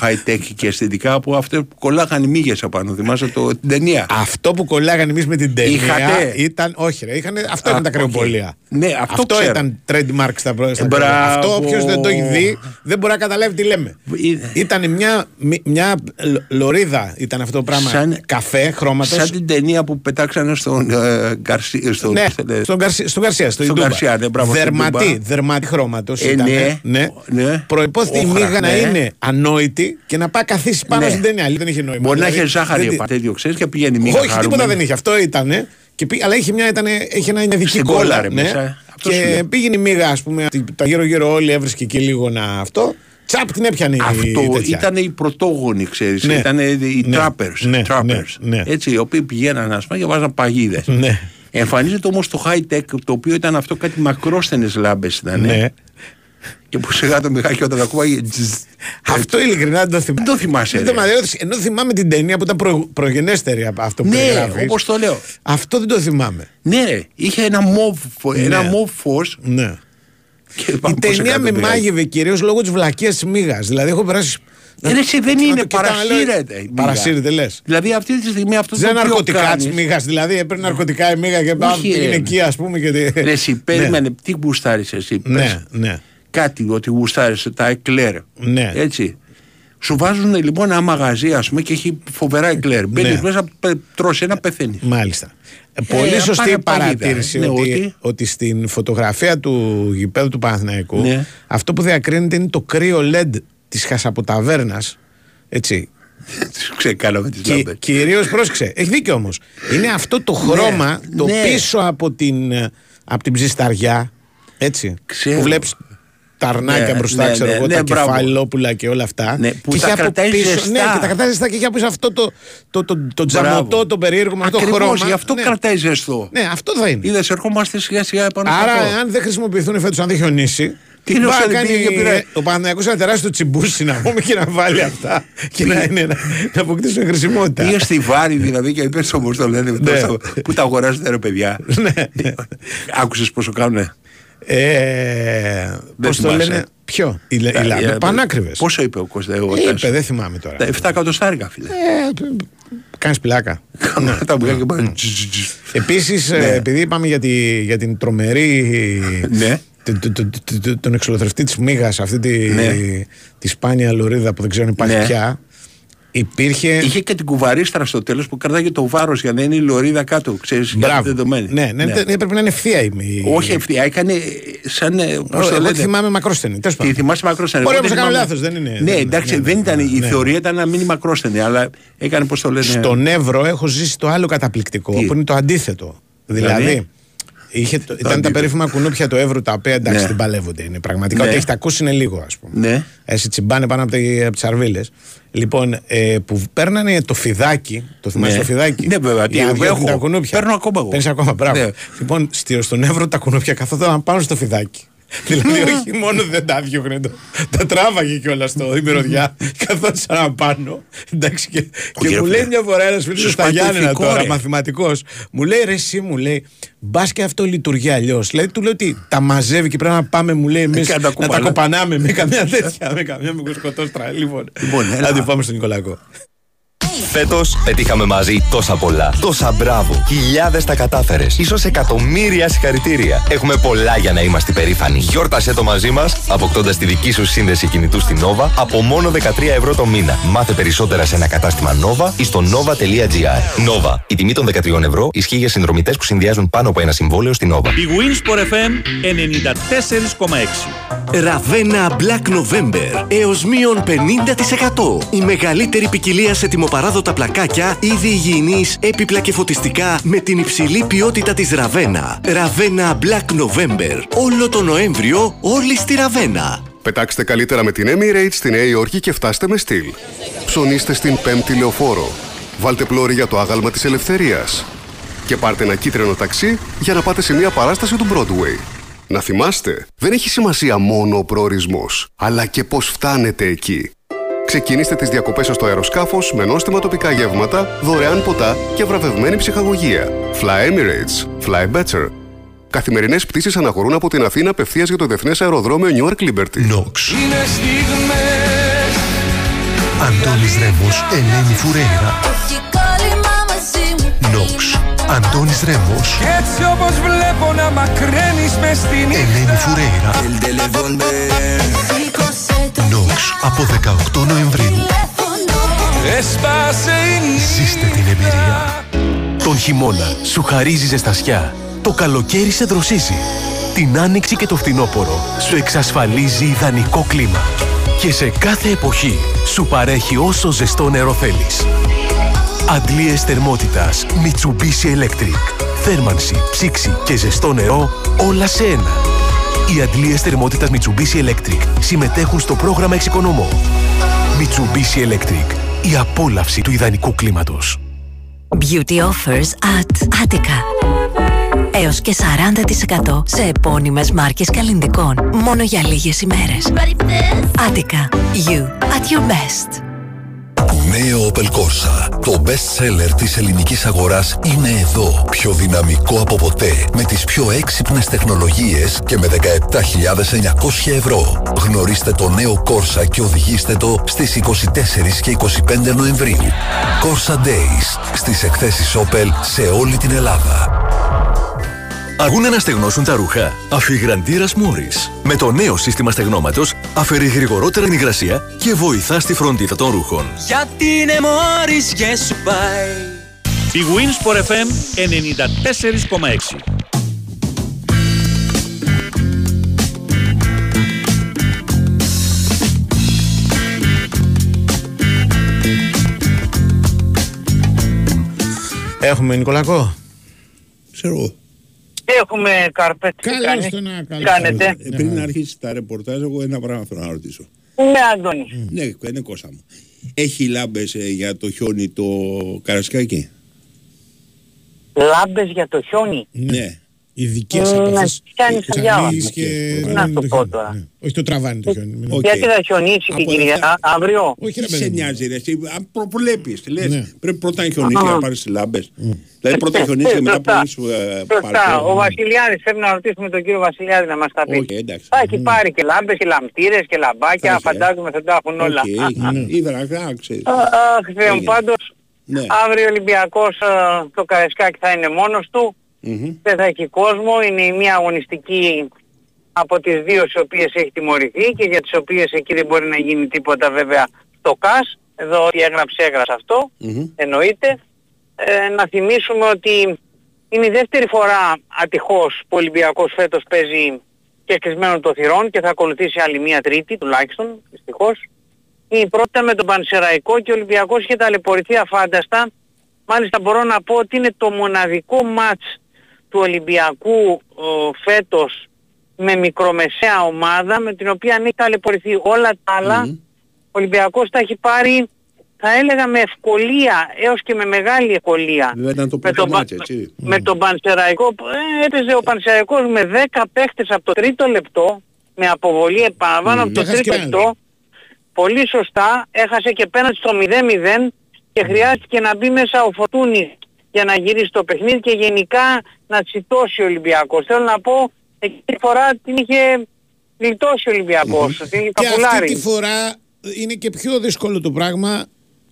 K: high tech και αισθητικά από αυτό που κολλάγαν οι μύγες απάνω. Θυμάσαι το, την ταινία.
A: Αυτό που κολλάγαν εμείς με την ταινία
K: Είχατε;
A: ήταν. Όχι, ρε, είχανε, αυτό
K: Α,
A: ήταν τα
K: οκ.
A: κρεοπολία.
K: Ναι, αυτό ξέρω.
A: ήταν trademark στα πρόσωπα.
K: Ε, μπράβο.
A: Αυτό όποιος δεν το έχει δει δεν μπορεί να καταλάβει τι λέμε. Ήταν μια, μι- μια λ- λωρίδα, ήταν αυτό το πράγμα.
K: Σαν-
A: καφέ, χρώματος.
K: Σαν την ταινία που πετάξανε στον ε, Γκαρσί- στον-
A: Ναι,
K: πώς το λένε.
A: στον, Καρσία, στον Καρσία, στο
K: Στον
A: Ιντούμπα.
K: Γκαρσία, ναι, μπράβο, στον
A: δερματί,
K: Ιντούμπα.
A: δερματί χρώματος.
K: Ε, ναι.
A: ναι.
K: Ναι.
A: Προϋπόθεται η
K: Όχρα,
A: μύγα να
K: ναι.
A: είναι ανόητη και να πάει καθίσει πάνω
K: Ναι.
A: στην ταινία. Άλλη δεν είχε νόημα.
K: Μπορεί να
A: Δηλαδή,
K: είχε ζάχαρη
A: δεν τη-
K: επάνω, τέτοιο ξέρεις και πηγαίνει μύγα.
A: όχι, τίποτα
K: χαρούμενη.
A: δεν είχε. Αυτό ήταν. Και πή- αλλά είχε μια, ήταν, είχε ένα ειδική
K: Στην
A: κόλλα.
K: κόλλα, ρε,
A: ναι.
K: μέσα. Αυτό σου
A: και
K: λέω.
A: πήγαινε η μύγα, ας πούμε, τα γύρω-γύρω όλοι έβρισκε και λίγο να αυτό. Τσαπ την έπιανε η
K: Αυτό
A: τέτοια.
K: ήταν οι πρωτόγονοι, ξέρεις.
A: Ναι.
K: Ήταν οι
A: Ναι.
K: trappers.
A: Ναι,
K: trappers.
A: ναι, ναι.
K: Έτσι, οι οποίοι πηγαίναν, ας πούμε, και βάζαν παγίδες.
A: Ναι.
K: Εμφανίζεται όμως το high tech, το οποίο ήταν αυτό κάτι μακρόστενε λάμπες ήταν.
A: Ναι.
K: Και που σιγά το μηχάκι όταν ακούγαγε. τζζζ.
A: Αυτό ειλικρινά δεν το θυμάμαι.
K: Δεν το θυμάσαι.
A: Δεν το
K: ρε.
A: θυμάμαι, ενώ θυμάμαι την ταινία που ήταν προ, προγενέστερη από αυτό που
K: Ναι,
A: περιγράφεις.
K: όπως το λέω.
A: Αυτό δεν το θυμάμαι.
K: Ναι, ρε, είχε ένα μοβ, ένα
A: Ναι.
K: μοβ φως
A: Ναι.
K: και
A: Η
K: πάμε πώς
A: ταινία με
K: εκατομμύρια.
A: μάγευε κυρίως λόγω της βλακίας της μύγας. Δηλαδή, έχω περάσει.
K: Ε, ρε, εσύ δεν
A: να
K: είναι,
A: το κοιτάω,
K: παρασύρεται
A: λέω,
K: η μύγα.
A: Παρασύρεται, λες.
K: Δηλαδή αυτή τη στιγμή αυτό
A: Δεν
K: το
A: είναι
K: οποίο
A: ναρκωτικά
K: κάνεις-
A: τη μύγας. Δηλαδή, έπαιρνε ναρκωτικά η μύγα και
K: Όχι,
A: πάμε
K: ρε.
A: είναι εκεί, ας πούμε. Και... τι-
K: Ρε, εσύ, [LAUGHS] περίμενε, τι γουστάρεις εσύ.
A: Ναι,
K: πες.
A: ναι.
K: Κάτι ότι γουστάρεις τα εκλέρ.
A: Ναι.
K: Έτσι. Σου βάζουν λοιπόν ένα μαγαζί, ας πούμε, και έχει φοβερά εκλέρ. Μπαίνεις
A: Ναι.
K: μέσα, πε- τρως ένα, πεθαίνεις.
A: Μάλιστα. Ε, Πολύ
K: Ε,
A: σωστή
K: πάνε
A: η
K: παγίδα.
A: παρατήρηση
K: Ναι,
A: ότι,
K: ότι-
A: ότι στην φωτογραφία του γηπέδου του Παναθηναϊκού
K: Ναι.
A: αυτό που διακρίνεται είναι το κρύο LED της Χασαποταβέρνας έτσι.
K: Ξεκάλαμε τις
A: Κυ,
K: λάμπες.
A: κυρίως πρόσεξε, έχει δίκιο όμως είναι αυτό το χρώμα το
K: ναι.
A: πίσω από την, ε, από την ψισταριά έτσι
K: Ξέρω.
A: που βλέπεις τα αρνάκια
K: Ναι,
A: μπροστά,
K: ναι,
A: ξέρω
K: ναι,
A: εγώ,
K: ναι,
A: τα
K: μπράβο.
A: κεφαλόπουλα και όλα αυτά.
K: Ναι, που
A: και
K: τα
A: είχε από
K: κρατάει
A: πίσω,
K: ζεστά.
A: Ναι, και τα κρατάει ζεστά και είχε από πίσω αυτό το, το, το, το,
K: Μπράβο.
A: τζαμωτό, το περίεργο με αυτό το
K: Ακριβώς,
A: χρώμα.
K: γι' αυτό
A: ναι.
K: κρατάει ζεστό.
A: Ναι, αυτό θα είναι.
K: Είδες, ερχόμαστε σιγά σιγά επάνω σε
A: Άρα,
K: αυτό.
A: αν δεν χρησιμοποιηθούν φέτος, αν δεν χιονίσει,
K: Τι είναι ο
A: πάει να
K: Σαλπίνη
A: κάνει
K: και πήρε-
A: ο Παναγιακός ένα τεράστιο τσιμπούσι να πούμε και να βάλει αυτά και να, είναι, να, να αποκτήσουν χρησιμότητα.
K: Πήγε στη Βάρη δηλαδή και είπε όπως το λένε.
A: Ναι.
K: τόσο- Πού τα αγοράζετε ρε παιδιά.
A: ναι, ναι.
K: Άκουσες πόσο κάνουνε;
A: Ε, Πώς το
K: θυμάσαι.
A: λένε, Ποιο, η, λε- η λάμπη. Πανάκριβες.
K: Πόσο είπε ο Κώστα, ο
A: Είπε,
K: Τάσος.
A: δεν θυμάμαι τώρα.
K: Τα 7 εκατοστάρικα, φίλε.
A: Κάνεις πλάκα.
K: Κάνω τα μπουκιά και πάνε.
A: Επίσης,
K: Ναι.
A: επειδή είπαμε για, τη, για την τρομερή.
K: Ναι.
A: τε- τε- τε- τε- τε- τον εξολοθρευτή της Μίγα, αυτή τη,
K: Ναι.
A: τη σπάνια λωρίδα που δεν ξέρω αν υπάρχει
K: Ναι.
A: πια. Υπήρχε.
K: Είχε και την κουβαρίστρα στο τέλος που κρατάγε το βάρος για να είναι η λωρίδα κάτω. Ξέρεις, για
A: Μπράβο.
K: δεδομένη.
A: Ναι, ναι, τε- έπρεπε να είναι ευθεία η. η-
K: Όχι ευθεία, έκανε σαν. ε, Πώς το
A: Εγώ τη
K: λένε;
A: θυμάμαι μακρόστενη. Τέλος
K: Τη
A: πάντων.
K: θυμάσαι μακρόστενη.
A: Μπορεί
K: Εγώ
A: όμως να
K: δεν
A: κάνω
K: θυμάμαι.
A: λάθος, δεν είναι-
K: Ναι,
A: δεν-
K: εντάξει,
A: ναι,
K: δεν ήταν. Η
A: ναι.
K: θεωρία ήταν να μην είναι μακρόστενη, αλλά έκανε πώς το λένε;
A: Στον Εύρο έχω ζήσει το άλλο καταπληκτικό
K: Τι;
A: που είναι το αντίθετο. Δηλαδή, Είχε, το- ήταν τα περίφημα κουνούπια του Εύρου τα οποία εντάξει
K: Ναι.
A: την παλεύονται. Είναι πραγματικά.
K: Ναι.
A: Ότι έχει τα ακούσει είναι λίγο, ας πούμε.
K: Ναι.
A: Έτσι τσιμπάνε πάνω από, τι από τις αρβίλες. Λοιπόν, ε, που παίρνανε το φιδάκι, το θυμάσαι
K: Ναι.
A: το φιδάκι;
K: Ναι, βέβαια,
A: για να
K: τι,
A: βγαίνουν
K: έχω.
A: τα κουνούπια.
K: Παίρνω ακόμα εγώ.
A: Παίρνεις ακόμα, μπράβο.
K: Ναι.
A: Λοιπόν, στη- στον Εύρο τα κουνούπια καθόταν πάνω στο φιδάκι. [LAUGHS] δηλαδή, όχι μόνο δεν τα διώχνε, το, τα τράβαγε κιόλας στο η μυρωδιά, καθόταν πάνω. Εντάξει, και, και
K: κύριε
A: μου λέει
K: φίλε,
A: μια φορά ένας φίλος
K: σου
A: στα
K: πάει το
A: Γιάννενα
K: ηθικό,
A: τώρα,
K: ρε.
A: μαθηματικός, μου λέει ρε, εσύ μου λέει, μπας και αυτό λειτουργεί αλλιώς. Δηλαδή, του λέω ότι τα μαζεύει και πρέπει να πάμε, μου λέει, εμείς
K: Ε, και να
A: να
K: τα
A: τα
K: κουπανά.
A: κοπανάμε με καμιά τέτοια, με καμιά μικροσκοτόστρα. Λοιπόν,
K: Λοιπόν, έλα.
A: άντε πάμε στον Νικολακό.
B: Φέτος πετύχαμε μαζί τόσα πολλά. Τόσα μπράβο. Χιλιάδες τα κατάφερες. σω εκατομμύρια συγχαρητήρια. Έχουμε πολλά για να είμαστε περήφανοι. Γιόρτασε το μαζί μας, αποκτώντας τη δική σου σύνδεση κινητού στην Nova από μόνο 13 ευρώ το μήνα. Μάθε περισσότερα σε ένα κατάστημα Nova ή στο nova.gr. Nova. Η τιμή των 13 ευρώ ισχύει για συνδρομητές που συνδυάζουν πάνω από ένα συμβόλαιο στην Nova.
C: Η Winsport FM 94,6.
M: Ραβένα Black November έως μείον 50%. Η μεγαλύτερη ποικιλία σε τιμοπαράδοτα πλακάκια, είδη υγιεινής, έπιπλα και φωτιστικά με την υψηλή ποιότητα της Ραβένα. Ραβένα Black November. Όλο το Νοέμβριο όλοι στη Ραβένα.
N: Πετάξτε καλύτερα με την Emirates στη Νέα Υόρκη και φτάστε με στυλ. Ψωνίστε στην πέμπτη λεωφόρο. Βάλτε πλώρη για το άγαλμα της ελευθερίας. Και πάρτε ένα κίτρινο ταξί για να πάτε σε μια παράσταση του Broadway. Να θυμάστε, δεν έχει σημασία μόνο ο προορισμός, αλλά και πώς φτάνετε εκεί. Ξεκινήστε τις διακοπές σας στο αεροσκάφος με νόστιμα τοπικά γεύματα, δωρεάν ποτά και βραβευμένη ψυχαγωγία. Fly Emirates. Fly better. Καθημερινές πτήσεις αναχωρούν από την Αθήνα απευθείας για το Διεθνές Αεροδρόμιο Newark Liberty.
O: Νόξ.
J: Είναι στιγμές
O: Αντώνης Ρέμος, Ελένη Φουρέιρα. Νόξ. Αντώνης Ρέμος,
J: Κι έτσι όπως βλέπω να μακραίνεις μες στη νύχτα
O: Ελένη Φουρέιρα. Νόξ. Από 18 Νοεμβρίου.
J: Έσπασε η νύχτα
M: Ζήστε την εμπειρία. Τον χειμώνα σου χαρίζει ζεστασιά. Το καλοκαίρι σε δροσίζει. Την άνοιξη και το φθινόπωρο σου εξασφαλίζει ιδανικό κλίμα. Και σε κάθε εποχή σου παρέχει όσο ζεστό νερό θέλεις. Αντλίες θερμότητας Mitsubishi Electric. Θέρμανση, ψήξη και ζεστό νερό όλα σε ένα. Οι αντλίες θερμότητας Mitsubishi Electric συμμετέχουν στο πρόγραμμα Εξοικονομώ. Mitsubishi Electric. Η απόλαυση του ιδανικού κλίματος.
H: Beauty offers at Attica. Έως και 40% σε επώνυμες μάρκες καλλιντικών. Μόνο για λίγες ημέρες. Attica. You at your best.
P: Νέο Opel Corsa. Το best seller της ελληνικής αγοράς είναι εδώ. Πιο δυναμικό από ποτέ. Με τις πιο έξυπνες τεχνολογίες και με 17.900 ευρώ. Γνωρίστε το νέο Corsa και οδηγήστε το στις 24 και 25 Νοεμβρίου. Corsa Days. Στις εκθέσεις Opel σε όλη την Ελλάδα.
M: Αγούν να στεγνώσουν τα ρούχα. Αφιγραντήρας Μόρις. Με το νέο σύστημα στεγνώματος αφαιρεί γρηγορότερα την υγρασία και βοηθά στη φροντίδα των ρούχων.
J: Γιατί είναι μόρις και σου πάει
C: Η Winsport FM 94,6.
A: Έχουμε Νικολακό.
K: Ξέρω εγώ.
Q: Έχουμε καρπέτσι. τι
A: Καλώς
Q: κάνεις;
A: το να-
Q: Τι
A: καλώς
Q: κάνετε;
K: Ε, πριν να αρχίσει τα ρεπορτάζ, εγώ ένα πράγμα θέλω να ρωτήσω.
Q: Ναι, Αντώνη.
K: Ναι, είναι κόστα μου. Έχει λάμπες ε, για το χιόνι το καρασκάκι;
Q: Λάμπες για το χιόνι;
K: Ναι.
A: Ειδικές
Q: Mm,
A: από
Q: ναι,
A: αυτές.
Q: κάνει
A: τις
Q: χαλιά.
A: ανοίγεις και
Q: Τι να
A: τραβάνε
Q: σου
A: το
Q: πω
A: χιόνι.
Q: τώρα.
A: Ναι. Όχι το τραβάνει το χιόνι. μην-
Q: Γιατί θα χιονίσει την κυρία αύριο;
A: Όχι ρε
K: Τι σε
A: παιδί μου.
K: νοιάζει ρε, εσύ, αν προβλέπεις, λες,
A: Ναι.
K: πρέπει πρώτα να χιονίσει για να πάρεις τις λάμπες. Δηλαδή πρώτα χιονίσει και μετά
Q: Σωστά.
K: πάρεις ε,
Q: Σωστά.
K: παρκό.
Q: Ο Βασιλιάδης πρέπει να ρωτήσουμε τον κύριο Βασιλιάδη να μας τα πει.
K: Όχι, εντάξει.
Q: Θα έχει πάρει και λάμπες και λαμπτήρες και λαμπάκια.
K: Θα έχει, ε.
Q: Φαντάζομαι θα τα έχουν όλα.
K: Οκ, έγινε. Είδα να ξέρεις.
Q: Αχ, Θεέ μου,
K: Έγινε.
Q: πάντως
K: Ναι.
Q: αύριο ο Ολυμπιακός ε, το Καραϊσκάκη θα είναι μόνος του.
K: Μμμ.
Q: δεν θα έχει κόσμο. Είναι η μία αγωνιστική από τις δύο στις οποίες έχει τιμωρηθεί και για τις οποίες εκεί δεν μπορεί να γίνει τίποτα βέβαια στο ΚΑΣ. Εδώ ό,τι έγραψε έγραψε αυτό,
K: Μμμ.
Q: εννοείται. Ε, να θυμίσουμε ότι είναι η δεύτερη φορά ατυχώς που ο Ολυμπιακός φέτος παίζει και κλεισμένο το θυρών και θα ακολουθήσει άλλη μία τρίτη τουλάχιστον, δυστυχώς. Η πρώτη ήταν με τον Πανσεραϊκό και ο Ολυμπιακός είχε ταλαιπωρηθεί αφάνταστα. Μάλιστα μπορώ να πω ότι είναι το μοναδικό μάτς του Ολυμπιακού ο, φέτος με μικρομεσαία ομάδα με την οποία αν έχει ταλαιπωρηθεί όλα τα άλλα ο Ολυμπιακός τα έχει πάρει θα έλεγα με ευκολία έως και με μεγάλη ευκολία.
K: Βέβαια ήταν το
Q: Με
K: πρώτο
Q: τον,
K: μάτς, έτσι.
Q: με τον Πανσεραϊκό ε, έπαιζε ο Πανσεραϊκός με 10 παίχτες από το τρίτο λεπτό με αποβολή επαναλαμβάνω από το
A: Έχασε
Q: τρίτο
A: και
Q: λεπτό. πολύ σωστά έχασε και πέναντι στο 0-0 και χρειάστηκε να μπει μέσα ο Φωτούνης για να γυρίσει το παιχνίδι και γενικά να τσιτώσει ο Ολυμπιακός. Θέλω να πω εκείνη τη φορά την είχε γλιτώσει ο Ολυμπιακός. Την είχε
A: Και αυτή
Q: καπουλάρει.
A: τη φορά είναι και πιο δύσκολο το πράγμα,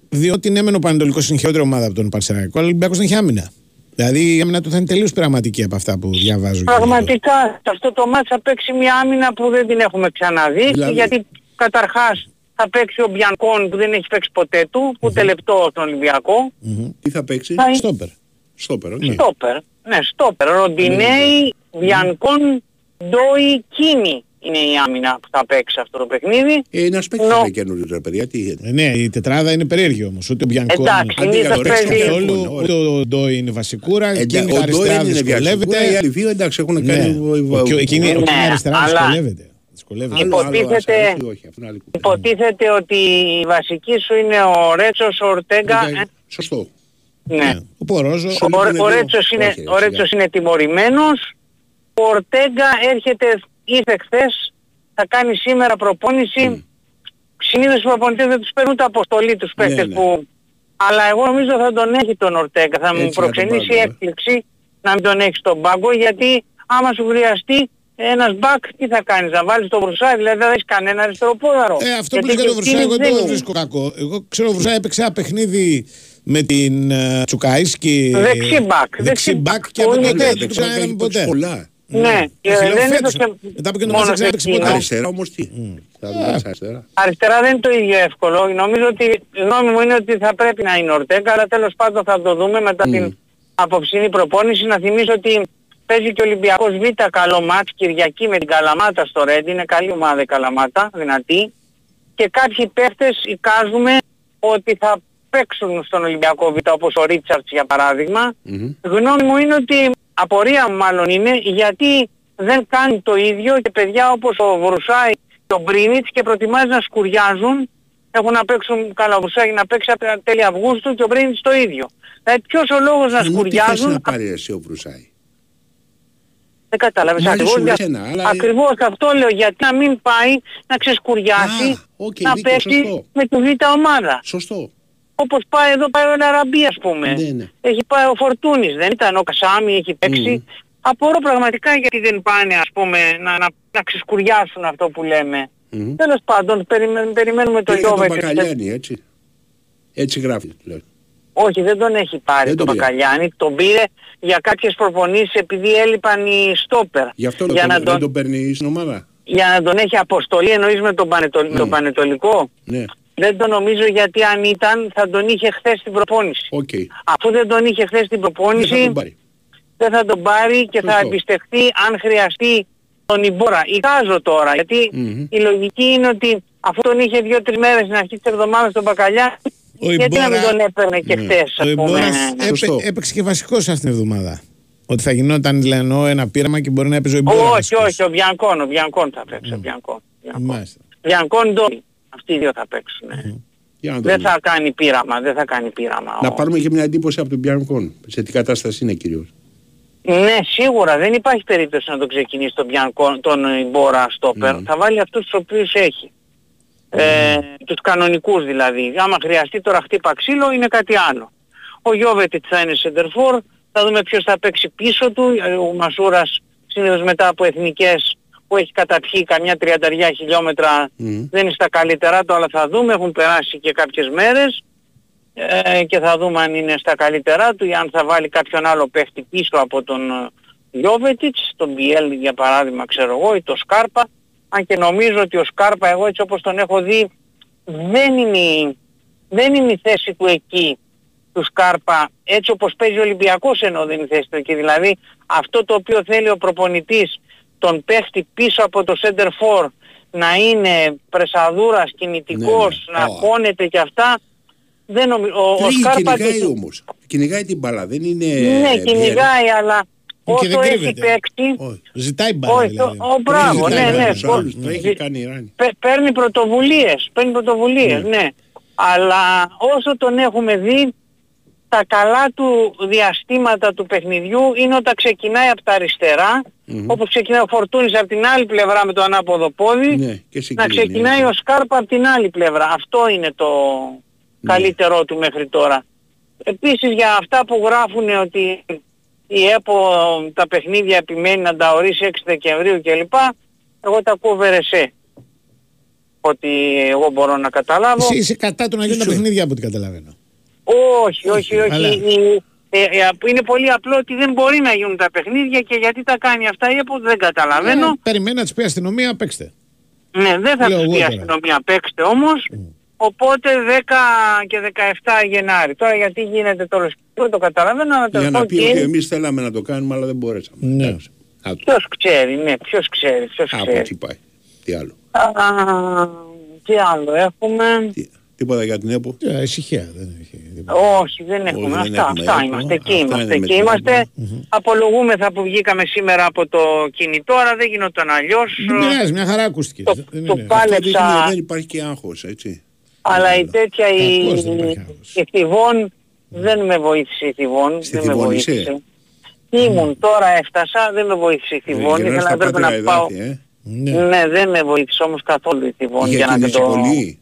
A: διότι ναι, μεν ο Πανετολικός είναι χειρότερη ομάδα από τον Πανσεραϊκό, αλλά ο Ολυμπιακός δεν έχει άμυνα. Δηλαδή η άμυνα του θα είναι τελείως πειραματική από αυτά που διαβάζω. και
Q: Πραγματικά σε αυτό το ματς θα παίξει μια άμυνα που δεν την έχουμε ξαναδεί
A: Δηλαδή-
Q: γιατί καταρχάς θα παίξει ο Μπιανκόν που δεν έχει παίξει ποτέ του, ούτε λεπτό στον Ολυμπιακό.
K: Τι θα παίξει;
Q: Θα είναι-
A: Στόπερ.
K: Στόπερ, οκ.
Q: Στόπερ. Ναι, στόπερ. Ροντινέη, Μπιανκόν, Ντόι, Κίνη είναι η άμυνα που θα παίξει αυτό το παιχνίδι.
K: Ε, ένας παίκτης είναι καινούριο ρε παιδιά, τι γίνεται.
A: Ε, ναι, η τετράδα είναι περίεργη όμως. Ούτε ο Μπιανκό.
Q: Εντάξει,
A: Αντί για
Q: συνήθως
A: το παίξει
Q: παίζει-
A: καθόλου,
K: Λοιπόν,
A: ούτε ο Ντόι είναι βασικούρα.
K: Ε,
A: Εκείνη
K: ο
A: αριστερά
K: Ντόιν είναι
A: δυσκολεύεται.
K: διασυγούρα, οι άλλοι δύο εντάξει έχουν
A: Ναι.
K: κάνει...
A: Ο- και- Εκείνη
Q: Ναι,
A: εκείνη αριστερά
Q: αλλά-
A: δυσκολεύεται. Δυσκολεύεται.
K: Άλλο- άλλο,
Q: Υποτίθεται-
K: ας αρέσει, όχι, αυτό είναι άλλη κουβέντα.
Q: Υποτίθεται ότι η βασική σου είναι ο Ρέτσος, ο Ορτέγκα.
K: Εντάξει,
Q: ε,
K: Σωστό.
Q: ναι.
A: Ο Πορόζο.
Q: Ο, ο, Ρέτσος είναι,
K: Όχι, ρε,
Q: ο Ρέτσος είναι τιμωρημένος. Ο Ορτέγκα έρχεται, ήρθε χθες, θα κάνει σήμερα προπόνηση. Συνήθως οι προπονητές δεν τους παίρνουν τα αποστολή τους παίκτες
K: ναι.
Q: που... Αλλά εγώ νομίζω θα τον έχει τον Ορτέγκα. Θα μου
K: Έτσι, θα τον
Q: προξενήσει
K: πάρουμε, ε.
Q: έκπληξη να μην τον έχει στον πάγκο γιατί άμα σου χρειαστεί ένας μπακς τι θα κάνεις, να βάλεις τον Βρουσάη, δηλαδή δεν έχεις κανένα αριστεροπόδαρο.
A: Ε, αυτό που
Q: Γιατί
A: λέει για τον
Q: και
A: Βρουσάη, εγώ
Q: εκείνη
A: δεν
Q: δεν
A: το
Q: είναι.
A: βρίσκω κακό. Εγώ ξέρω ο Βρουσάη έπαιξε ένα παιχνίδι με την uh, Τσουκάισκη.
Q: Δεξί μπακ,
A: Δεξί
Q: δεξί
A: μπακ και
Q: που
A: από
Q: είναι
A: τότε
Q: δεξί.
A: δεν του
K: Δεξιά
A: κάναμε
K: έχει
A: ποτέ.
K: παίξει πολλά.
Q: Ναι,
A: Και
Q: ε,
A: λέω
Q: δεν
A: φέτος,
Q: έδωσε
A: Μετά από και το
Q: μόνο
A: μάτς έπαιξε
Q: δεξί.
A: ποτέ.
K: Αριστερά όμως τι; Θα δούμε αριστερά.
Q: Αριστερά δεν είναι το ίδιο εύκολο. Νομίζω ότι η γνώμη μου είναι ότι θα πρέπει να είναι Ορτέγκα, αλλά τέλος πάντων θα το δούμε μετά την απόψινή προπόνηση. Να θυμίσω ότι παίζει και ο Ολυμπιακός Β καλό μάτς Κυριακή με την Καλαμάτα στο Ρέντι. Είναι καλή ομάδα η Καλαμάτα, δυνατή. Και κάποιοι παίχτες εικάζουμε ότι θα παίξουν στον Ολυμπιακό Β όπως ο Ρίτσαρτς για παράδειγμα. Γνώμη μου είναι ότι απορία μου μάλλον είναι γιατί δεν κάνει το ίδιο και παιδιά όπως ο Βρουσάη και ο Μπρίνιτς και προτιμάζει να σκουριάζουν έχουν να παίξουν καλά ο Βρουσάη να παίξει από τα τέλη Αυγούστου και ο Μπρίνιτς το ίδιο. Δηλαδή ποιος ο λόγος να
K: Ε, μου τι θες
Q: σκουριάζουν;
K: να πάρει εσύ ο Βρουσάη.
Q: Δεν κατάλαβες
K: Μαζί
Q: ακριβώς,
K: σου
Q: για...
K: εσένα, αλλά-
Q: ακριβώς αυτό λέω γιατί να μην πάει να ξεσκουριάσει
K: Α, οκ,
Q: να
K: δίκιο,
Q: παίξει
K: σωστό.
Q: με τη β' ομάδα.
K: Σωστό.
Q: Όπως πάει εδώ πάει ο Λαραμπή ας πούμε.
K: Ναι, ναι.
Q: Έχει πάει ο Φορτούνης, δεν ήταν ο Κασάμι, έχει παίξει. Απορώ πραγματικά γιατί δεν πάνε ας πούμε να, να, να ξεσκουριάσουν αυτό που λέμε.
K: Μμμ.
Q: Τέλος πάντων, περιμένουμε, περιμένουμε τον
K: Πήρε και τον
Q: Γιώβετ.
K: Μπακαλιάνη, έτσι. Έτσι γράφει. λέω.
Q: Όχι, δεν τον έχει πάρει
K: Δεν
Q: τον
K: τον πήρε.
Q: Μπακαλιάνη. Τον πήρε για κάποιες προπονήσεις επειδή έλειπαν οι στόπερ.
K: Γι' αυτό
Q: για,
K: τον,
Q: να
K: δεν
Q: τον,
K: τον παίρνει στην ομάδα.
Q: για να τον έχει αποστολή εννοείς με τον, πανετολ, τον Πανετολικό;
K: Ναι.
Q: Δεν το νομίζω γιατί αν ήταν θα τον είχε χθες στην προπόνηση.
K: Οκ.
Q: Αφού δεν τον είχε χθες στην
K: Δεν
Q: προπόνηση
K: θα τον πάρει.
Q: δεν θα τον πάρει και θα
K: Σωστό.
Q: εμπιστευτεί αν χρειαστεί τον Ιμπόρα. Εικάζω τώρα, γιατί
A: Μμμ.
Q: η λογική είναι ότι αφού τον είχε δύο-τρεις μέρες στην αρχή της εβδομάδας τον Μπακαλιάνη,
A: Ο
Q: γιατί να μην
A: Ιμπόρα-
Q: τον έπαιρνε και
A: Ναι.
Q: χθες,
A: Ο
Q: ας πούμε.
A: Ιμπόρας
K: Σωστό.
A: έπαι- έπαιξε και βασικό αυτήν την εβδομάδα. Ότι θα γινόταν λένε ένα πείραμα και μπορεί να έπαιζε ο Ιμπόρα.
Q: Όχι,
A: βασικός.
Q: όχι, ο Μπιανκόν, ο Μπιανκόν θα παίξει, ο Μπιανκόν.
A: Μάλιστα.
Q: Μπιανκόν Ντόι. Αυτοί οι δύο θα παίξουν. ε.
K: Για να,
Q: Δεν
K: δούμε.
Q: θα κάνει πείραμα, δεν θα κάνει πείραμα.
K: να
Q: ο-
K: πάρουμε και μια εντύπωση από τον Πιάνκον. Σε τι κατάσταση είναι κυρίως;
Q: Ναι, σίγουρα δεν υπάρχει περίπτωση να τον ξεκινήσει τον Μπιανκό, τον Ιμπόρα στόπερ. Θα βάλει αυτούς τους οποίους έχει. Ε, τους κανονικούς δηλαδή. Άμα χρειαστεί τώρα χτύπα ξύλο είναι κάτι άλλο. Ο Γιώβετιτς θα είναι σεντερφόρ, θα δούμε ποιος θα παίξει πίσω του. Ε, Ο Μασούρας συνήθως μετά από εθνικές που έχει καταπιεί καμιά τριανταριά χιλιόμετρα δεν είναι στα καλύτερά του αλλά θα δούμε. Έχουν περάσει και κάποιες μέρες ε, και θα δούμε αν είναι στα καλύτερά του ή αν θα βάλει κάποιον άλλο παίχτη πίσω από τον ε, Γιώβετιτς, τον Μπιέλ για παράδειγμα ξέρω εγώ ή τον Σκάρπα αν και νομίζω ότι ο Σκάρπα εγώ έτσι όπως τον έχω δει δεν είναι, η- δεν είναι η θέση του εκεί του Σκάρπα έτσι όπως παίζει ο Ολυμπιακός ενώ δεν είναι η θέση του εκεί δηλαδή αυτό το οποίο θέλει ο προπονητής τον παίχτη πίσω από το center for να είναι πρεσαδούρας, κινητικός,
K: Ναι,
Q: να πόνεται και αυτά δεν νομίζω. Ο, ο
K: Τρίγει,
Q: Σκάρπα
K: κυνηγάει
Q: του-
K: όμως. Κυνηγάει την μπάλα. Δεν είναι...
Q: ναι,
K: ε,
Q: κυνηγάει, αλλά
A: Και δεν
Q: όσο έχει
A: κρύβεται.
Q: παίξει,
A: Ζητάει μπάλα.
Q: όχι,
A: δηλαδή.
Q: ο, ο, μπράβο,
A: Ζητάει
Q: ναι,
A: μπάλα
Q: ναι,
A: στους
Q: πω-
A: άλλους.
K: Το έχει κάνει η Ράνη.
Q: Παι- παίρνει πρωτοβουλίες, παίρνει πρωτοβουλίες, ναι. Αλλά όσο τον έχουμε δει, τα καλά του διαστήματα του παιχνιδιού είναι όταν ξεκινάει από τα αριστερά, όπως ξεκινάει ο Φορτούνης από την άλλη πλευρά με το ανάποδο πόδι,
K: Ναι, και
Q: να
K: συγκλίνει,
Q: ξεκινάει
K: ναι.
Q: ο Σκάρπα από την άλλη πλευρά. Αυτό είναι το καλύτερό του μέχρι τώρα. Επίσης για αυτά που γράφουν ότι η ΕΠΟ τα παιχνίδια επιμένει να τα ορίσει 6 Δεκεμβρίου κλπ. Εγώ τα ακούω βερεσέ. Ότι εγώ μπορώ να καταλάβω.
A: Εσύ είσαι κατά του να γίνουν τα
Q: Είσαι.
A: παιχνίδια από ό,τι καταλαβαίνω.
Q: Όχι, όχι, όχι.
A: αλλά-
Q: Η- ε, ε, είναι πολύ απλό ότι δεν μπορεί να γίνουν τα παιχνίδια και γιατί τα κάνει αυτά η ΕΠΟ δεν καταλαβαίνω.
A: Ε, Περιμένει να τη πει η αστυνομία, παίξτε.
Q: Ναι, δεν θα
A: Λέω
Q: τους
A: εγώ
Q: πει η
A: τώρα.
Q: αστυνομία παίξτε όμως. Οπότε 10 και 17 Γενάρη. Τώρα γιατί γίνεται το δεν το καταλαβαίνω, αλλά
K: Για
Q: το
K: να
Q: πω
K: πει ότι εμείς θέλαμε να το κάνουμε αλλά δεν μπορέσαμε.
A: Ναι.
K: Εντάξει. Άκου.
Q: Ποιος ξέρει, ναι, ποιος ξέρει, ποιος
K: Από
Q: ξέρει.
K: έτσι πάει. Τι άλλο.
Q: Α, τι άλλο έχουμε;
K: Τίποτα για την ΕΠΟ;
A: Ε, ησυχία. Δεν έχει.
Q: Όχι, δεν έχουμε.
K: δεν
Q: αυτά,
K: έχουμε
Q: αυτά
K: ΕΠΟ.
Q: είμαστε. Εκεί
K: Αυτά
Q: είμαστε.
K: είναι με
Q: Εκεί
K: την
Q: είμαστε. Απολογούμεθα που βγήκαμε σήμερα από το κινητό, αλλά δεν γινόταν αλλιώς.
A: Δεν πειράζει, μια χαρά ακούστηκες.
Q: Το,
A: Δεν
Q: το
A: είναι.
Q: πάλεψα,
K: δείχνει δεν υπάρχει και άγχος, έτσι.
Q: Αλλά η τέτοια η,
A: Κακώς δεν υπάρχει
Q: η Θηβών δεν με βοήθησε η Θηβών.
K: Στη
Q: Δεν με
K: Θηβών είσαι;
Q: βοήθησε. Ήμουν, τώρα έφτασα, δεν με βοήθησε η Θηβών.
K: Γυρνάς
Q: Ήθελα
K: στα
Q: έπρεπε
K: πάτρα
Q: να πάω.
K: εδάφη, ε.
Q: Ναι, δεν με βοήθησε όμως καθόλου η Θηβών
K: Είχε
Q: για να
K: κίνηση
Q: το...
K: πολύ;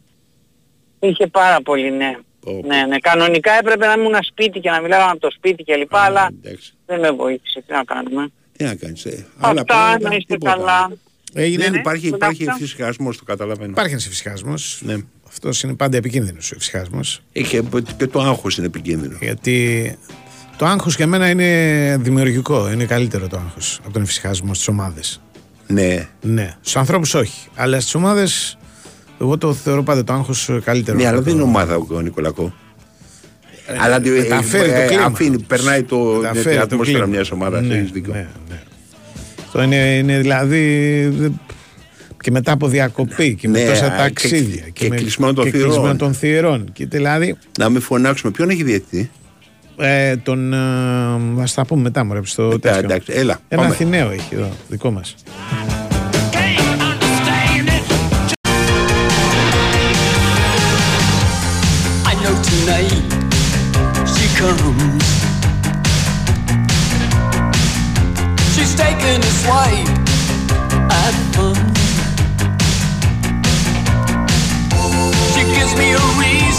Q: Είχε πάρα πολύ, ναι. Ναι, ναι. Κανονικά έπρεπε να ήμουν σπίτι και να μιλάω από το σπίτι κλπ. Αλλά
K: εντάξει.
Q: δεν με βοήθησε. Τι να κάνουμε;
K: Τι να κάνεις, ε. Άλλα
Q: Αυτά,
K: πράγματα,
Q: να είστε
K: τίποτα.
Q: καλά.
A: Έγινε.
K: Δεν
Q: ναι,
K: υπάρχει,
Q: ναι,
K: υπάρχει
Q: αυτά.
K: εφησυχασμός, το καταλαβαίνω.
A: Υπάρχει ένας εφησυχασμό.
K: Ναι.
A: Αυτός είναι πάντα επικίνδυνος ο εφησυχασμός.
K: Είχε, και το άγχος είναι επικίνδυνο.
A: Γιατί το άγχος για μένα είναι δημιουργικό. Είναι καλύτερο το άγχος από τον εφησυχασμό στις ομάδες.
K: Ναι.
A: Ναι. Στους ανθρώπους όχι. Αλλά στις ομάδες εγώ το θεωρώ πάντα το άγχος καλύτερο.
K: Ναι,
A: από
K: αλλά
A: το-
K: δεν είναι ομάδα ο Νικολακό. αλλά ε,
A: μεταφέρει το
K: ε,
A: κλίμα.
K: αφήνει, περνάει το,
A: Μεταφέρει
K: την
A: το
K: ατμόσφαιρα
A: κλίμα.
K: μιας ομάδας.
A: Ναι,
K: έχεις δίκιο.
A: ναι, ναι. Το είναι, είναι δηλαδή. Δε- Και μετά από διακοπή και με
K: Ναι,
A: τόσα
K: και-
A: ταξίδια.
K: και
A: με-
K: κλεισμένο των
A: και
K: θυρών.
A: κλεισμένο των θυρών. Και δηλαδή.
K: Να μην φωνάξουμε. Ποιον έχει διαιτητή;
A: Ε, τον. Ε, θα τα πούμε μετά, μωρέ, στο
K: Μετά,
A: τέτοιο.
K: εντάξει, έλα,
A: Ένα
K: πάμε.
A: Αθηναίο έχει εδώ, δικό μας.
J: I know tonight she comes. She's taking a swipe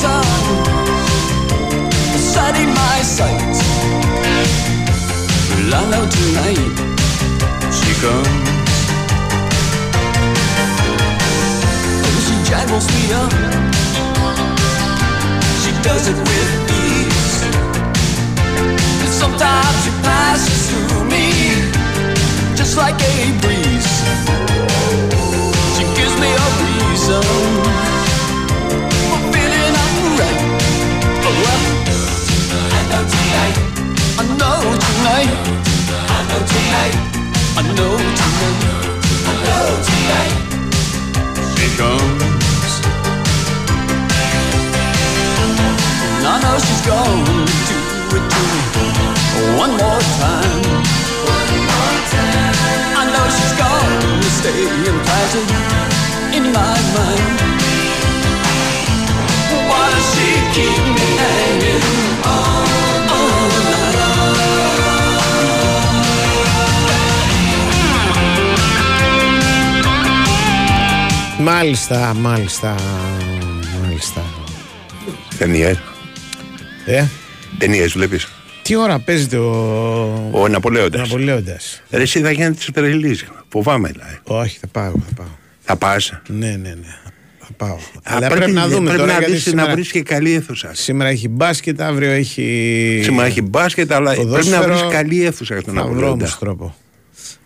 J: a reason, setting my sight I know tonight she comes. Oh, she jangles me up. She does it with ease. And sometimes she passes through me, just like a breeze. She gives me a reason tonight. I know tonight. I know tonight. I know tonight. She comes. And I know she's gonna do it to me one more time. One more time. I know she's gonna stay implanted in my mind. Why does she keep me hanging
A: Μάλιστα, μάλιστα, μάλιστα.
K: Ταινίες.
A: Ε,
K: Ταινίες βλέπεις.
A: τι ώρα παίζεται ο,
K: Ο Ναπολέοντας.
A: ο Ναπολέοντας.
K: Ρε εσύ θα γίνεις της τρελής. Φοβάμαι δηλαδή.
A: Όχι, θα πάω, θα πάω.
K: Θα πας;
A: Ναι, ναι, ναι. Θα πάω.
K: Α,
A: Αλλά πρέπει, να δούμε
K: πρέπει
A: τώρα
K: να,
A: γιατί
K: δεις,
A: σήμερα,
K: να βρεις και καλή αίθουσα.
A: σήμερα έχει μπάσκετ, αύριο έχει...
K: Σήμερα έχει μπάσκετ, αλλά πρέπει να
A: ποδόσφαιρο.
K: βρεις καλή αίθουσα στον
A: Θα βρω
K: Ναπολέοντα.
A: όμως τρόπο.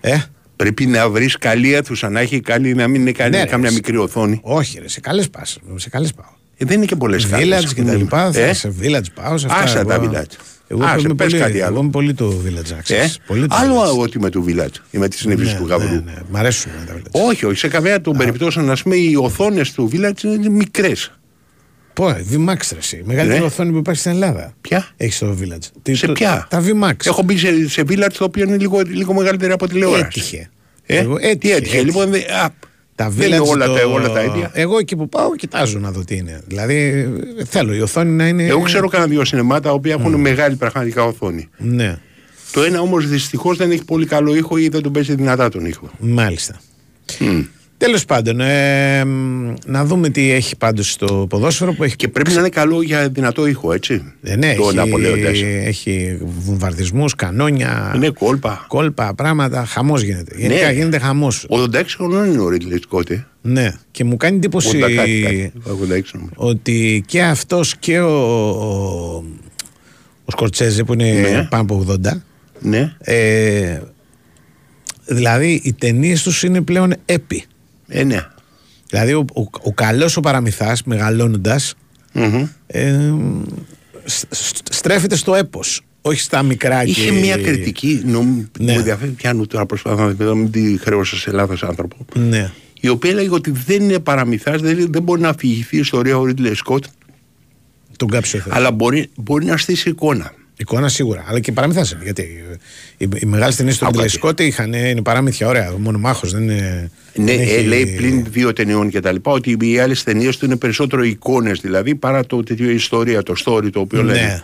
A: Ε,
K: Πρέπει να βρεις καλή αίθουσα, να έχει καλή, να μην είναι καλή,
A: Ναι, ρε,
K: κάμια
A: εσύ.
K: μικρή οθόνη.
A: όχι ρε, σε καλές πας, σε καλές πάω.
K: Ε, δεν είναι και πολλές καλές.
A: Village και τα λοιπά, θα
K: Ε,
A: σε village πάω, σε αυτά.
K: Άσα τα
A: εγώ-
K: village.
A: Εγώ
K: Άσε,
A: είμαι
K: πες
A: πολύ,
K: κάτι άλλο.
A: εγώ είμαι πολύ του village
K: Ε,
A: access. Πολύ του
K: άλλο
A: village.
K: ότι με του village ή με τις νύφες του Γαβρού.
A: Ναι, ναι, μ' αρέσουν τα village.
K: Όχι, όχι, σε καμία των περιπτώσεων, ας πούμε, οι οθόνες του village είναι μικρές.
A: Πω, VMAX ρε εσύ. Μεγαλύτερη
K: Ναι.
A: οθόνη που υπάρχει στην Ελλάδα.
K: Ποια;
A: Έχεις στο Village. Τι-
K: Σε
A: το-
K: ποια;
A: Τα VMAX.
K: Έχω μπει σε, σε village το οποίο είναι λίγο, λίγο μεγαλύτερη από τηλεόραση.
A: Έτυχε.
K: Ε,
A: Εγώ-
K: τι έτυχε;
A: έτυχε.
K: Λοιπόν, δε- α,
A: Τα
K: δεν είναι
A: Village
K: όλα,
A: το-
K: τα, όλα τα ίδια.
A: Εγώ εκεί που πάω κοιτάζω να δω τι είναι. Δηλαδή ε, θέλω η οθόνη να είναι.
K: Εγώ ξέρω κανένα δύο σινεμά τα οποία έχουν μεγάλη πραγματικά οθόνη.
A: Ναι,
K: Το ένα όμως δυστυχώς δεν έχει πολύ καλό ήχο ή δεν τον παίζει δυνατά τον ήχο.
A: μάλιστα. Τέλος πάντων, ε, μ, να δούμε τι έχει πάντως στο ποδόσφαιρο που έχει.
K: Και πρέπει να είναι καλό για δυνατό ήχο, έτσι.
A: Ε, ναι,
K: το Ναπολέοντας.
A: έχει, έχει βομβαρδισμούς, κανόνια.
K: Είναι κόλπα.
A: Κόλπα, πράγματα. Χαμός γίνεται. Γενικά
K: Ναι.
A: γίνεται χαμός.
K: 86 χρονών είναι ο Ρίτλι Σκότ. ε.
A: Ναι, και μου κάνει εντύπωση
K: 80 κάτι, κάτι. 86 νομίζω.
A: ότι και αυτός και ο, ο, ο Σκορτσέζε που είναι
K: Ναι.
A: πάνω από 80.
K: Ναι.
A: Ε, δηλαδή οι ταινίες τους είναι πλέον έπι.
K: Ε, ναι.
A: Δηλαδή ο, ο, ο καλός ο παραμυθάς μεγαλώνοντας
K: Μμμ.
A: ε, σ- σ- στρέφεται στο έπος όχι στα μικρά
K: Είχε
A: και...
K: μια κριτική, νομ,
A: Ναι.
K: μου ενδιαφέρει πιάνω τώρα προσπαθώ να δω, μην τη χρέωσα σε λάθος άνθρωπο.
A: Ναι.
K: Η οποία έλεγε ότι δεν είναι παραμυθάς, δεν, δεν μπορεί να αφηγηθεί η ιστορία ο Ρίτλε Σκότ,
A: Τον κάψε ο Θεός.
K: αλλά μπορεί, μπορεί να στήσει εικόνα.
A: Εικόνα σίγουρα, αλλά και παραμυθά είναι. Γιατί οι, οι μεγάλες ταινίες του
K: Άκου
A: Ρίτλε
K: κάτι.
A: Σκότ είχαν, είναι παράμυθια ωραία. Ο μονομάχος δεν είναι.
K: Ναι,
A: δεν
K: ε,
A: έχει-
K: λέει πλην δύο ταινιών και τα λοιπά, ότι οι άλλες ταινίες του είναι περισσότερο εικόνες δηλαδή παρά το τέτοιο ιστορία, το story το οποίο
A: Ναι.
K: λένε.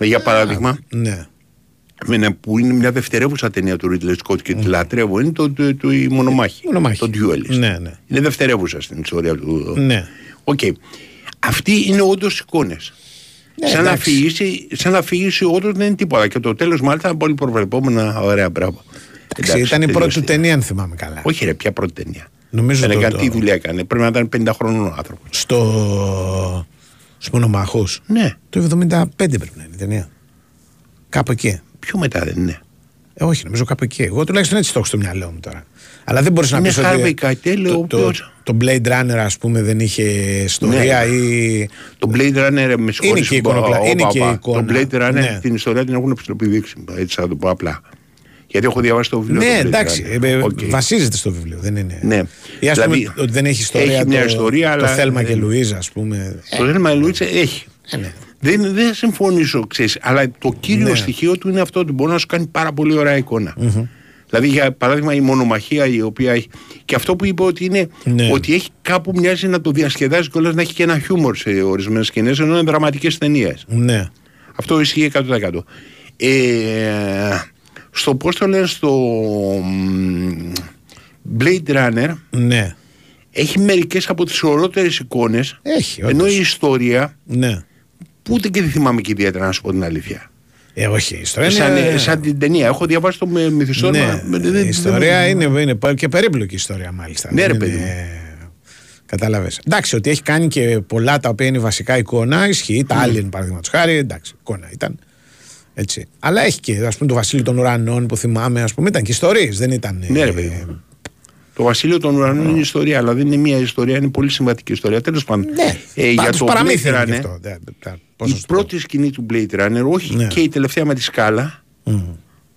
K: Για παράδειγμα,
A: Ναι.
K: με ένα- που είναι μια δευτερεύουσα ταινία του Ρίτλε Σκότ και τη λατρεύω, είναι το, το, το, η Μονομάχη.
A: Μονομάχη.
K: Το Duelist.
A: Ναι, ναι.
K: Είναι δευτερεύουσα στην ιστορία του.
A: Ναι.
K: Οκ. Αυτοί είναι όντως εικόνες.
A: Ναι,
K: σαν, να
A: εντάξει.
K: αφηγήσει, σαν να αφηγήσει όντω δεν είναι τίποτα. Και το τέλος μάλιστα είναι πολύ προβλεπόμενα. Ωραία, μπράβο.
A: Εντάξει,
K: Εντάξει,
A: ήταν η πρώτη του
K: τελείωσε.
A: ταινία, αν θυμάμαι καλά.
K: Όχι, ρε, ποια πρώτη ταινία.
A: Νομίζω
K: δεν
A: το-
K: έκανε
A: το-
K: τι δουλειά έκανε. Πρέπει να ήταν 50 χρονών ο άνθρωπος.
A: Στο. Στους Μονομάχους.
K: Ναι.
A: Το 75 πρέπει να είναι η ταινία. Κάπου εκεί.
K: Πιο μετά δεν είναι.
A: Ε, όχι, νομίζω κάπου εκεί. Εγώ τουλάχιστον έτσι το έχω στο μυαλό μου τώρα. Αλλά δεν μπορείς να
K: Είναι
A: πεις
K: Harvey
A: ότι.
K: Keitel, ο
A: το, το,
K: οποίος-
A: το Blade Runner, ας πούμε, δεν είχε ιστορία
K: Ναι.
A: ή.
K: Το Blade Runner με συγχωρείς,
A: και η
K: μπα-
A: εικονοκλα-
K: όπα,
A: είναι και η
K: όπα.
A: εικόνα.
K: Το Blade Runner
A: Ναι.
K: την ιστορία την έχουν ψιλοπηδήξει. Έτσι θα το πω απλά. Γιατί έχω διαβάσει το βιβλίο.
A: Ναι,
K: του Blade
A: εντάξει.
K: Runner.
A: ε, ε,
K: Οκ.
A: Βασίζεται στο βιβλίο. Δεν είναι.
K: Ναι.
A: Ή ας
K: Δηλαδή,
A: πούμε ότι δεν έχει ιστορία.
K: έχει μια
A: το,
K: ιστορία,
A: το
K: αλλά
A: Θέλμα και
K: δεν-
A: Λουίζα, ας πούμε.
K: Το Θέλμα Λουίτσε έχει.
A: Ε, ναι.
K: Δεν, δεν συμφωνήσω, ξέρεις, αλλά το κύριο
A: Ναι.
K: στοιχείο του είναι αυτό ότι μπορεί να σου κάνει πάρα πολύ ωραία εικόνα. Δηλαδή, για παράδειγμα, η μονομαχία η οποία έχει. Και αυτό που είπε ότι είναι
A: Ναι.
K: ότι έχει κάπου μοιάζει να το διασκεδάζει κιόλας να έχει και ένα χιούμορ σε ορισμένες σκηνές, ενώ είναι δραματικές ταινίες.
A: Ναι.
K: Αυτό ισχύει 100%. Ε, στο πώς το λένε στο μ, Blade Runner
A: Ναι.
K: έχει μερικές από τις ωραιότερες εικόνες
A: Έχει,
K: ενώ
A: όντως.
K: η ιστορία
A: Ναι.
K: Που ούτε και δεν θυμάμαι και ιδιαίτερα να σου πω την αλήθεια.
A: Ε, όχι, η ιστορία
K: σαν,
A: είναι.
K: σαν την ταινία. Έχω διαβάσει το με- μυθιστόρημα.
A: Ναι,
K: με- δεν-
A: η
K: δεν-
A: ιστορία
K: δεν-
A: είναι, είναι πα- και περίπλοκη ιστορία μάλιστα.
K: Ναι,
A: Δεν
K: ρε, παιδί
A: είναι- Κατάλαβες. Εντάξει, ότι έχει κάνει και πολλά τα οποία είναι βασικά εικόνα, ισχύει. Τα Alien παραδείγματος χάρη, εντάξει, εικόνα ήταν. Έτσι. Αλλά έχει και ας πούμε, το Βασίλειο των Ουρανών που θυμάμαι, ας πούμε, ήταν και ιστορίες, δεν ήταν.
K: Ναι, ρε
A: ε,
K: παιδί. Μου. Το Βασίλειο των Ουρανών είναι ιστορία, αλλά δεν είναι μια ιστορία, είναι πολύ σημαντική ιστορία. Τέλος πάντων.
A: Ναι,
K: ε, για
A: πάντως
K: το
A: παραμύθι
K: Blade
A: είναι και
K: Runner,
A: αυτό. Δεν- δεν- πώς να
K: η
A: σου πω.
K: πρώτη σκηνή του Blade Runner, όχι
A: Ναι.
K: και η τελευταία με τη σκάλα,
A: Μμμ.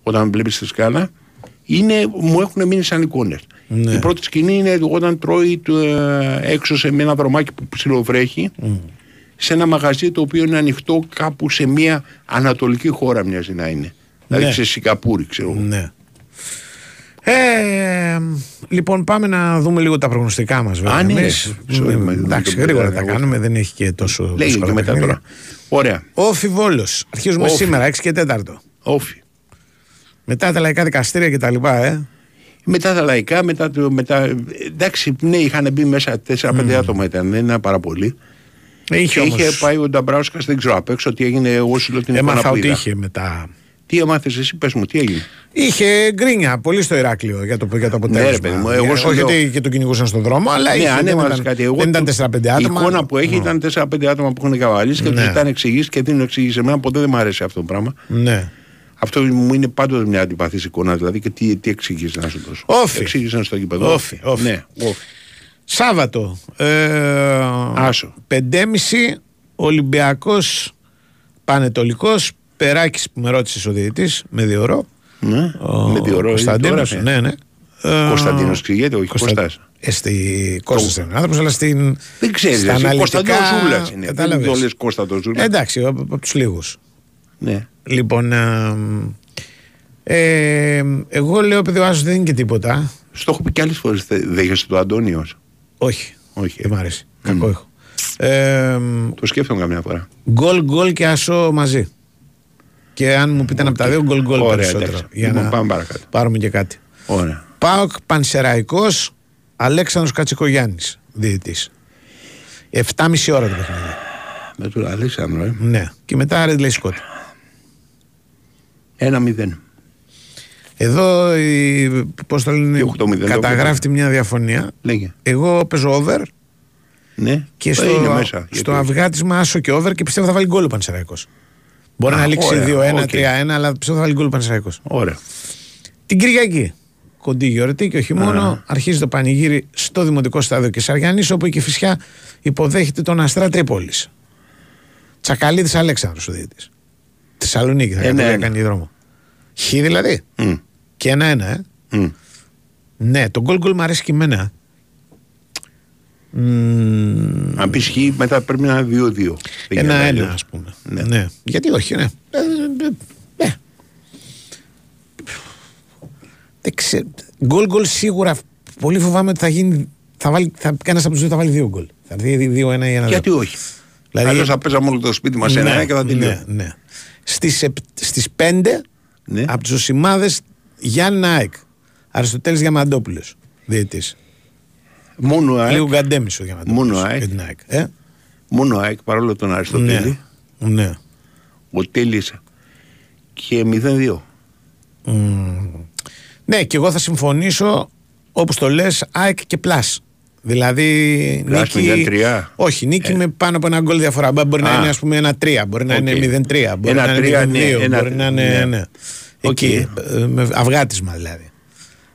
K: όταν βλέπεις τη σκάλα, είναι, μου έχουν μείνει σαν εικόνες.
A: Ναι.
K: Η πρώτη σκηνή είναι όταν τρώει το, ε, έξω σε ένα δρομάκι που ψιλοβρέχει, σε ένα μαγαζί το οποίο είναι ανοιχτό κάπου σε μια ανατολική χώρα μοιάζει να είναι. Δηλαδή
A: Ναι.
K: σε Σιγκαπούρη, ξέρω εγώ.
A: Ναι. Ε, λοιπόν, πάμε να δούμε λίγο τα προγνωστικά μας.
K: Α, ναι,
A: Εμείς,
K: ρε. Sorry,
A: μ,
K: μα-
A: εντάξει,
K: το
A: γρήγορα
K: πέρα,
A: τα
K: εγώ.
A: κάνουμε, δεν έχει και τόσο.
K: Λέγε
A: δύσκολα
K: και μετά
A: παιχνίδια.
K: τώρα. Ωραία.
A: Όφι Βόλο. Αρχίζουμε
K: Όφι.
A: σήμερα, 6 και 4.
K: Όφι.
A: Μετά τα λαϊκά δικαστήρια και τα λοιπά, ε.
K: Μετά τα λαϊκά, μετά, το, μετά εντάξει, ναι, είχαν μπει μέσα 4-5 άτομα ήταν, δεν είναι πάρα πολύ.
A: Είχε
K: και
A: όμως-
K: είχε πάει ο Νταμπράουσκα, δεν ξέρω απ' έξω τι έγινε, εγώ σου λέω την εικόνα
A: Έμαθα
K: που
A: ότι
K: είδα.
A: είχε μετά.
K: Τι έμαθες εσύ, πες μου, τι έγινε;
A: Είχε γκρίνια πολύ στο Ηράκλειο για το, για το αποτέλεσμα.
K: Ναι, ρε παιδί μου, εγώ
A: Ε,
K: σου
A: Όχι
K: λέω-
A: ότι και τον κυνηγούσαν στον δρόμο, αλλά
K: ναι,
A: είχε,
K: αν
A: δεν
K: έμαθες
A: ήταν,
K: κάτι, εγώ
A: δεν ήταν
K: το-
A: 4-5
K: Η
A: άτομα.
K: εικόνα που έχει
A: Μμ.
K: ήταν 4-5 άτομα που έχουν καβαλήσει και
A: Ναι.
K: του ζητάνε εξηγήσει και δίνουν εξηγήσει. Εμένα ποτέ δεν μου αρέσει αυτό το πράγμα.
A: Ναι.
K: Αυτό μου είναι πάντοτε μια αντιπαθής εικόνα. Δηλαδή και τι, τι εξηγήσει να σου δώσω.
A: Όφι.
K: Εξήγησε στο γήπεδο.
A: Όφι, όφι.
K: Ναι, όφι.
A: Σάββατο. Ε,
K: Άσο.
A: 5.30 Ολυμπιακός Πανετολικός Περάκης που με ρώτησες ο διαιτητής με διορό.
K: Ναι,
A: Ο
K: με διορό,
A: Κωνσταντίνος,
K: το έγραφε.
A: ναι, ναι. Ε,
K: Κωνσταντίνος εξηγείται, όχι
A: Κωνσταν-
K: Κωστάς.
A: Στη Κώστα είναι άνθρωπος, αλλά στην.
K: Δεν ξέρεις.
A: στα
K: Κωνσταντίνο
A: αναλυτικά-
K: Ζούλας είναι.
A: Κατάλαβες.
K: Δεν το λες Κώστα το Ζούλα.
A: Εντάξει, από, από τους λίγους.
K: Ναι.
A: Λοιπόν, ε, ε, εγώ λέω επειδή ο Άσος δεν είναι και τίποτα.
K: Στο έχω πει και άλλες φορές. Δέχεσαι το Αντώνιο.
A: Όχι.
K: Όχι.
A: Δεν μ' αρέσει. Κακό έχω. Ε,
K: Το σκέφτομαι καμιά φορά.
A: γκολ γκολ και Άσο μαζί. Και αν μου πείτε ένα από τα δύο, γκολ γκολ
K: Ωραία,
A: περισσότερο.
K: εντάξει.
A: Για
K: Λοιπόν,
A: να
K: πάμε παρακάτω.
A: πάρουμε και κάτι.
K: Ωραία.
A: Πάοκ Πανσεραϊκός Αλέξανδρος Κατσικογιάννης διαιτητής 7,5 ώρα το παιχνίδι.
K: Με τον Αλέξανδρο, ε.
A: Ναι. Και μετά Ρέντλεϊ Σκότ.
K: Ένα μηδέν.
A: Εδώ η, πώς το λένε,
K: Και 8-0 το
A: καταγράφει μια διαφωνία.
K: Λέγε.
A: Εγώ παίζω over
K: Ναι.
A: και
K: Ε,
A: στο,
K: είναι μέσα.
A: στο
K: Γιατί-
A: αυγάτισμα άσο και over και πιστεύω θα βάλει γκολ ο Πανσεραϊκός. Μπορεί
K: Α,
A: να λήξει
K: ωραία,
A: 2-1,
K: οκ.
A: 3-1, αλλά πιστεύω θα βάλει γκολ ο Πανσεραϊκός.
K: Ωραία.
A: Την Κυριακή. Κοντή γιορτή και όχι μόνο,
K: Α.
A: αρχίζει το πανηγύρι στο Δημοτικό Στάδιο Καισαριανής όπου η Κηφισιά υποδέχεται τον Αστέρα Τρίπολης. Τσακαλίδης Αλέξανδρος ο διαιτητής. Θεσσαλονίκη θα
K: Ένα,
A: κάνει,
K: ένα.
A: κάνει δρόμο. Χ δηλαδή.
K: Μμ.
A: Και ένα-ένα, ε.
K: Μμ.
A: Ναι, το γκολ γκολ μου αρέσει και εμένα. Μμμ,
K: Αν πεις χ, μετά πρέπει να είναι 2-2. Δεν γίνεται
A: Ένα-ένα,
K: αλλιώς.
A: ας πούμε. Ναι. Γιατί όχι, ναι. Ε, ε, ε, ε. Δεν ξέρω. Γκολ γκολ σίγουρα. Πολύ φοβάμαι ότι θα γίνει. Θα βάλει, θα, ένας από τους δύο θα βάλει δύο γκολ. Θα δει δύο-ένα ή ένα.
K: Γιατί όχι.
A: Δηλαδή-
K: Αλλιώς θα παίζαμε όλο το σπίτι μας ένα-ένα και θα
A: ναι,
K: τελειώσει.
A: ναι. Στις, επ- στις 5
K: Ναι.
A: από τους Οσημάδες Γιάννη Νάικ. Αριστοτέλης Διαμαντόπουλος. Διαιτητής.
K: Μόνο ΑΕΚ.
A: Λίγο γκαντέμης ο Διαμαντόπουλος.
K: Μόνο ΑΕΚ.
A: για την ΑΕΚ. Ε;
K: Μόνο ΑΕΚ παρόλο τον Αριστοτέλη.
A: Ναι. ναι.
K: Ο Τέλης και 0-2.
A: Μμμ. Ναι, και εγώ θα συμφωνήσω όπως το λες ΑΕΚ και plus. Δηλαδή
K: Plus
A: νίκη.
K: 0-3.
A: Όχι, νίκη με πάνω από ένα γκολ διαφορά. Μπα- Μπορεί να
K: Ε. Α.
A: είναι ας πούμε ένα 3, μπορεί να
K: Οκ.
A: είναι 0-3, μπορεί
K: Ένα
A: να είναι
K: τρία,
A: 0-2,
K: ναι, ένα-
A: μπορεί να είναι.
K: ναι.
A: Ναι.
K: Οκ.
A: Εκεί, ε, με αυγάτισμα δηλαδή.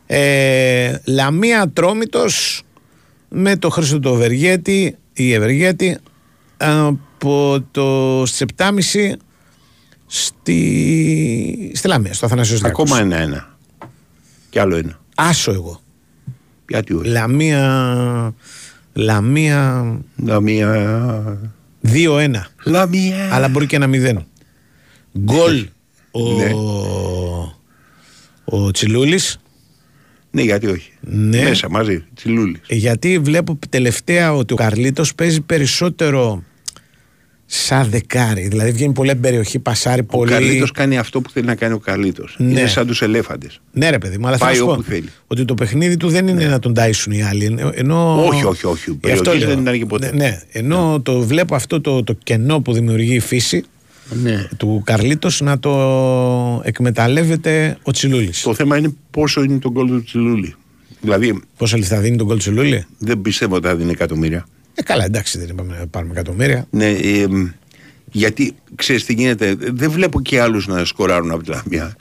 A: Ε, Λαμία Ατρόμητος με το Χρήστο του Ευεργέτη ή Ευεργέτη από το στις 7.30 στη, στη Λαμία, στο Αθανάσιος Δράκος.
K: Ακόμα ένα-ένα. Κι άλλο ένα.
A: Άσο εγώ.
K: Γιατί όχι;
A: Λαμία. Λαμία.
K: Λαμία.
A: 2-1.
K: Λαμία.
A: Αλλά μπορεί και ένα 0. Γκολ ο,
K: Ναι.
A: ο Τσιλούλης.
K: Ναι, γιατί όχι.
A: Ναι.
K: Μέσα μαζί. Τσιλούλης.
A: Γιατί βλέπω τελευταία ότι ο Καρλίτος παίζει περισσότερο σαν δεκάρι. Δηλαδή βγαίνει πολύ από την περιοχή, πασάρει
K: Ο
A: πολύ.
K: Καρλίτος κάνει αυτό που θέλει να κάνει ο Καρλίτος.
A: Ναι.
K: Είναι σαν τους ελέφαντες.
A: Ναι, ρε παιδί μου, αλλά
K: Πάει
A: θέλω να σου
K: όπου
A: πω
K: θέλει.
A: ότι το παιχνίδι του δεν είναι να τον τάισουν οι άλλοι. Ενώ- Ενώ...
K: Όχι, όχι, όχι.
A: Γι' αυτό
K: Περιοχής
A: λέω.
K: δεν ήταν και ποτέ.
A: Ναι, ναι. Ενώ το βλέπω αυτό το, το κενό που δημιουργεί η φύση
K: Ναι.
A: του Καρλίτος να το εκμεταλλεύεται ο Τσιλούλης.
K: Το θέμα είναι πόσο είναι το γκολ του Τσιλούλη. Δηλαδή,
A: Πόσα λεφτά δίνει τον γκολ Τσιλούλη;
K: δεν πιστεύω ότι θα δίνει εκατομμύρια.
A: Ε, καλά, εντάξει, δεν είπαμε να πάρουμε εκατομμύρια.
K: Ναι, ε, μ, γιατί ξέρεις τι γίνεται, δεν βλέπω και άλλους να σκοράρουν από τη Λαμία.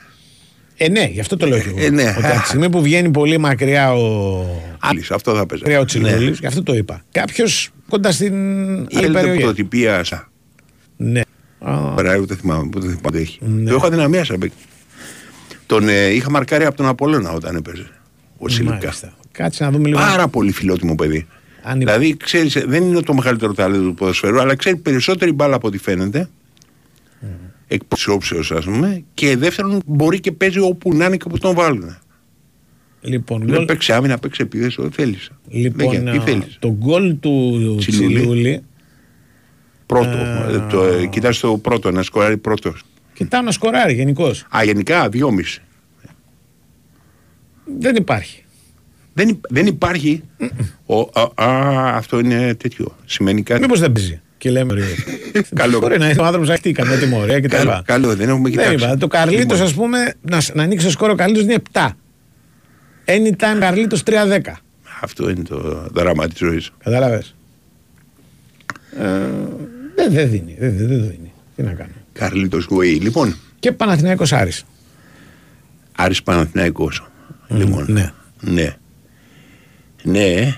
A: Ε, ναι, γι' αυτό το λέω και εγώ.
K: Ε, ναι.
A: Ότι από τη στιγμή που βγαίνει πολύ μακριά ο,
K: Άλλοι, αυτό θα παίζει.
A: μακριά ο Τσιλούλης, γι' αυτό το είπα. Κάποιος κοντά στην
K: Η
A: άλλη
K: άλλη
A: περιοχή.
K: πρωτοτυπία σα.
A: Ναι. Α,
K: Περάει ούτε θυμάμαι, ούτε θυμάμαι τι έχει.
A: Ναι.
K: Το έχω αδυναμία σαν παίκτη. Τον ε, είχα μαρκάρει από τον Απολώνα όταν έπαιζε. Ο Σιλικά.
A: μάλιστα. Κάτσε να δούμε λίγο.
K: Πάρα πολύ φιλότιμο παιδί.
A: Αν υπά-
K: Δηλαδή, ξέρεις, ε, δεν είναι το μεγαλύτερο ταλέντο του ποδοσφαίρου, αλλά ξέρει περισσότερη μπάλα από ό,τι φαίνεται. Εκ της όψεως, ας πούμε. Και δεύτερον, μπορεί και παίζει όπου να είναι και όπου τον βάλουν.
A: Λοιπόν,
K: Δεν
A: γκολ-
K: παίξει άμυνα, παίξει επίδεση, ό,τι θέλεις.
A: λοιπόν
K: τι
A: α,
K: θέλεις.
A: το γκολ του
K: Τσιλούλη.
A: Τσιλούλη
K: Πρώτο. ε, το, ε, κοιτάς το πρώτο, να σκοράρει πρώτος.
A: κοιτάω να σκοράρει γενικώς.
K: Α, γενικά, δυόμιση.
A: Δεν υπάρχει.
K: Δεν, υ- δεν υπάρχει. Ο, α, α, αυτό είναι τέτοιο. Σημαίνει κάτι.
A: Μήπως δεν παίζει. Και λέμε ρε. [LAUGHS]
K: Καλό.
A: Μπορεί να είναι ο άνθρωπος να χτύει καμιά τιμωρία κτλ.
K: Καλό, καλό, δεν έχουμε
A: Δεν
K: κοιτάξει.
A: είπα. Το Καρλίτος, ας πούμε, να, σ- να ανοίξει το σκόρο ο Καρλίτος είναι 7. Anytime Καρλίτος 3-10.
K: Αυτό είναι το δράμα της ζωής.
A: Κατάλαβες. Ε, δεν δεν δίνει. Δεν δεν- δεν δίνει. Τι να κάνω.
K: Καρλίτο Γουέι. Λοιπόν,
A: Και Παναθηναϊκός Άρης.
K: Άρης Παναθηναϊκός. Λοιπόν,
A: ναι.
K: ναι. Ναι.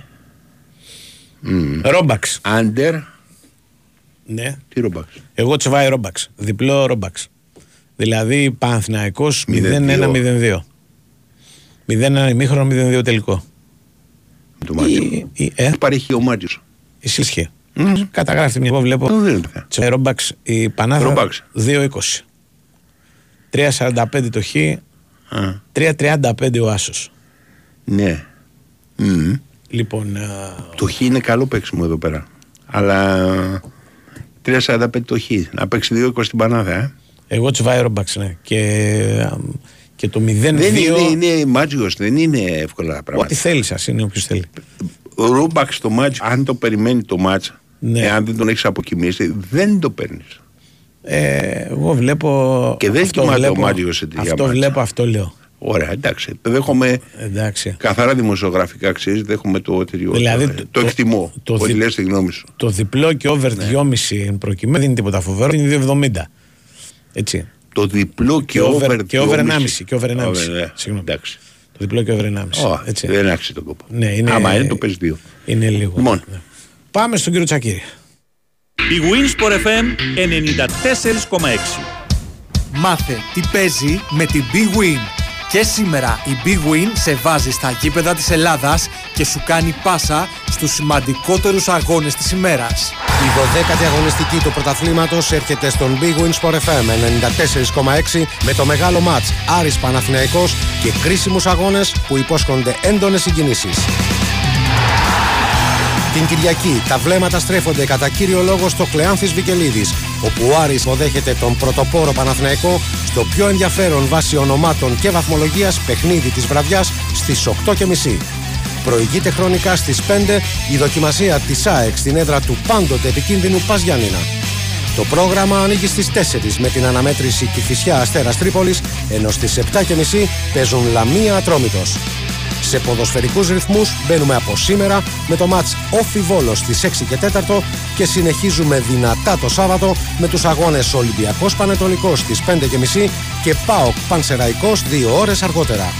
K: Μμ.
A: Ρόμπαξ.
K: Άντερ.
A: Ναι.
K: Τι ρομπαξ.
A: Εγώ τσεβάει Ρόμπαξ. Διπλό Ρόμπαξ. Δηλαδή Παναθηναϊκός 0-1-0-2. 0-1 ημίχρονο, 0-2 τελικό.
K: Το Μάτζιο.
A: Η, ε,
K: Παρέχει ο Μάτζιος.
A: ισχύει. Καταγράφει μια. Εγώ βλέπω. Σε Ρόμπαξ η Πανάθα
K: Ρόμπαξ.
A: 2-20. 3-45 το Χ. 3-35 ο Άσος.
K: Ναι. Μμμ.
A: Λοιπόν. ε,
K: Το Χ είναι καλό παίξιμο εδώ πέρα. Αλλά 3.45 το Χ. Να παίξει 2.20 στην Πανάθα, ε.
A: Εγώ τσουβάει Ρόμπαξ, ναι. Και, ε, και το 0-2.
K: Δεν είναι, είναι μάτζιος, δεν είναι εύκολα πράγματα.
A: Ό,τι θέλεις, σα είναι όποιος θέλει.
K: Ο Ρούμπαξ το μάτς, αν το περιμένει το μάτς,
A: Ναι.
K: εάν δεν τον έχεις αποκοιμήσει, δεν το παίρνεις.
A: Ε, εγώ βλέπω.
K: Και δεν
A: αυτό
K: κοιμάται ο
A: βλέπω-
K: Μάτζιος σε τέτοια
A: Αυτό
K: μάτσα.
A: βλέπω, αυτό λέω.
K: Ωραία, εντάξει. Δέχομαι
A: Εντάξει.
K: καθαρά δημοσιογραφικά, ξέρεις, δέχομαι το ότι
A: Δηλαδή,
K: το,
A: το-
K: το,
A: το-
K: εκτιμώ.
A: το
K: ότι
A: δι-
K: λες τη γνώμη σου.
A: Το διπλό και over 2,5 εν προκειμένου δεν είναι τίποτα φοβερό, είναι 2,70. Έτσι.
K: Το διπλό και,
A: Και over-
K: over,
A: και over
K: 2,5.
A: 1,5, και over 1,5.
K: Over, ναι.
A: Συγγνώμη.
K: Εντάξει.
A: Το διπλό και over 1,5.
K: Ω,
A: έτσι.
K: δεν άξιζε τον κόπο.
A: Ναι, είναι,
K: Άμα είναι το παίζει δύο.
A: είναι λίγο.
K: Λοιπόν.
A: Ναι. Πάμε στον κύριο Τσακύρη.
C: Η Winsport FM 94,6.
R: Μάθε τι παίζει με την Big Win. Και σήμερα η Big Win σε βάζει στα γήπεδα της Ελλάδας και σου κάνει πάσα στους σημαντικότερους αγώνες της ημέρας.
S: Η 12η αγωνιστική του πρωταθλήματος έρχεται στον Big Win Sport FM 94,6 με το μεγάλο μάτς Άρης Παναθηναϊκός και κρίσιμους αγώνες που υπόσχονται έντονες συγκινήσεις. Την Κυριακή τα βλέμματα στρέφονται κατά κύριο λόγο στο Κλεάνθης Βικελίδης όπου ο Άρης υποδέχεται τον πρωτοπόρο Παναθηναϊκό στο πιο ενδιαφέρον βάσει ονομάτων και βαθμολογίας παιχνίδι της βραδιάς στις 8.30. Προηγείται χρονικά στις 5 η δοκιμασία της ΑΕΚ στην έδρα του πάντοτε επικίνδυνου Πας Γιάννηνα. Το πρόγραμμα ανοίγει στις 4 με την αναμέτρηση Κηφισιά Αστέρας Τρίπολης, ενώ στις 7.30 παίζουν Λαμία Ατρόμητος. Σε ποδοσφαιρικούς ρυθμούς μπαίνουμε από σήμερα με το μάτς Όφι Βόλος στις 6 και 4 και συνεχίζουμε δυνατά το Σάββατο με τους αγώνες Ολυμπιακός Πανετολικός στις 5.30 και ΠΑΟΚ Πανσεραϊκός 2 ώρες αργότερα.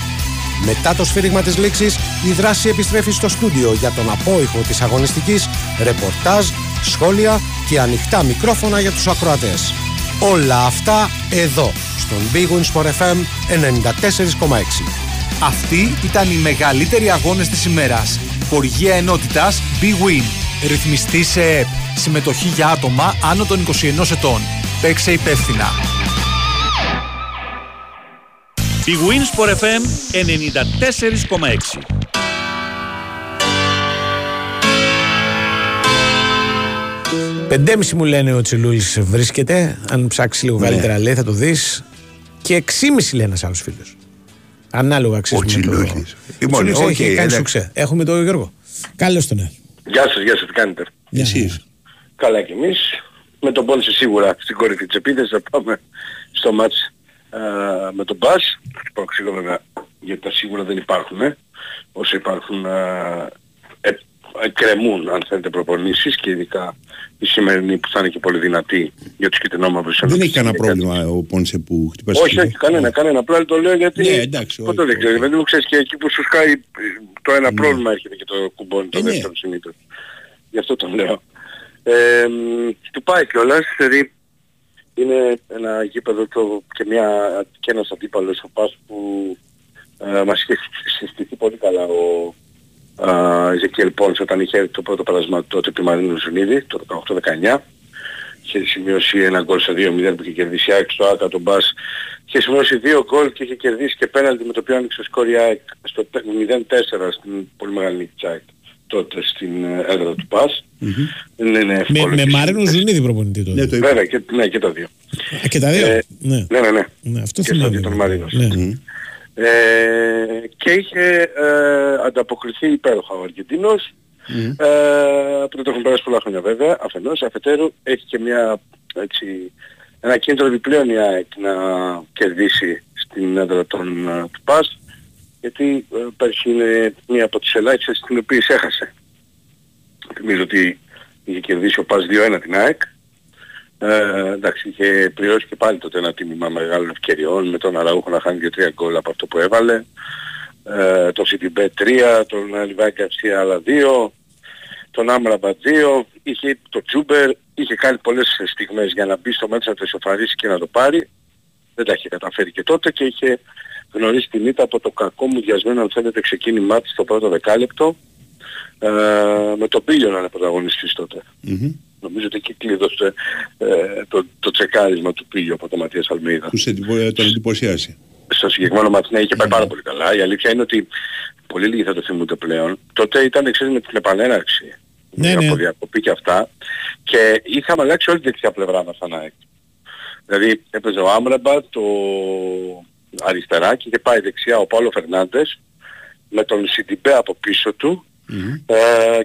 S: Μετά το σφύριγμα της λήξης, η δράση επιστρέφει στο στούντιο για τον απόϊχο της αγωνιστικής, ρεπορτάζ, σχόλια και ανοιχτά μικρόφωνα για τους ακροατές. Όλα αυτά εδώ, στον Big Win Sport FM 94,6.
R: Αυτοί ήταν οι μεγαλύτεροι αγώνες της ημέρας. Χοργία ενότητας Big Win. Ρυθμιστή σε ΕΠ. Συμμετοχή για άτομα άνω των 21 ετών. Παίξε υπεύθυνα.
C: bwin Σπορ FM 94,6.
A: Πεντέμιση μου λένε ο Τσιλούλης βρίσκεται. Αν ψάξεις λίγο
K: Ναι.
A: καλύτερα λέει θα το δεις. Και 6,5 λέει ένας άλλος φίλος. Ανάλογα ξέρει.
K: Ο Τσιλούλης. Λοιπόν,
A: Λοιπόν,
K: οκ,
A: έχει κάνει
K: εντάξει.
A: σουξέ. Έχουμε τον Γιώργο. Καλώς τον ναι.
I: Γεια σας, γεια σας, τι κάνετε;
K: Εσείς.
I: Καλά κι εμείς. Με τον Πόνσε σίγουρα στην κορυφή της επίθεσης θα πάμε στο μάτς α, με τον Μπάς. Χτυπάω ξύλο βέβαια γιατί τα σίγουρα δεν υπάρχουν. Ε. Όσο υπάρχουν α, ε, εκκρεμούν αν θέλετε προπονήσεις και ειδικά η σημερινή που θα είναι και πολύ δυνατή για τους κυτρινόμαυρους.
K: Δεν έχει κανένα πρόβλημα ο Πόνσε που χτυπάς
I: Όχι,
K: σκύλο.
I: όχι, κανένα, κανένα. Απλά το λέω γιατί...
K: Ναι, εντάξει,
I: Ποτέ
K: όχι,
I: δεν ξέρω. Δηλαδή μου ξέρεις και εκεί που σου σκάει ε, το ένα πρόβλημα έρχεται και το κουμπώνει το
K: Ε, ναι.
I: δεύτερο συνήθως. Γι' αυτό το λέω. Ε, μ, του πάει κιόλας, δηλαδή είναι ένα γήπεδο το, και, μια, και ένας αντίπαλος ο Πας που ε, μας είχε συστηθεί πολύ καλά ο Ζεκιέλ Πόνς όταν είχε έρθει το πρώτο πέρασμα τότε επί Μαρίνου Ζουνίδη, το 18-19 είχε σημειώσει ένα γκολ σε 2-0 που είχε κερδίσει η ΑΕΚ στο Άκα τον Μπάς είχε σημειώσει δύο γκολ και είχε κερδίσει και πέναλτι με το οποίο άνοιξε ο σκορ η ΑΕΚ στο 0-4 στην πολύ μεγάλη νίκη της ΑΕΚ τότε στην ε, έδρα του Πας δεν είναι
A: Με,
I: εύκολο
A: με
I: και
A: Μαρίνο Ζουνίδη προπονητή τότε.
I: Βέβαια και, ναι, και τα δύο.
A: Α, και τα δύο.
I: Ε,
A: ναι.
I: Ναι, ναι, ναι.
A: ναι. Αυτό
I: και στο
A: θυμάμαι.
I: δύο τον Μαρίνος.
A: Ναι.
I: Ε, και είχε ε, ανταποκριθεί υπέροχα ο Αργεντίνος. Ε, που δεν το έχουν περάσει πολλά χρόνια βέβαια, αφενός, αφετέρου έχει και μια, έτσι, ένα κίνητρο επιπλέον η ΑΕΚ να κερδίσει στην έδρα των, ε, του ΠΑΣ, γιατί ε, πέρσι είναι μία από τις ελάχιστες την οποία έχασε. Θυμίζω ότι είχε κερδίσει ο ΠΑΣ 2-1 την ΑΕΚ. Ε, εντάξει, είχε πληρώσει και πάλι τότε ένα τίμημα μεγάλων ευκαιριών με τον Αραούχο να χάνει και τρία γκολ από αυτό που έβαλε. Ε, το CTB 3, τον Λιβάκη Αυσία άλλα 2, τον Άμραμπα 2, είχε το Τσούμπερ, είχε κάνει πολλές στιγμές για να μπει στο μέτρο να το ισοφαρίσει και να το πάρει. Δεν τα είχε καταφέρει και τότε και είχε γνωρίσει την ήττα από το κακό μου διασμένο αν θέλετε ξεκίνημά της στο πρώτο δεκάλεπτο ε, με τον Πίλιο να είναι πρωταγωνιστής τότε. Νομίζω ότι εκεί κλείδωσε ε, το, το τσεκάρισμα του Πίλιο από τον Ματίας Αλμίδα.
K: Τους εντυπω- τον εντυπωσιάσει.
I: Στο συγκεκριμένο μάτι ναι, είχε πάει πάρα πολύ καλά. Η αλήθεια είναι ότι πολύ λίγοι θα το θυμούνται πλέον. Τότε ήταν ξέρεις με την επανέναρξη.
A: Ναι,
I: από
A: ναι.
I: διακοπή και αυτά. Και είχαμε αλλάξει όλη την δεξιά πλευρά μας σαν ΑΕΚ. Δηλαδή έπαιζε ο Άμραμπατ, το αριστερά και είχε πάει δεξιά ο Παύλο Φερνάντες με τον Σιντιμπέ από πίσω του ε,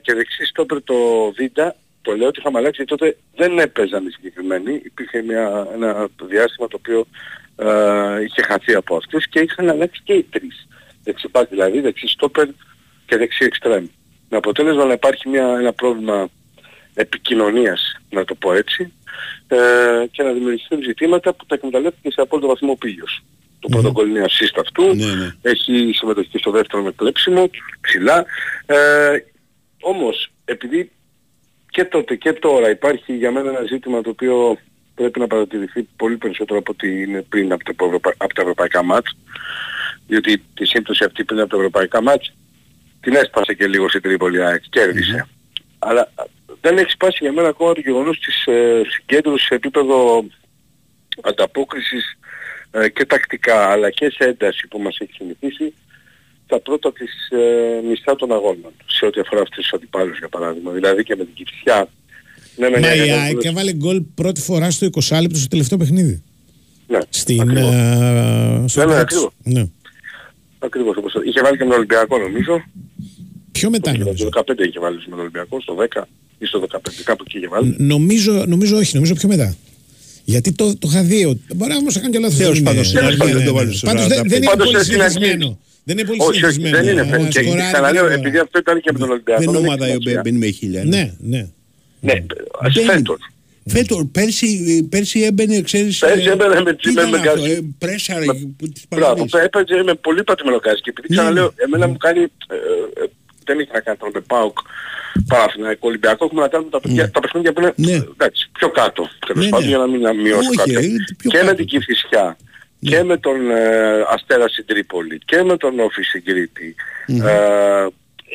I: και δεξί στόπερ το Βίντα. Το λέω ότι είχαμε αλλάξει γιατί τότε δεν έπαιζαν οι συγκεκριμένοι. Υπήρχε μια, ένα διάστημα το οποίο ε, είχε χαθεί από αυτούς και είχαν αλλάξει και οι τρεις. Δεξιπάς δηλαδή, δεξί στόπερ και δεξί εξτρέμ. Με αποτέλεσμα να υπάρχει μια, ένα πρόβλημα επικοινωνίας, να το πω έτσι, ε, και να δημιουργηθούν ζητήματα που τα εκμεταλλεύτηκε σε απόλυτο βαθμό ο Πίλιος. Το πρώτο γκολ είναι assist αυτού, έχει συμμετοχή στο δεύτερο με κλέψιμο, ψηλά. Ε, όμως, επειδή και τότε και τώρα υπάρχει για μένα ένα ζήτημα το οποίο πρέπει να παρατηρηθεί πολύ περισσότερο από ό,τι είναι πριν από, τα ευρωπα- από τα ευρωπαϊκά μάτς, διότι τη σύμπτωση αυτή πριν από τα ευρωπαϊκά μάτς την έσπασε και λίγο στην Τρίπολη ΑΕΚ, κέρδισε. Αλλά α, δεν έχει σπάσει για μένα ακόμα το γεγονός της ε, συγκέντρωσης σε επίπεδο ανταπόκρισης ε, και τακτικά αλλά και σε ένταση που μας έχει συνηθίσει τα πρώτα της ε, μισθά των αγώνων σε ό,τι αφορά αυτούς τους αντιπάλους για παράδειγμα. Δηλαδή και με την Κυψιά. Ναι, με
A: Μα η
I: μια-
A: ΑΕΚ έβαλε γκολ πρώτη φορά στο 20 λεπτό στο τελευταίο παιχνίδι.
I: Ναι,
A: Στην,
I: ακριβώς.
A: ε, στο
I: Ναι, ναι,
A: Ajax.
I: ακριβώς.
A: Ναι.
I: Ακριβώς όπως το- Είχε βάλει και με τον Ολυμπιακό νομίζω.
A: Πιο μετά
I: Το
A: νομίζω.
I: 15 είχε βάλει με τον Ολυμπιακό, στο 10 ή στο 15 κάπου εκεί είχε βάλει.
A: Νομίζω, νομίζω όχι, νομίζω πιο μετά. Γιατί το, το είχα δει. ότι- Μπορεί όμως να κάνω και λάθος.
K: Τέλος
A: δεν
K: πάντων,
A: είναι-
K: στην αρχή
A: ναι,
K: δεν
A: ναι,
K: το
A: ναι.
K: βάλει στο
A: Πάντως δεν,
K: 45.
A: δεν είναι
I: Πάντως
A: πολύ
I: στην αρχή-
A: συνηθισμένο. Δεν είναι πολύ
I: Όχι, όχι,
A: συνηθισμένο.
I: δεν είναι.
A: να
I: Και
A: σκοράρει
I: ξαναλέω,
A: γρήγορα.
I: επειδή αυτό ήταν και από τον Ολυμπιακό.
K: Δεν είναι
I: έχει
K: ομάδα η οποία
I: σημασία.
K: μπαίνει με χίλια.
A: Ναι, ναι.
I: Ναι, ας
K: Μπαίνει.
I: φέτος.
K: Φέτος, πέρσι, πέρσι έμπαινε, ξέρεις...
I: Πέρσι
K: ε,
I: έμπαινε με
K: τι
I: με-
K: ήταν
I: με
K: αυτό,
I: γκάζι.
K: ε, πρέσαρε που τις
I: Μπράβο,
K: παραδείγεις.
I: έπαιζε με πολύ πατημένο γκάζι και επειδή
K: Ναι,
I: ξαναλέω,
K: ναι.
I: εμένα μου κάνει, ε, ε, δεν έχει να κάνει τώρα με ΠΑΟΚ Παναθηναϊκό Ολυμπιακό, έχουμε να κάνουμε τα, παιδιά, τα παιχνίδια που είναι
K: Ναι.
I: εντάξει, πιο κάτω, τέλος
K: Ναι,
I: πάντων,
K: ναι.
I: για να μην να μειώσω
K: Όχι,
I: κάποια.
K: ε, πιο
I: Και
K: κάτω.
I: με την Κηφισιά και με τον ε, Αστέρα στην Τρίπολη και με τον Όφη στην Κρήτη. Ε,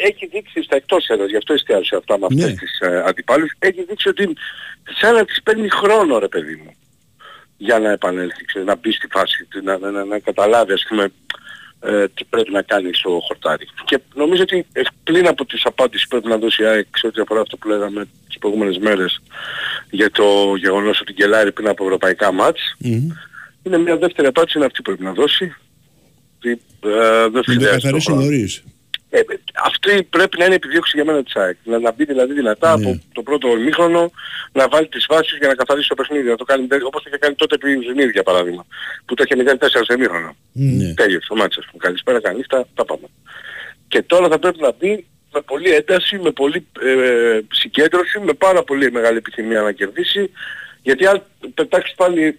I: έχει δείξει στα εκτός έδρας, γι' αυτό εστιάζω σε αυτά με αυτές
K: Ναι.
I: τις ε, αντιπάλους, έχει δείξει ότι σαν να τις παίρνει χρόνο ρε παιδί μου για να επανέλθει, ξέρεις, να μπει στη φάση, του, να, να, να, να καταλάβει ας πούμε ε, τι πρέπει να κάνει στο χορτάρι. Και νομίζω ότι ε, πλην από τις απάντησεις που πρέπει να δώσει η ΑΕΚ σε ό,τι αφορά αυτό που λέγαμε τις προηγούμενες μέρες για το γεγονός ότι γκελάρει πριν από ευρωπαϊκά μάτς, είναι μια δεύτερη απάντηση είναι αυτή που πρέπει να δώσει. Ότι, ε, δεν
K: Να το
I: χρειάζεται το
K: καθαρίσει
I: χρόνο.
K: νωρίς.
I: Ε, ε, αυτή πρέπει να είναι η επιδίωξη για μένα της ΑΕΚ. Να, να μπει δηλαδή δυνατά
K: Ναι.
I: από το πρώτο ημίχρονο, να βάλει τις βάσεις για να καθαρίσει το παιχνίδι. Να το κάνει τε- όπως το είχε κάνει τότε επί Ζουνίδη για παράδειγμα. Που το είχε 0-4 σε ημίχρονο.
K: Ναι.
I: Τέλειωσε ο μάτσος. Καλησπέρα, καλή νύχτα, τα πάμε. Και τώρα θα πρέπει να μπει με πολλή ένταση, με πολλή ε, συγκέντρωση, με πάρα πολύ μεγάλη επιθυμία να κερδίσει. Γιατί αν πετάξεις πάλι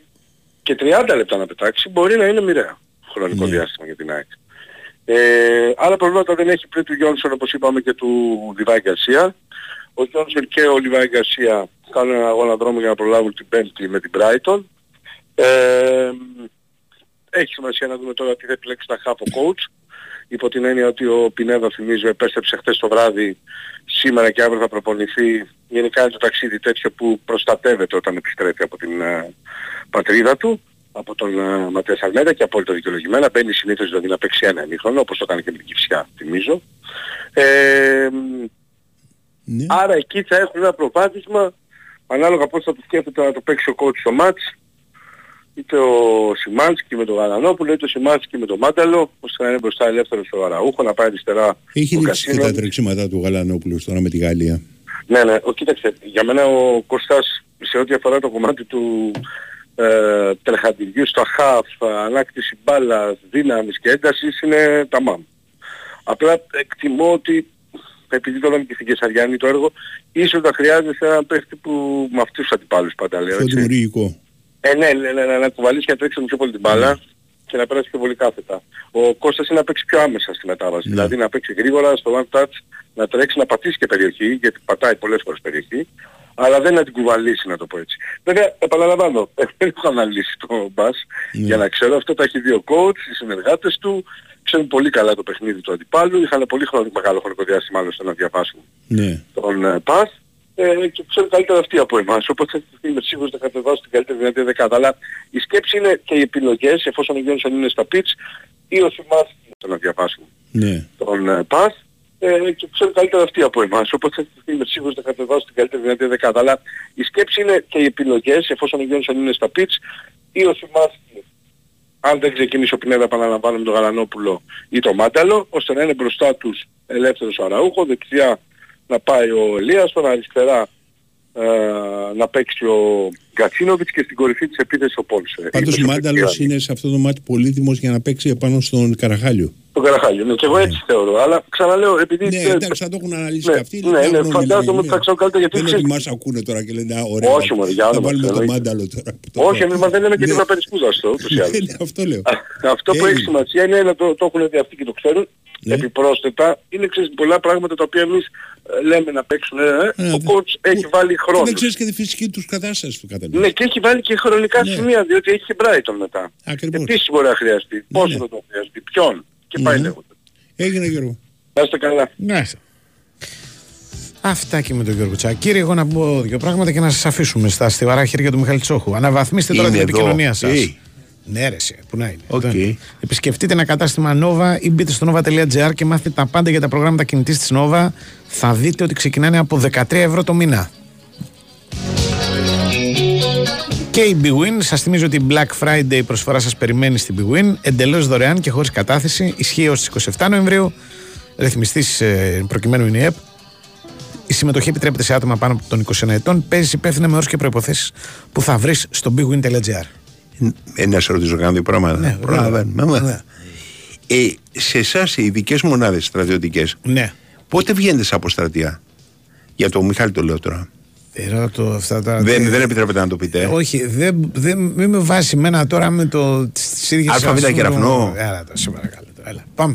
I: και 30 λεπτά να πετάξει, μπορεί να είναι μοιραία χρονικό διάστημα για την ΑΕΚ. Ε, άλλα προβλήματα δεν έχει πριν του Γιόνσον όπως είπαμε και του Λιβάη Γκαρσία. Ο Γιόνσον και ο Λιβάη Γκαρσία κάνουν ένα αγώνα δρόμο για να προλάβουν την Πέμπτη με την Brighton. Ε, έχει σημασία να δούμε τώρα τι θα επιλέξει τα half ο coach. Υπό την έννοια ότι ο Πινέδα θυμίζω επέστρεψε χθες το βράδυ, σήμερα και αύριο θα προπονηθεί. Γενικά είναι το ταξίδι τέτοιο που προστατεύεται όταν επιστρέφει από την ε, πατρίδα του από τον uh, Ματέας Αλμέδα και απόλυτα δικαιολογημένα. Μπαίνει συνήθως δηλαδή να παίξει ένα ημίχρονο όπως το κάνει και με την Κυψιά θυμίζω. Ε,
K: Ναι.
I: Άρα εκεί θα έχουν ένα προβάδισμα ανάλογα πώς θα το σκέφτεται να το παίξει ο coach στο μάτς είτε ο Σιμάνσκι με τον Γαλανόπουλο είτε ο Σιμάνσκι με τον Μάνταλο ώστε να είναι μπροστά ελεύθερος στο Αραούχο να πάει αριστερά
K: Έχει
I: ο
K: δείξει και
I: Κασίνο.
K: τα τρεξίματα του Γαλανόπουλου τώρα με τη Γαλλία.
I: Ναι, ναι. Ο, κοίταξε, για μένα ο Κώστας σε ό,τι αφορά το κομμάτι του ε, τρεχαντιριού στο χαφ, ανάκτηση μπάλας, δύναμης και έντασης είναι τα μάμ. Απλά εκτιμώ ότι επειδή το λέμε και στην Κεσαριάννη το έργο, ίσως θα χρειάζεται έναν παίχτη που με αυτούς τους αντιπάλους πάντα λέω.
K: Πιο
I: έτσι.
K: δημιουργικό.
I: Ε, ναι, ναι, ναι, ναι, να κουβαλήσει και να τρέξεις πιο πολύ την μπάλα και να περάσεις πιο πολύ κάθετα. Ο Κώστας είναι να παίξει πιο άμεσα στη μετάβαση. Δηλαδή να παίξει γρήγορα στο one touch, να τρέξει, να πατήσει και περιοχή, γιατί πατάει πολλές φορές περιοχή, αλλά δεν να την κουβαλήσει να το πω έτσι. Βέβαια, επαναλαμβάνω, [LAUGHS] δεν έχω αναλύσει το μπας για να ξέρω, αυτό τα έχει δει ο coach, οι συνεργάτες του, ξέρουν πολύ καλά το παιχνίδι του αντιπάλου, είχαν πολύ χρόνο, μεγάλο χρονικό διάστημα άλλωστε να διαβάσουν
K: Ναι.
I: τον ε, ΠΑΣ ε, και ξέρουν καλύτερα αυτοί από εμάς. Οπότε [LAUGHS] είμαι σίγουρος ότι θα κατεβάσουν την καλύτερη δυνατή δεκάδα. Αλλά η σκέψη είναι και οι επιλογές, εφόσον ο Γιόνσον είναι στα pitch, ή ο Σιμάς να διαβάσουν
K: Ναι.
I: τον ε, ΠΑΣ ε, και ξέρουν καλύτερα αυτοί από εμάς. Οπότε είμαι σίγουρος ότι θα κατεβάσουν την καλύτερη δυνατή δεκάδα. Αλλά η σκέψη είναι και οι επιλογές, εφόσον ο Γιόνσον είναι στα pitch, ή ο Σιμάς αν δεν ξεκινήσει ο Πινέδα επαναλαμβάνω με τον Γαλανόπουλο ή το Μάνταλο, ώστε να είναι μπροστά τους ελεύθερος ο Αραούχο, δεξιά να πάει ο Ελίας, τώρα αριστερά ε, να παίξει ο Γκατσίνοβιτς και στην κορυφή της επίθεσης ο Πόλσε.
K: Πάντως ο Μάνταλος είναι σε αυτό το μάτι πολύτιμος για να παίξει επάνω στον Καραχάλιο.
I: Τον Καραχάλιο, ναι, και εγώ έτσι θεωρώ. Αλλά ξαναλέω, επειδή...
K: Ναι,
I: ε,
K: εντάξει, θα το έχουν αναλύσει
I: ναι,
K: και αυτοί.
I: ναι,
K: μια
I: ναι,
K: γνώμη
I: φαντάζομαι
K: λένε,
I: ότι θα ξέρω καλύτερα γιατί
K: Δεν είναι ότι
I: ξέρεις-
K: μας ακούνε τώρα και λένε «Α, ωραία,
I: Όχι,
K: θα-
I: μωρέ, για
K: θα
I: όνομα
K: βάλουμε
I: του
K: το
I: Θεού.
K: Μάνταλο τώρα.
I: Όχι, εμείς μας δεν λέμε και
K: Ναι.
I: τίποτα περισπούδαστο, [LAUGHS] ούτως ή άλλως.
K: Ναι, Αυτό λέω.
I: Αυτό που
K: Ε,
I: έχει σημασία είναι να το, το έχουν δει αυτοί και το ξέρουν.
K: Ναι.
I: Επιπρόσθετα είναι ξέρεις, πολλά πράγματα τα οποία εμείς ε, λέμε να παίξουν. Ε, ο coach έχει βάλει
K: Και
I: χρόνο.
K: δεν ξέρεις και τη φυσική τους κατάσταση του κατά
I: Ναι, και έχει βάλει και χρονικά σημεία, διότι έχει και Brighton μετά.
K: Ναι. Ακριβώς.
I: Επίσης μπορεί να χρειαστεί. Πόσο θα το χρειαστεί, ποιον. Και πάει
K: Ναι.
I: λέγοντας.
K: Έγινε Γιώργο.
I: Να είστε καλά.
A: Ναι. Αυτά και με τον Γιώργο Τσάκη. Κύριε, εγώ να πω δύο πράγματα και να σας αφήσουμε στα στιβαρά χέρια του Μιχάλη Τσόχου. Αναβαθμίστε τώρα
K: Είναι
A: την
K: εδώ.
A: επικοινωνία σας.
K: Ε.
A: Ναι, ρε, σε, που να είναι.
K: Οκ.
A: Δεν- Επισκεφτείτε ένα κατάστημα Nova ή μπείτε στο nova.gr και μάθετε τα πάντα για τα προγράμματα κινητής της Nova. Θα δείτε ότι ξεκινάνε από 13 ευρώ το μήνα. Και η BWIN, σας θυμίζω ότι η Black Friday η προσφορά σας περιμένει στην BWIN εντελώς δωρεάν και χωρίς κατάθεση. Ισχύει ω 27 Νοεμβρίου. Ρυθμιστής προκειμένου είναι η ΕΠ. Η συμμετοχή επιτρέπεται σε άτομα πάνω από των 21 ετών. Παίζεις υπεύθυνα με όρους και προποθέσει που θα βρεις στο bigwin.gr.
K: Ε, να σε ρωτήσω κάνω δύο πράγματα.
A: Ναι,
K: Προλαβαίνουμε.
A: βέβαια.
K: Άμα. Ε, σε εσάς οι ειδικές μονάδες στρατιωτικές,
A: Ναι.
K: πότε βγαίνετε σε αποστρατεία; Για το Μιχάλη το λέω τώρα.
A: Ε, ρώτα αυτά τώρα.
K: Δεν,
A: τι-
K: δεν επιτρέπεται να το πείτε.
A: Ε, όχι, δεν, δεν, μην με βάζει εμένα τώρα με το, τις ίδιες
K: Αλφα, Β,
A: ας πούμε,
K: κεραυνό.
A: Έλα τώρα, σε παρακαλώ. τώρα, Έλα, πάμε.